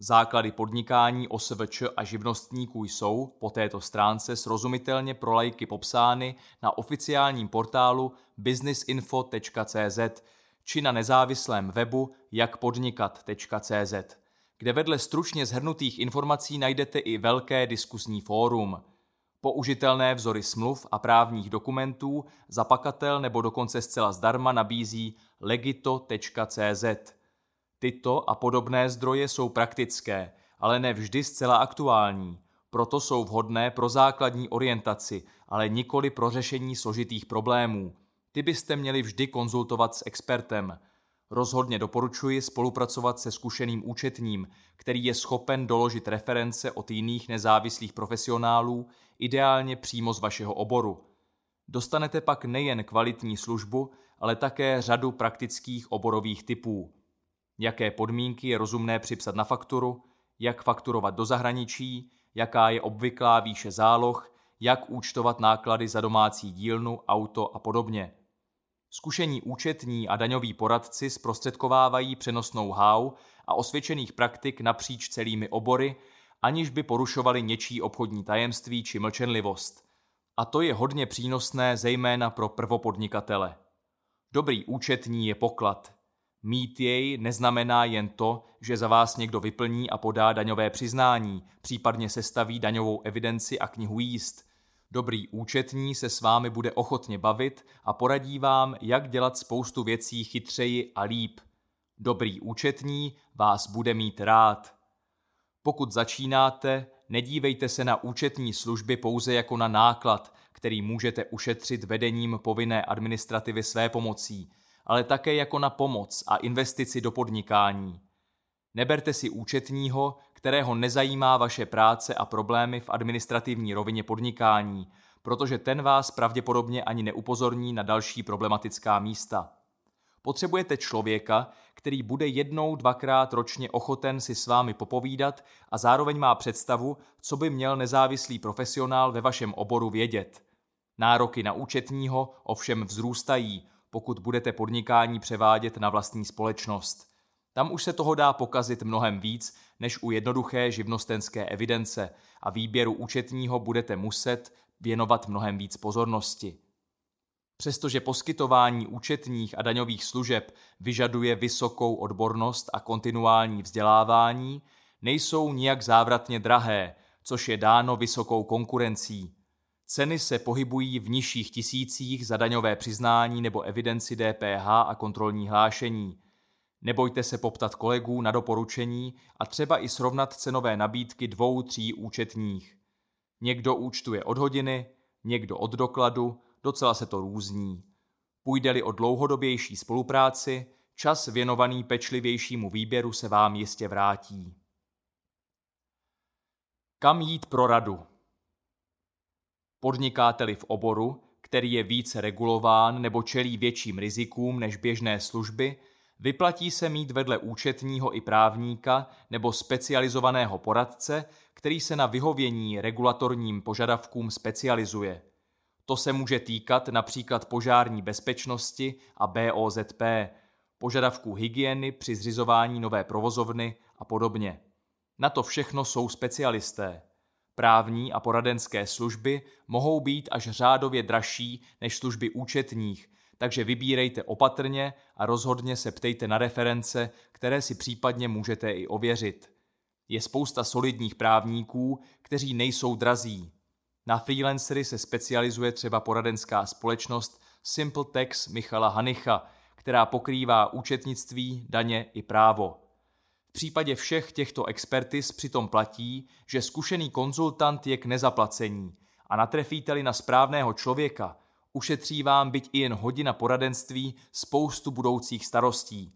Základy podnikání OSVČ a živnostníků jsou po této stránce srozumitelně pro lajky popsány na oficiálním portálu businessinfo.cz či na nezávislém webu jakpodnikat.cz, kde vedle stručně zhrnutých informací najdete i velké diskusní fórum. Použitelné vzory smluv a právních dokumentů zapakatel nebo dokonce zcela zdarma nabízí legito.cz. Tyto a podobné zdroje jsou praktické, ale ne vždy zcela aktuální. Proto jsou vhodné pro základní orientaci, ale nikoli pro řešení složitých problémů. Ty byste měli vždy konzultovat s expertem. Rozhodně doporučuji spolupracovat se zkušeným účetním, který je schopen doložit reference od jiných nezávislých profesionálů, ideálně přímo z vašeho oboru. Dostanete pak nejen kvalitní službu, ale také řadu praktických oborových typů jaké podmínky je rozumné připsat na fakturu, jak fakturovat do zahraničí, jaká je obvyklá výše záloh, jak účtovat náklady za domácí dílnu, auto a podobně. Zkušení účetní a daňoví poradci zprostředkovávají přenosnou how a osvědčených praktik napříč celými obory, aniž by porušovali něčí obchodní tajemství či mlčenlivost. A to je hodně přínosné zejména pro prvopodnikatele. Dobrý účetní je poklad, Mít jej neznamená jen to, že za vás někdo vyplní a podá daňové přiznání, případně sestaví daňovou evidenci a knihu jíst. Dobrý účetní se s vámi bude ochotně bavit a poradí vám, jak dělat spoustu věcí chytřeji a líp. Dobrý účetní vás bude mít rád. Pokud začínáte, nedívejte se na účetní služby pouze jako na náklad, který můžete ušetřit vedením povinné administrativy své pomocí – ale také jako na pomoc a investici do podnikání. Neberte si účetního, kterého nezajímá vaše práce a problémy v administrativní rovině podnikání, protože ten vás pravděpodobně ani neupozorní na další problematická místa. Potřebujete člověka, který bude jednou, dvakrát ročně ochoten si s vámi popovídat a zároveň má představu, co by měl nezávislý profesionál ve vašem oboru vědět. Nároky na účetního ovšem vzrůstají, pokud budete podnikání převádět na vlastní společnost. Tam už se toho dá pokazit mnohem víc než u jednoduché živnostenské evidence a výběru účetního budete muset věnovat mnohem víc pozornosti. Přestože poskytování účetních a daňových služeb vyžaduje vysokou odbornost a kontinuální vzdělávání, nejsou nijak závratně drahé, což je dáno vysokou konkurencí. Ceny se pohybují v nižších tisících za daňové přiznání nebo evidenci DPH a kontrolní hlášení. Nebojte se poptat kolegů na doporučení a třeba i srovnat cenové nabídky dvou, tří účetních. Někdo účtuje od hodiny, někdo od dokladu, docela se to různí. Půjde-li o dlouhodobější spolupráci, čas věnovaný pečlivějšímu výběru se vám jistě vrátí. Kam jít pro radu? Podnikáte-li v oboru, který je více regulován nebo čelí větším rizikům než běžné služby, vyplatí se mít vedle účetního i právníka nebo specializovaného poradce, který se na vyhovění regulatorním požadavkům specializuje. To se může týkat například požární bezpečnosti a BOZP, požadavků hygieny při zřizování nové provozovny a podobně. Na to všechno jsou specialisté. Právní a poradenské služby mohou být až řádově dražší než služby účetních, takže vybírejte opatrně a rozhodně se ptejte na reference, které si případně můžete i ověřit. Je spousta solidních právníků, kteří nejsou drazí. Na freelancery se specializuje třeba poradenská společnost Simple Tax Michala Hanicha, která pokrývá účetnictví, daně i právo. V případě všech těchto expertis přitom platí, že zkušený konzultant je k nezaplacení a natrefíte-li na správného člověka, ušetří vám byť i jen hodina poradenství spoustu budoucích starostí.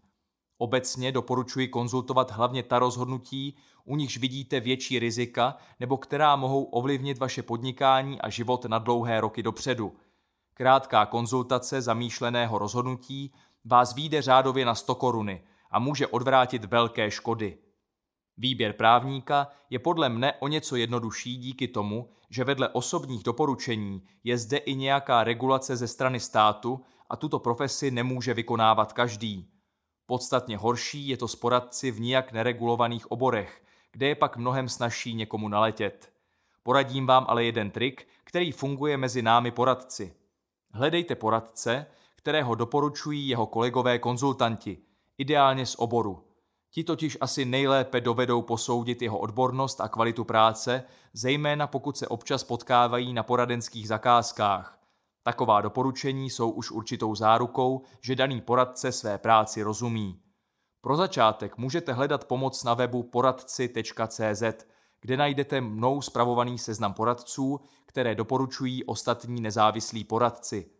Obecně doporučuji konzultovat hlavně ta rozhodnutí, u nichž vidíte větší rizika nebo která mohou ovlivnit vaše podnikání a život na dlouhé roky dopředu. Krátká konzultace zamýšleného rozhodnutí vás výjde řádově na 100 koruny a může odvrátit velké škody. Výběr právníka je podle mne o něco jednodušší díky tomu, že vedle osobních doporučení je zde i nějaká regulace ze strany státu a tuto profesi nemůže vykonávat každý. Podstatně horší je to s poradci v nijak neregulovaných oborech, kde je pak mnohem snažší někomu naletět. Poradím vám ale jeden trik, který funguje mezi námi poradci. Hledejte poradce, kterého doporučují jeho kolegové konzultanti, ideálně z oboru. Ti totiž asi nejlépe dovedou posoudit jeho odbornost a kvalitu práce, zejména pokud se občas potkávají na poradenských zakázkách. Taková doporučení jsou už určitou zárukou, že daný poradce své práci rozumí. Pro začátek můžete hledat pomoc na webu poradci.cz, kde najdete mnou spravovaný seznam poradců, které doporučují ostatní nezávislí poradci.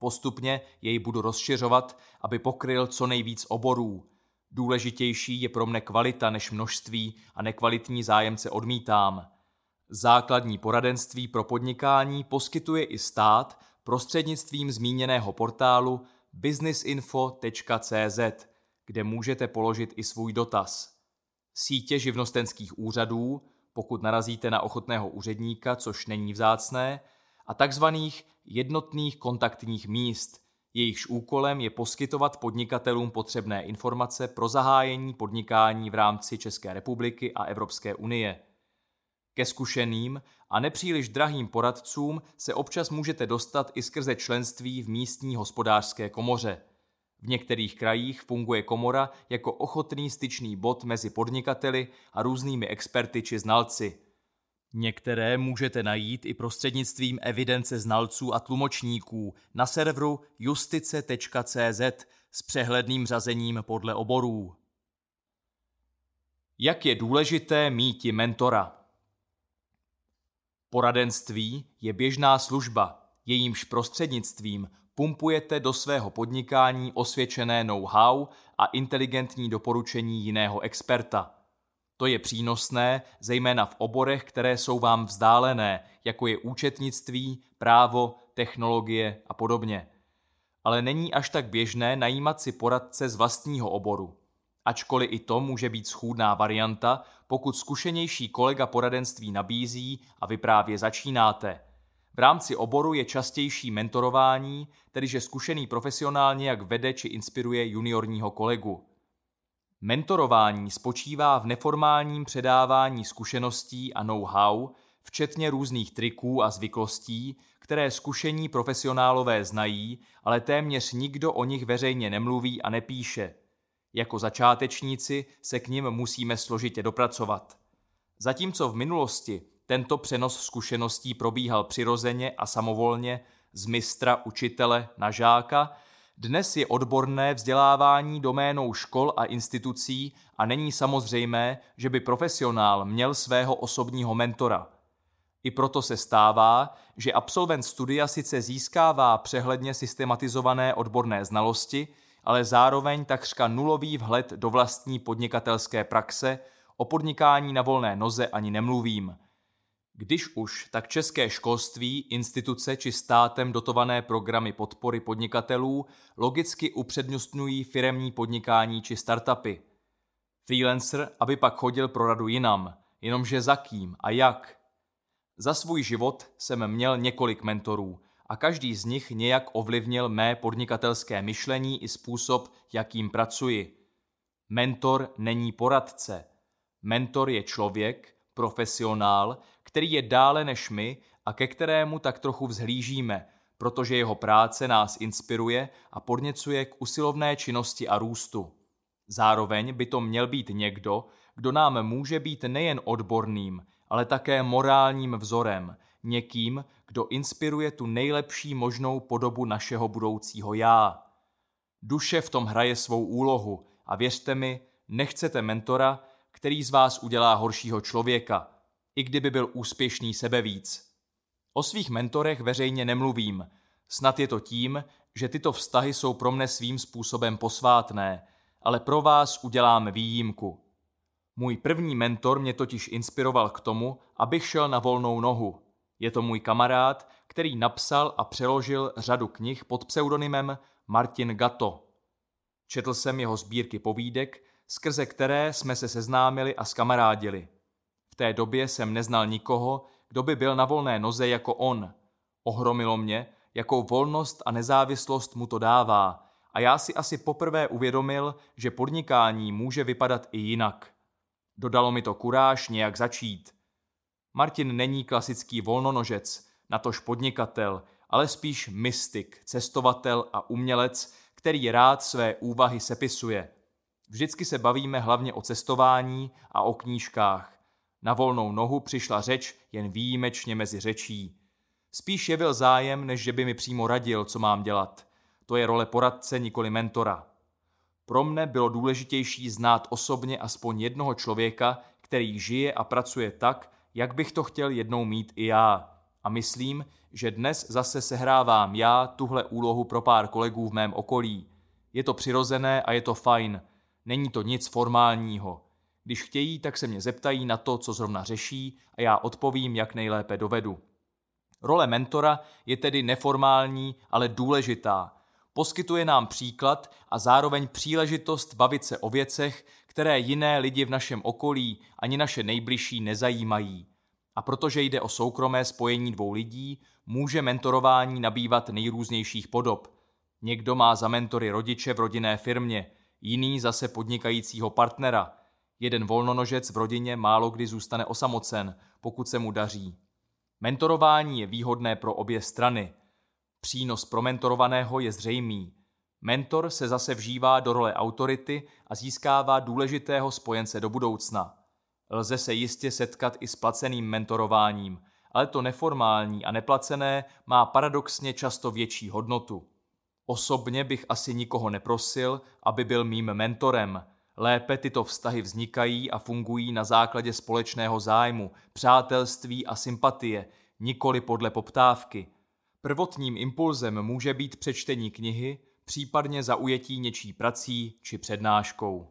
Postupně jej budu rozšiřovat, aby pokryl co nejvíc oborů. Důležitější je pro mne kvalita než množství a nekvalitní zájemce odmítám. Základní poradenství pro podnikání poskytuje i stát prostřednictvím zmíněného portálu businessinfo.cz, kde můžete položit i svůj dotaz. Sítě živnostenských úřadů, pokud narazíte na ochotného úředníka, což není vzácné, a takzvaných jednotných kontaktních míst, jejichž úkolem je poskytovat podnikatelům potřebné informace pro zahájení podnikání v rámci České republiky a Evropské unie. Ke zkušeným a nepříliš drahým poradcům se občas můžete dostat i skrze členství v místní hospodářské komoře. V některých krajích funguje komora jako ochotný styčný bod mezi podnikateli a různými experty či znalci – Některé můžete najít i prostřednictvím evidence znalců a tlumočníků na serveru justice.cz s přehledným řazením podle oborů. Jak je důležité míti mentora? Poradenství je běžná služba, jejímž prostřednictvím pumpujete do svého podnikání osvědčené know-how a inteligentní doporučení jiného experta – to je přínosné, zejména v oborech, které jsou vám vzdálené, jako je účetnictví, právo, technologie a podobně. Ale není až tak běžné najímat si poradce z vlastního oboru. Ačkoliv i to může být schůdná varianta, pokud zkušenější kolega poradenství nabízí a vy právě začínáte. V rámci oboru je častější mentorování, tedy že zkušený profesionál nějak vede či inspiruje juniorního kolegu. Mentorování spočívá v neformálním předávání zkušeností a know-how, včetně různých triků a zvyklostí, které zkušení profesionálové znají, ale téměř nikdo o nich veřejně nemluví a nepíše. Jako začátečníci se k nim musíme složitě dopracovat. Zatímco v minulosti tento přenos zkušeností probíhal přirozeně a samovolně z mistra učitele na žáka, dnes je odborné vzdělávání doménou škol a institucí a není samozřejmé, že by profesionál měl svého osobního mentora. I proto se stává, že absolvent studia sice získává přehledně systematizované odborné znalosti, ale zároveň takřka nulový vhled do vlastní podnikatelské praxe, o podnikání na volné noze ani nemluvím – když už, tak české školství, instituce či státem dotované programy podpory podnikatelů logicky upřednostňují firemní podnikání či startupy. Freelancer, aby pak chodil pro radu jinam, jenomže za kým a jak. Za svůj život jsem měl několik mentorů a každý z nich nějak ovlivnil mé podnikatelské myšlení i způsob, jakým pracuji. Mentor není poradce. Mentor je člověk, profesionál, který je dále než my a ke kterému tak trochu vzhlížíme, protože jeho práce nás inspiruje a podněcuje k usilovné činnosti a růstu. Zároveň by to měl být někdo, kdo nám může být nejen odborným, ale také morálním vzorem, někým, kdo inspiruje tu nejlepší možnou podobu našeho budoucího já. Duše v tom hraje svou úlohu a věřte mi, nechcete mentora, který z vás udělá horšího člověka, i kdyby byl úspěšný sebevíc. O svých mentorech veřejně nemluvím, snad je to tím, že tyto vztahy jsou pro mne svým způsobem posvátné, ale pro vás udělám výjimku. Můj první mentor mě totiž inspiroval k tomu, abych šel na volnou nohu. Je to můj kamarád, který napsal a přeložil řadu knih pod pseudonymem Martin Gato. Četl jsem jeho sbírky povídek, skrze které jsme se seznámili a skamarádili té době jsem neznal nikoho, kdo by byl na volné noze jako on. Ohromilo mě, jakou volnost a nezávislost mu to dává a já si asi poprvé uvědomil, že podnikání může vypadat i jinak. Dodalo mi to kuráž nějak začít. Martin není klasický volnonožec, natož podnikatel, ale spíš mystik, cestovatel a umělec, který rád své úvahy sepisuje. Vždycky se bavíme hlavně o cestování a o knížkách. Na volnou nohu přišla řeč jen výjimečně mezi řečí. Spíš jevil zájem, než že by mi přímo radil, co mám dělat. To je role poradce, nikoli mentora. Pro mne bylo důležitější znát osobně aspoň jednoho člověka, který žije a pracuje tak, jak bych to chtěl jednou mít i já. A myslím, že dnes zase sehrávám já tuhle úlohu pro pár kolegů v mém okolí. Je to přirozené a je to fajn. Není to nic formálního. Když chtějí, tak se mě zeptají na to, co zrovna řeší a já odpovím, jak nejlépe dovedu. Role mentora je tedy neformální, ale důležitá. Poskytuje nám příklad a zároveň příležitost bavit se o věcech, které jiné lidi v našem okolí ani naše nejbližší nezajímají. A protože jde o soukromé spojení dvou lidí, může mentorování nabývat nejrůznějších podob. Někdo má za mentory rodiče v rodinné firmě, jiný zase podnikajícího partnera – Jeden volnonožec v rodině málo kdy zůstane osamocen, pokud se mu daří. Mentorování je výhodné pro obě strany. Přínos pro mentorovaného je zřejmý. Mentor se zase vžívá do role autority a získává důležitého spojence do budoucna. Lze se jistě setkat i s placeným mentorováním, ale to neformální a neplacené má paradoxně často větší hodnotu. Osobně bych asi nikoho neprosil, aby byl mým mentorem – Lépe tyto vztahy vznikají a fungují na základě společného zájmu, přátelství a sympatie, nikoli podle poptávky. Prvotním impulzem může být přečtení knihy, případně zaujetí něčí prací či přednáškou.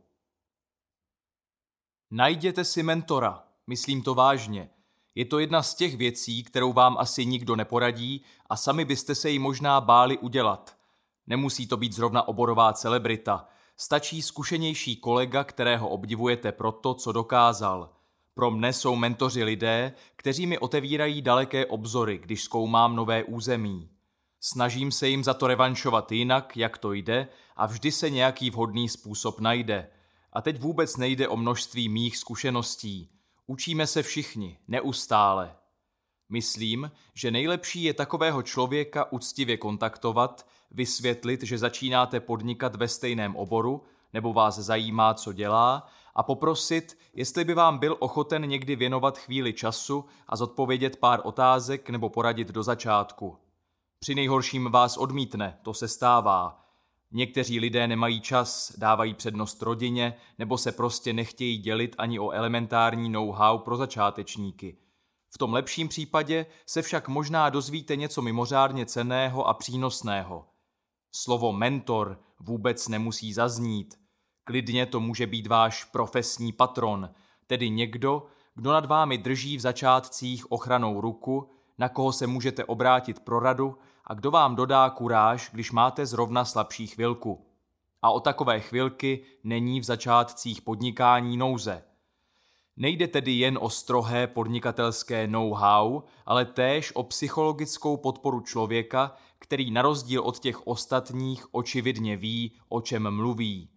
Najděte si mentora, myslím to vážně. Je to jedna z těch věcí, kterou vám asi nikdo neporadí a sami byste se ji možná báli udělat. Nemusí to být zrovna oborová celebrita – Stačí zkušenější kolega, kterého obdivujete pro to, co dokázal. Pro mne jsou mentoři lidé, kteří mi otevírají daleké obzory, když zkoumám nové území. Snažím se jim za to revanšovat jinak, jak to jde, a vždy se nějaký vhodný způsob najde. A teď vůbec nejde o množství mých zkušeností. Učíme se všichni, neustále. Myslím, že nejlepší je takového člověka uctivě kontaktovat, vysvětlit, že začínáte podnikat ve stejném oboru, nebo vás zajímá, co dělá, a poprosit, jestli by vám byl ochoten někdy věnovat chvíli času a zodpovědět pár otázek nebo poradit do začátku. Při nejhorším vás odmítne, to se stává. Někteří lidé nemají čas, dávají přednost rodině nebo se prostě nechtějí dělit ani o elementární know-how pro začátečníky. V tom lepším případě se však možná dozvíte něco mimořádně cenného a přínosného. Slovo mentor vůbec nemusí zaznít. Klidně to může být váš profesní patron, tedy někdo, kdo nad vámi drží v začátcích ochranou ruku, na koho se můžete obrátit pro radu a kdo vám dodá kuráž, když máte zrovna slabší chvilku. A o takové chvilky není v začátcích podnikání nouze. Nejde tedy jen o strohé podnikatelské know-how, ale též o psychologickou podporu člověka, který na rozdíl od těch ostatních očividně ví, o čem mluví.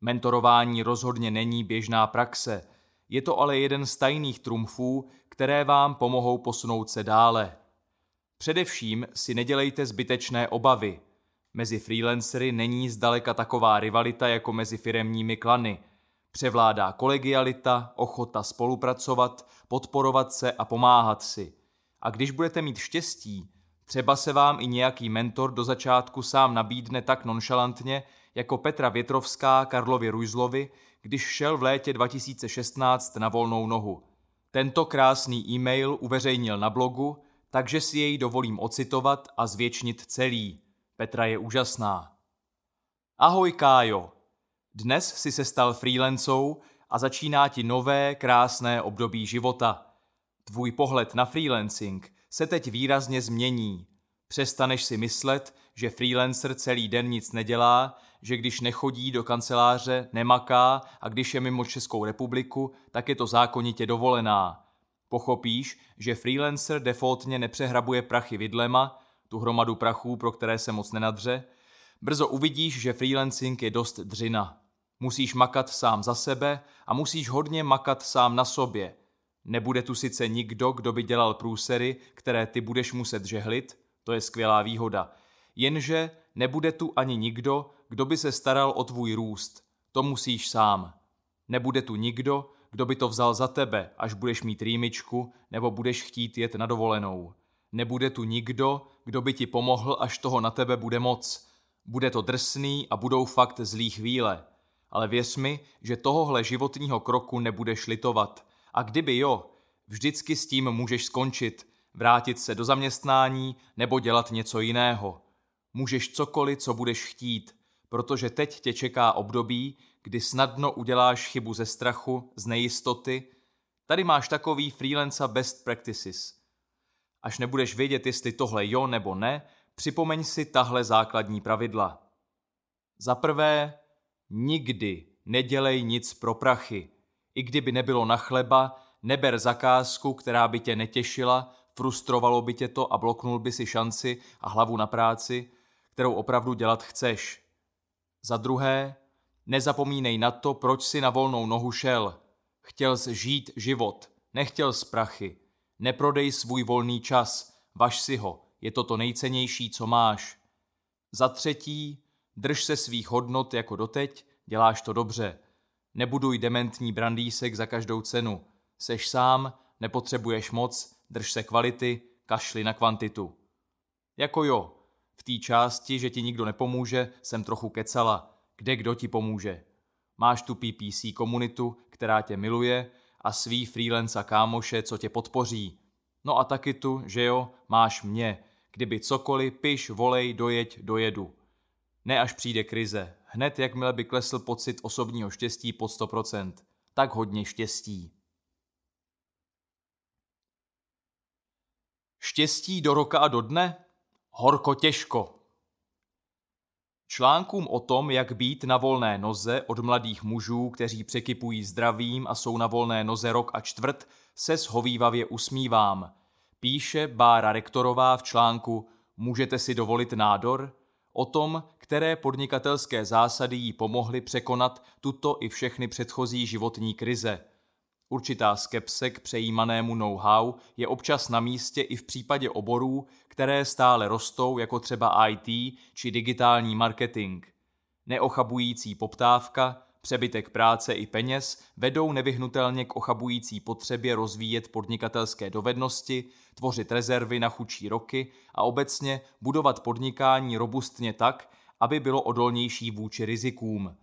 Mentorování rozhodně není běžná praxe, je to ale jeden z tajných trumfů, které vám pomohou posunout se dále. Především si nedělejte zbytečné obavy. Mezi freelancery není zdaleka taková rivalita jako mezi firemními klany. Převládá kolegialita, ochota spolupracovat, podporovat se a pomáhat si. A když budete mít štěstí, třeba se vám i nějaký mentor do začátku sám nabídne tak nonšalantně, jako Petra Větrovská Karlovi Rujzlovi, když šel v létě 2016 na volnou nohu. Tento krásný e-mail uveřejnil na blogu, takže si jej dovolím ocitovat a zvětšnit celý. Petra je úžasná. Ahoj Kájo, dnes si se stal freelancou a začíná ti nové, krásné období života. Tvůj pohled na freelancing se teď výrazně změní. Přestaneš si myslet, že freelancer celý den nic nedělá, že když nechodí do kanceláře, nemaká a když je mimo Českou republiku, tak je to zákonitě dovolená. Pochopíš, že freelancer defaultně nepřehrabuje prachy vidlema, tu hromadu prachů, pro které se moc nenadře. Brzo uvidíš, že freelancing je dost dřina. Musíš makat sám za sebe a musíš hodně makat sám na sobě. Nebude tu sice nikdo, kdo by dělal průsery, které ty budeš muset žehlit, to je skvělá výhoda. Jenže nebude tu ani nikdo, kdo by se staral o tvůj růst. To musíš sám. Nebude tu nikdo, kdo by to vzal za tebe, až budeš mít rýmičku nebo budeš chtít jet na dovolenou. Nebude tu nikdo, kdo by ti pomohl, až toho na tebe bude moc. Bude to drsný a budou fakt zlý chvíle. Ale věř mi, že tohohle životního kroku nebudeš litovat. A kdyby jo, vždycky s tím můžeš skončit, vrátit se do zaměstnání nebo dělat něco jiného. Můžeš cokoliv, co budeš chtít, protože teď tě čeká období, kdy snadno uděláš chybu ze strachu, z nejistoty. Tady máš takový freelancer best practices. Až nebudeš vědět, jestli tohle jo nebo ne, připomeň si tahle základní pravidla. Za prvé, nikdy nedělej nic pro prachy. I kdyby nebylo na chleba, neber zakázku, která by tě netěšila, frustrovalo by tě to a bloknul by si šanci a hlavu na práci, kterou opravdu dělat chceš. Za druhé, Nezapomínej na to, proč si na volnou nohu šel. Chtěl jsi žít život, nechtěl z prachy. Neprodej svůj volný čas, važ si ho, je to to nejcennější, co máš. Za třetí, drž se svých hodnot jako doteď, děláš to dobře. Nebuduj dementní brandýsek za každou cenu. Seš sám, nepotřebuješ moc, drž se kvality, kašli na kvantitu. Jako jo, v té části, že ti nikdo nepomůže, jsem trochu kecala – kde kdo ti pomůže. Máš tu PPC komunitu, která tě miluje a svý freelance a kámoše, co tě podpoří. No a taky tu, že jo, máš mě. Kdyby cokoliv, piš, volej, dojeď, dojedu. Ne až přijde krize. Hned jakmile by klesl pocit osobního štěstí pod 100%. Tak hodně štěstí. Štěstí do roka a do dne? Horko těžko. Článkům o tom, jak být na volné noze od mladých mužů, kteří překypují zdravím a jsou na volné noze rok a čtvrt, se shovívavě usmívám. Píše Bára Rektorová v článku Můžete si dovolit nádor? O tom, které podnikatelské zásady jí pomohly překonat tuto i všechny předchozí životní krize. Určitá skepse k přejímanému know-how je občas na místě i v případě oborů, které stále rostou, jako třeba IT či digitální marketing. Neochabující poptávka, přebytek práce i peněz vedou nevyhnutelně k ochabující potřebě rozvíjet podnikatelské dovednosti, tvořit rezervy na chudší roky a obecně budovat podnikání robustně tak, aby bylo odolnější vůči rizikům.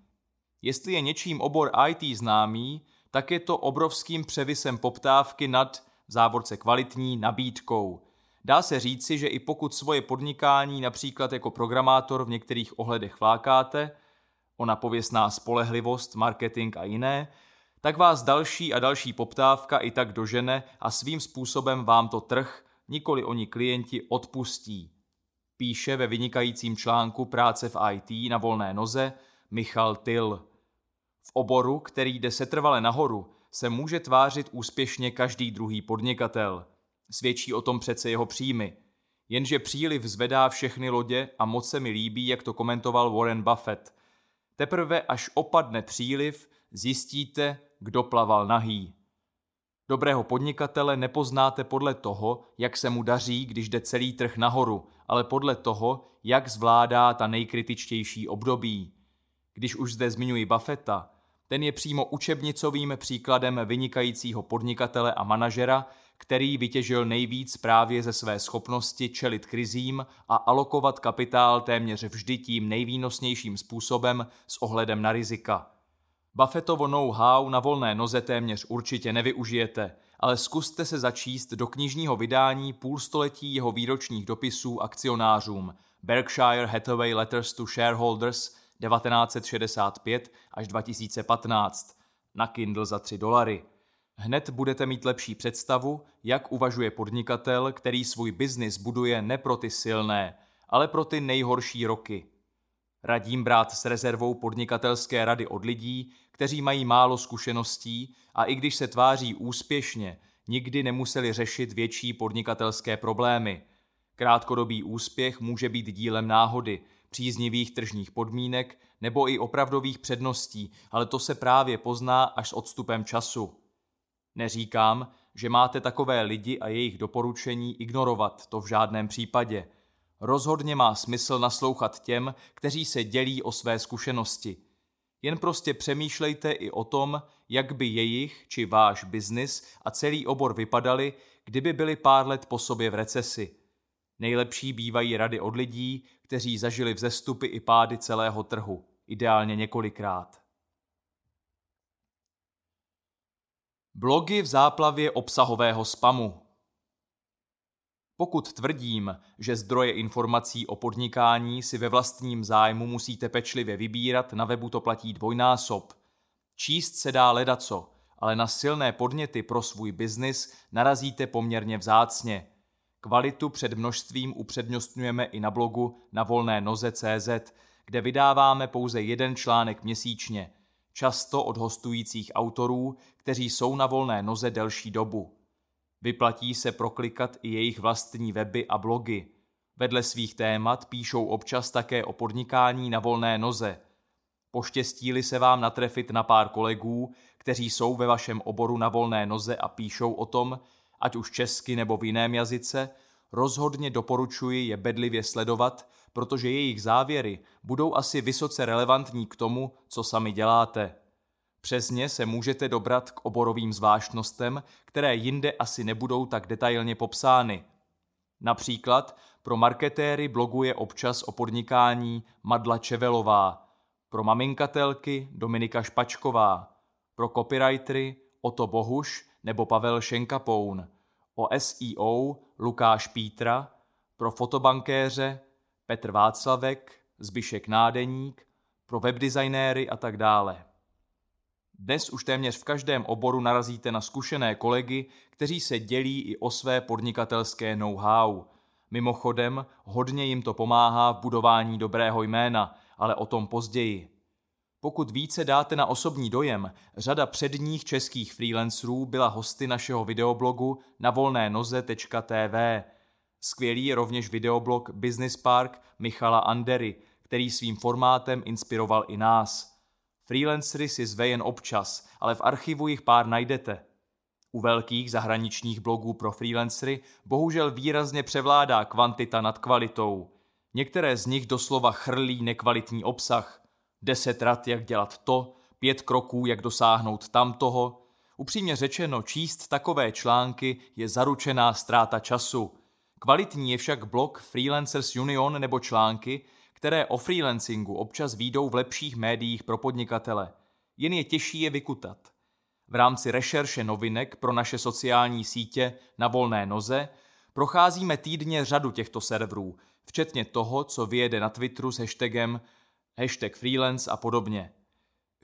Jestli je něčím obor IT známý, tak je to obrovským převisem poptávky nad v závorce kvalitní nabídkou. Dá se říci, že i pokud svoje podnikání například jako programátor v některých ohledech flákáte, ona pověstná spolehlivost, marketing a jiné, tak vás další a další poptávka i tak dožene a svým způsobem vám to trh, nikoli oni klienti, odpustí. Píše ve vynikajícím článku Práce v IT na volné noze Michal Till. V oboru, který jde setrvale nahoru, se může tvářit úspěšně každý druhý podnikatel. Svědčí o tom přece jeho příjmy. Jenže příliv zvedá všechny lodě a moc se mi líbí, jak to komentoval Warren Buffett. Teprve až opadne příliv, zjistíte, kdo plaval nahý. Dobrého podnikatele nepoznáte podle toho, jak se mu daří, když jde celý trh nahoru, ale podle toho, jak zvládá ta nejkritičtější období. Když už zde zmiňuji Buffetta, ten je přímo učebnicovým příkladem vynikajícího podnikatele a manažera, který vytěžil nejvíc právě ze své schopnosti čelit krizím a alokovat kapitál téměř vždy tím nejvýnosnějším způsobem s ohledem na rizika. Buffettovo know-how na volné noze téměř určitě nevyužijete, ale zkuste se začíst do knižního vydání půlstoletí jeho výročních dopisů akcionářům Berkshire Hathaway Letters to Shareholders 1965 až 2015 na Kindle za 3 dolary. Hned budete mít lepší představu, jak uvažuje podnikatel, který svůj biznis buduje ne pro ty silné, ale pro ty nejhorší roky. Radím brát s rezervou podnikatelské rady od lidí, kteří mají málo zkušeností a i když se tváří úspěšně, nikdy nemuseli řešit větší podnikatelské problémy. Krátkodobý úspěch může být dílem náhody, příznivých tržních podmínek nebo i opravdových předností, ale to se právě pozná až s odstupem času. Neříkám, že máte takové lidi a jejich doporučení ignorovat, to v žádném případě. Rozhodně má smysl naslouchat těm, kteří se dělí o své zkušenosti. Jen prostě přemýšlejte i o tom, jak by jejich či váš biznis a celý obor vypadaly, kdyby byli pár let po sobě v recesi. Nejlepší bývají rady od lidí, kteří zažili vzestupy i pády celého trhu, ideálně několikrát. Blogy v záplavě obsahového spamu. Pokud tvrdím, že zdroje informací o podnikání si ve vlastním zájmu musíte pečlivě vybírat, na webu to platí dvojnásob. Číst se dá ledaco, ale na silné podněty pro svůj biznis narazíte poměrně vzácně. Kvalitu před množstvím upřednostňujeme i na blogu na volné noze.cz, kde vydáváme pouze jeden článek měsíčně – často od hostujících autorů, kteří jsou na volné noze delší dobu. Vyplatí se proklikat i jejich vlastní weby a blogy. Vedle svých témat píšou občas také o podnikání na volné noze. Poštěstíli se vám natrefit na pár kolegů, kteří jsou ve vašem oboru na volné noze a píšou o tom, ať už česky nebo v jiném jazyce, rozhodně doporučuji je bedlivě sledovat, protože jejich závěry budou asi vysoce relevantní k tomu, co sami děláte. Přes ně se můžete dobrat k oborovým zvláštnostem, které jinde asi nebudou tak detailně popsány. Například pro marketéry bloguje občas o podnikání Madla Čevelová, pro maminkatelky Dominika Špačková, pro copywritery Oto Bohuš nebo Pavel Šenkapoun, o SEO Lukáš Pítra, pro fotobankéře Petr Václavek, Zbyšek Nádeník, pro webdesignéry a tak dále. Dnes už téměř v každém oboru narazíte na zkušené kolegy, kteří se dělí i o své podnikatelské know-how. Mimochodem, hodně jim to pomáhá v budování dobrého jména, ale o tom později. Pokud více dáte na osobní dojem, řada předních českých freelancerů byla hosty našeho videoblogu na volné noze.tv. Skvělý je rovněž videoblog Business Park Michala Andery, který svým formátem inspiroval i nás. Freelancery si zve jen občas, ale v archivu jich pár najdete. U velkých zahraničních blogů pro freelancery bohužel výrazně převládá kvantita nad kvalitou. Některé z nich doslova chrlí nekvalitní obsah. Deset rad, jak dělat to, pět kroků, jak dosáhnout tamtoho. Upřímně řečeno, číst takové články je zaručená ztráta času. Kvalitní je však blog Freelancers Union nebo články, které o freelancingu občas výjdou v lepších médiích pro podnikatele. Jen je těžší je vykutat. V rámci rešerše novinek pro naše sociální sítě na volné noze procházíme týdně řadu těchto serverů, včetně toho, co vyjede na Twitteru s hashtagem hashtag freelance a podobně.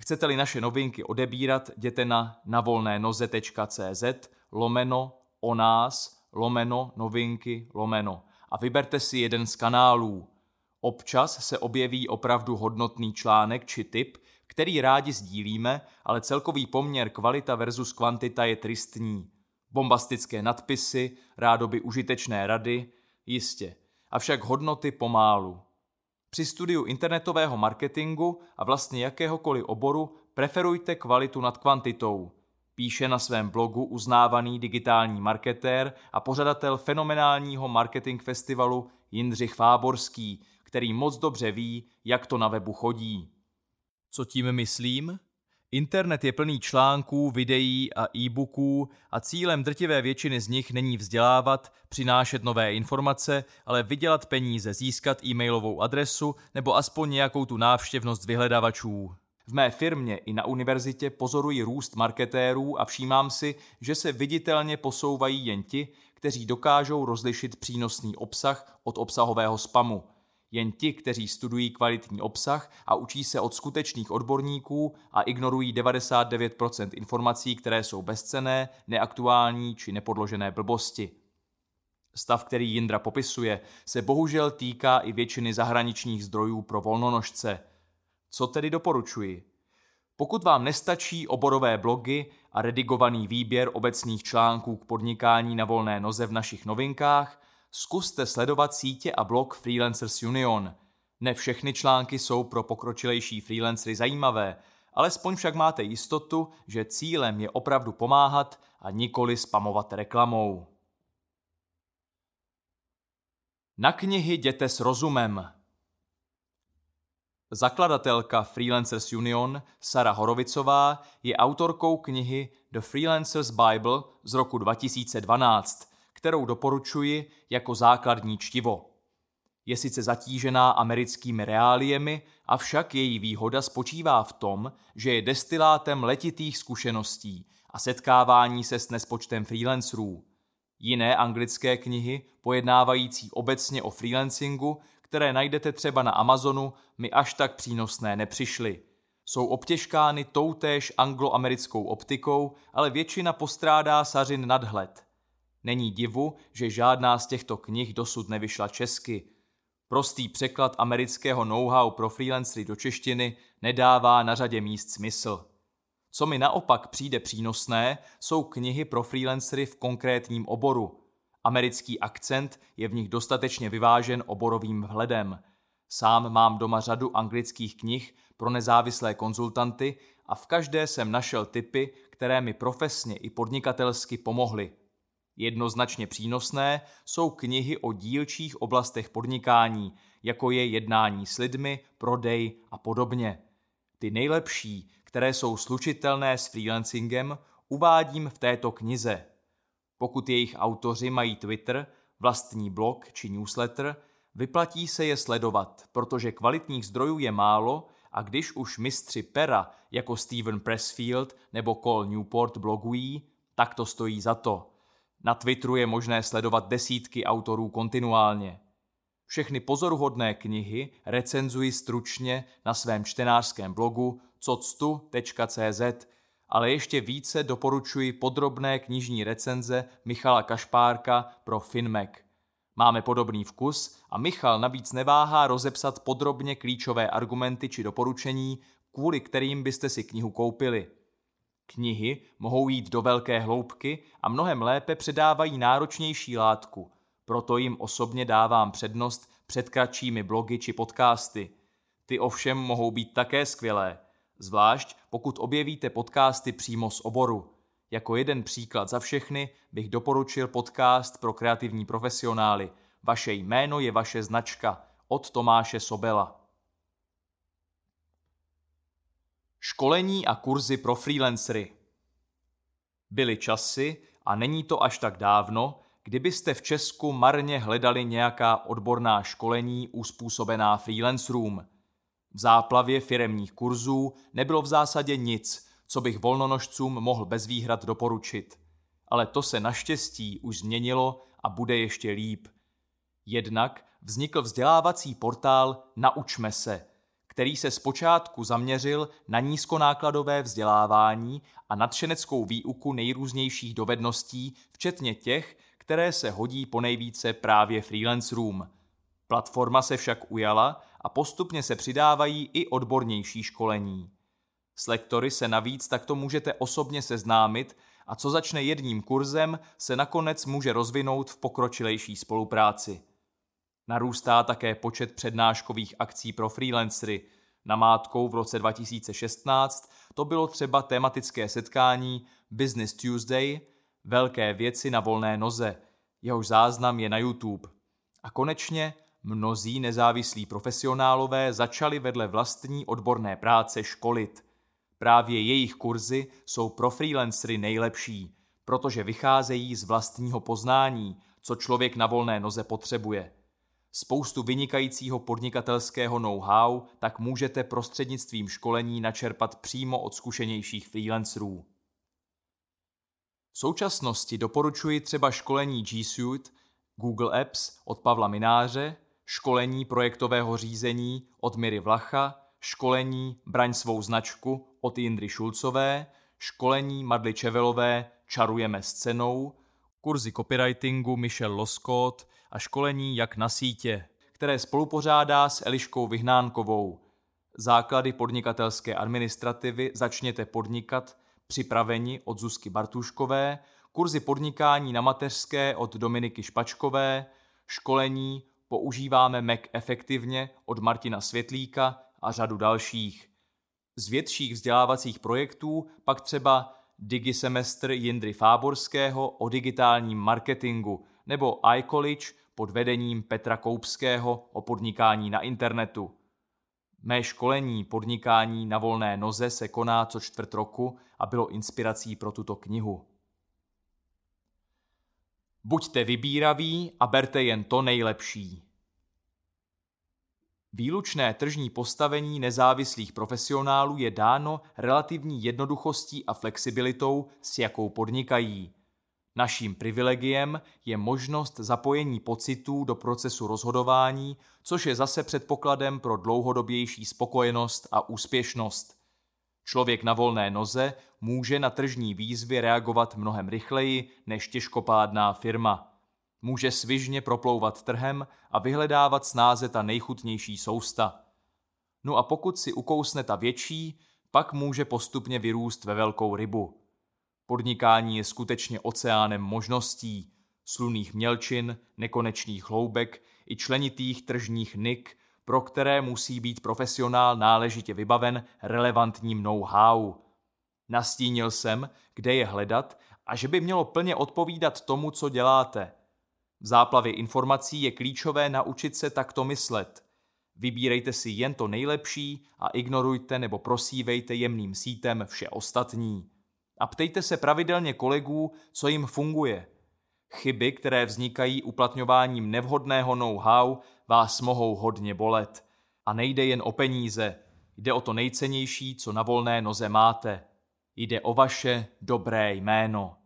Chcete-li naše novinky odebírat, jděte na navolnénoze.cz lomeno o nás lomeno novinky lomeno a vyberte si jeden z kanálů. Občas se objeví opravdu hodnotný článek či tip, který rádi sdílíme, ale celkový poměr kvalita versus kvantita je tristní. Bombastické nadpisy, rádoby užitečné rady, jistě, avšak hodnoty pomálu. Při studiu internetového marketingu a vlastně jakéhokoliv oboru preferujte kvalitu nad kvantitou. Píše na svém blogu uznávaný digitální marketér a pořadatel fenomenálního marketing festivalu Jindřich Fáborský, který moc dobře ví, jak to na webu chodí. Co tím myslím? Internet je plný článků, videí a e-booků a cílem drtivé většiny z nich není vzdělávat, přinášet nové informace, ale vydělat peníze, získat e-mailovou adresu nebo aspoň nějakou tu návštěvnost vyhledavačů. V mé firmě i na univerzitě pozoruji růst marketérů a všímám si, že se viditelně posouvají jen ti, kteří dokážou rozlišit přínosný obsah od obsahového spamu – jen ti, kteří studují kvalitní obsah a učí se od skutečných odborníků a ignorují 99% informací, které jsou bezcené, neaktuální či nepodložené blbosti. Stav, který Jindra popisuje, se bohužel týká i většiny zahraničních zdrojů pro volnonožce. Co tedy doporučuji? Pokud vám nestačí oborové blogy a redigovaný výběr obecných článků k podnikání na volné noze v našich novinkách, zkuste sledovat sítě a blog Freelancers Union. Ne všechny články jsou pro pokročilejší freelancery zajímavé, alespoň však máte jistotu, že cílem je opravdu pomáhat a nikoli spamovat reklamou. Na knihy jděte s rozumem. Zakladatelka Freelancers Union Sara Horovicová je autorkou knihy The Freelancers Bible z roku 2012, kterou doporučuji jako základní čtivo. Je sice zatížená americkými reáliemi, avšak její výhoda spočívá v tom, že je destilátem letitých zkušeností a setkávání se s nespočtem freelancerů. Jiné anglické knihy, pojednávající obecně o freelancingu, které najdete třeba na Amazonu, mi až tak přínosné nepřišly. Jsou obtěžkány toutéž angloamerickou optikou, ale většina postrádá sařin nadhled. Není divu, že žádná z těchto knih dosud nevyšla česky. Prostý překlad amerického know-how pro freelancery do češtiny nedává na řadě míst smysl. Co mi naopak přijde přínosné, jsou knihy pro freelancery v konkrétním oboru. Americký akcent je v nich dostatečně vyvážen oborovým vhledem. Sám mám doma řadu anglických knih pro nezávislé konzultanty a v každé jsem našel typy, které mi profesně i podnikatelsky pomohly. Jednoznačně přínosné jsou knihy o dílčích oblastech podnikání, jako je jednání s lidmi, prodej a podobně. Ty nejlepší, které jsou slučitelné s freelancingem, uvádím v této knize. Pokud jejich autoři mají Twitter, vlastní blog či newsletter, vyplatí se je sledovat, protože kvalitních zdrojů je málo a když už mistři pera jako Steven Pressfield nebo Cole Newport blogují, tak to stojí za to. Na Twitteru je možné sledovat desítky autorů kontinuálně. Všechny pozoruhodné knihy recenzuji stručně na svém čtenářském blogu coctu.cz, ale ještě více doporučuji podrobné knižní recenze Michala Kašpárka pro Finmac. Máme podobný vkus a Michal navíc neváhá rozepsat podrobně klíčové argumenty či doporučení, kvůli kterým byste si knihu koupili. Knihy mohou jít do velké hloubky a mnohem lépe předávají náročnější látku, proto jim osobně dávám přednost před kratšími blogy či podcasty. Ty ovšem mohou být také skvělé, zvlášť pokud objevíte podcasty přímo z oboru. Jako jeden příklad za všechny bych doporučil podcast pro kreativní profesionály Vaše jméno je vaše značka od Tomáše Sobela. Školení a kurzy pro freelancery Byly časy, a není to až tak dávno, kdybyste v Česku marně hledali nějaká odborná školení uspůsobená freelancerům. V záplavě firemních kurzů nebylo v zásadě nic, co bych volnonožcům mohl bez výhrad doporučit. Ale to se naštěstí už změnilo a bude ještě líp. Jednak vznikl vzdělávací portál Naučme se, který se zpočátku zaměřil na nízkonákladové vzdělávání a nadšeneckou výuku nejrůznějších dovedností, včetně těch, které se hodí ponejvíce právě freelancerům. Platforma se však ujala a postupně se přidávají i odbornější školení. S lektory se navíc takto můžete osobně seznámit a co začne jedním kurzem, se nakonec může rozvinout v pokročilejší spolupráci. Narůstá také počet přednáškových akcí pro freelancery. Namátkou v roce 2016 to bylo třeba tematické setkání Business Tuesday, velké věci na volné noze. Jehož záznam je na YouTube. A konečně mnozí nezávislí profesionálové začali vedle vlastní odborné práce školit. Právě jejich kurzy jsou pro freelancery nejlepší, protože vycházejí z vlastního poznání, co člověk na volné noze potřebuje. Spoustu vynikajícího podnikatelského know-how tak můžete prostřednictvím školení načerpat přímo od zkušenějších freelancerů. V současnosti doporučuji třeba školení G Suite, Google Apps od Pavla Mináře, školení projektového řízení od Miry Vlacha, školení Braň svou značku od Jindry Šulcové, školení Madly Čevelové Čarujeme s cenou, kurzy copywritingu Michel Loskot a školení Jak na sítě, které spolupořádá s Eliškou Vyhnánkovou. Základy podnikatelské administrativy začněte podnikat připraveni od Zuzky Bartuškové, kurzy podnikání na mateřské od Dominiky Špačkové, školení používáme Mac efektivně od Martina Světlíka a řadu dalších. Z větších vzdělávacích projektů pak třeba Digisemestr Jindry Fáborského o digitálním marketingu nebo iCollege pod vedením Petra Koupského o podnikání na internetu. Mé školení podnikání na volné noze se koná co čtvrt roku a bylo inspirací pro tuto knihu. Buďte vybíraví a berte jen to nejlepší. Výlučné tržní postavení nezávislých profesionálů je dáno relativní jednoduchostí a flexibilitou, s jakou podnikají. Naším privilegiem je možnost zapojení pocitů do procesu rozhodování, což je zase předpokladem pro dlouhodobější spokojenost a úspěšnost. Člověk na volné noze může na tržní výzvy reagovat mnohem rychleji než těžkopádná firma. Může svižně proplouvat trhem a vyhledávat snáze ta nejchutnější sousta. No a pokud si ukousne ta větší, pak může postupně vyrůst ve velkou rybu. Podnikání je skutečně oceánem možností, sluných mělčin, nekonečných hloubek i členitých tržních nik, pro které musí být profesionál náležitě vybaven relevantním know-how. Nastínil jsem, kde je hledat a že by mělo plně odpovídat tomu, co děláte. V záplavě informací je klíčové naučit se takto myslet. Vybírejte si jen to nejlepší a ignorujte nebo prosívejte jemným sítem vše ostatní a ptejte se pravidelně kolegů, co jim funguje. Chyby, které vznikají uplatňováním nevhodného know-how, vás mohou hodně bolet. A nejde jen o peníze, jde o to nejcennější, co na volné noze máte. Jde o vaše dobré jméno.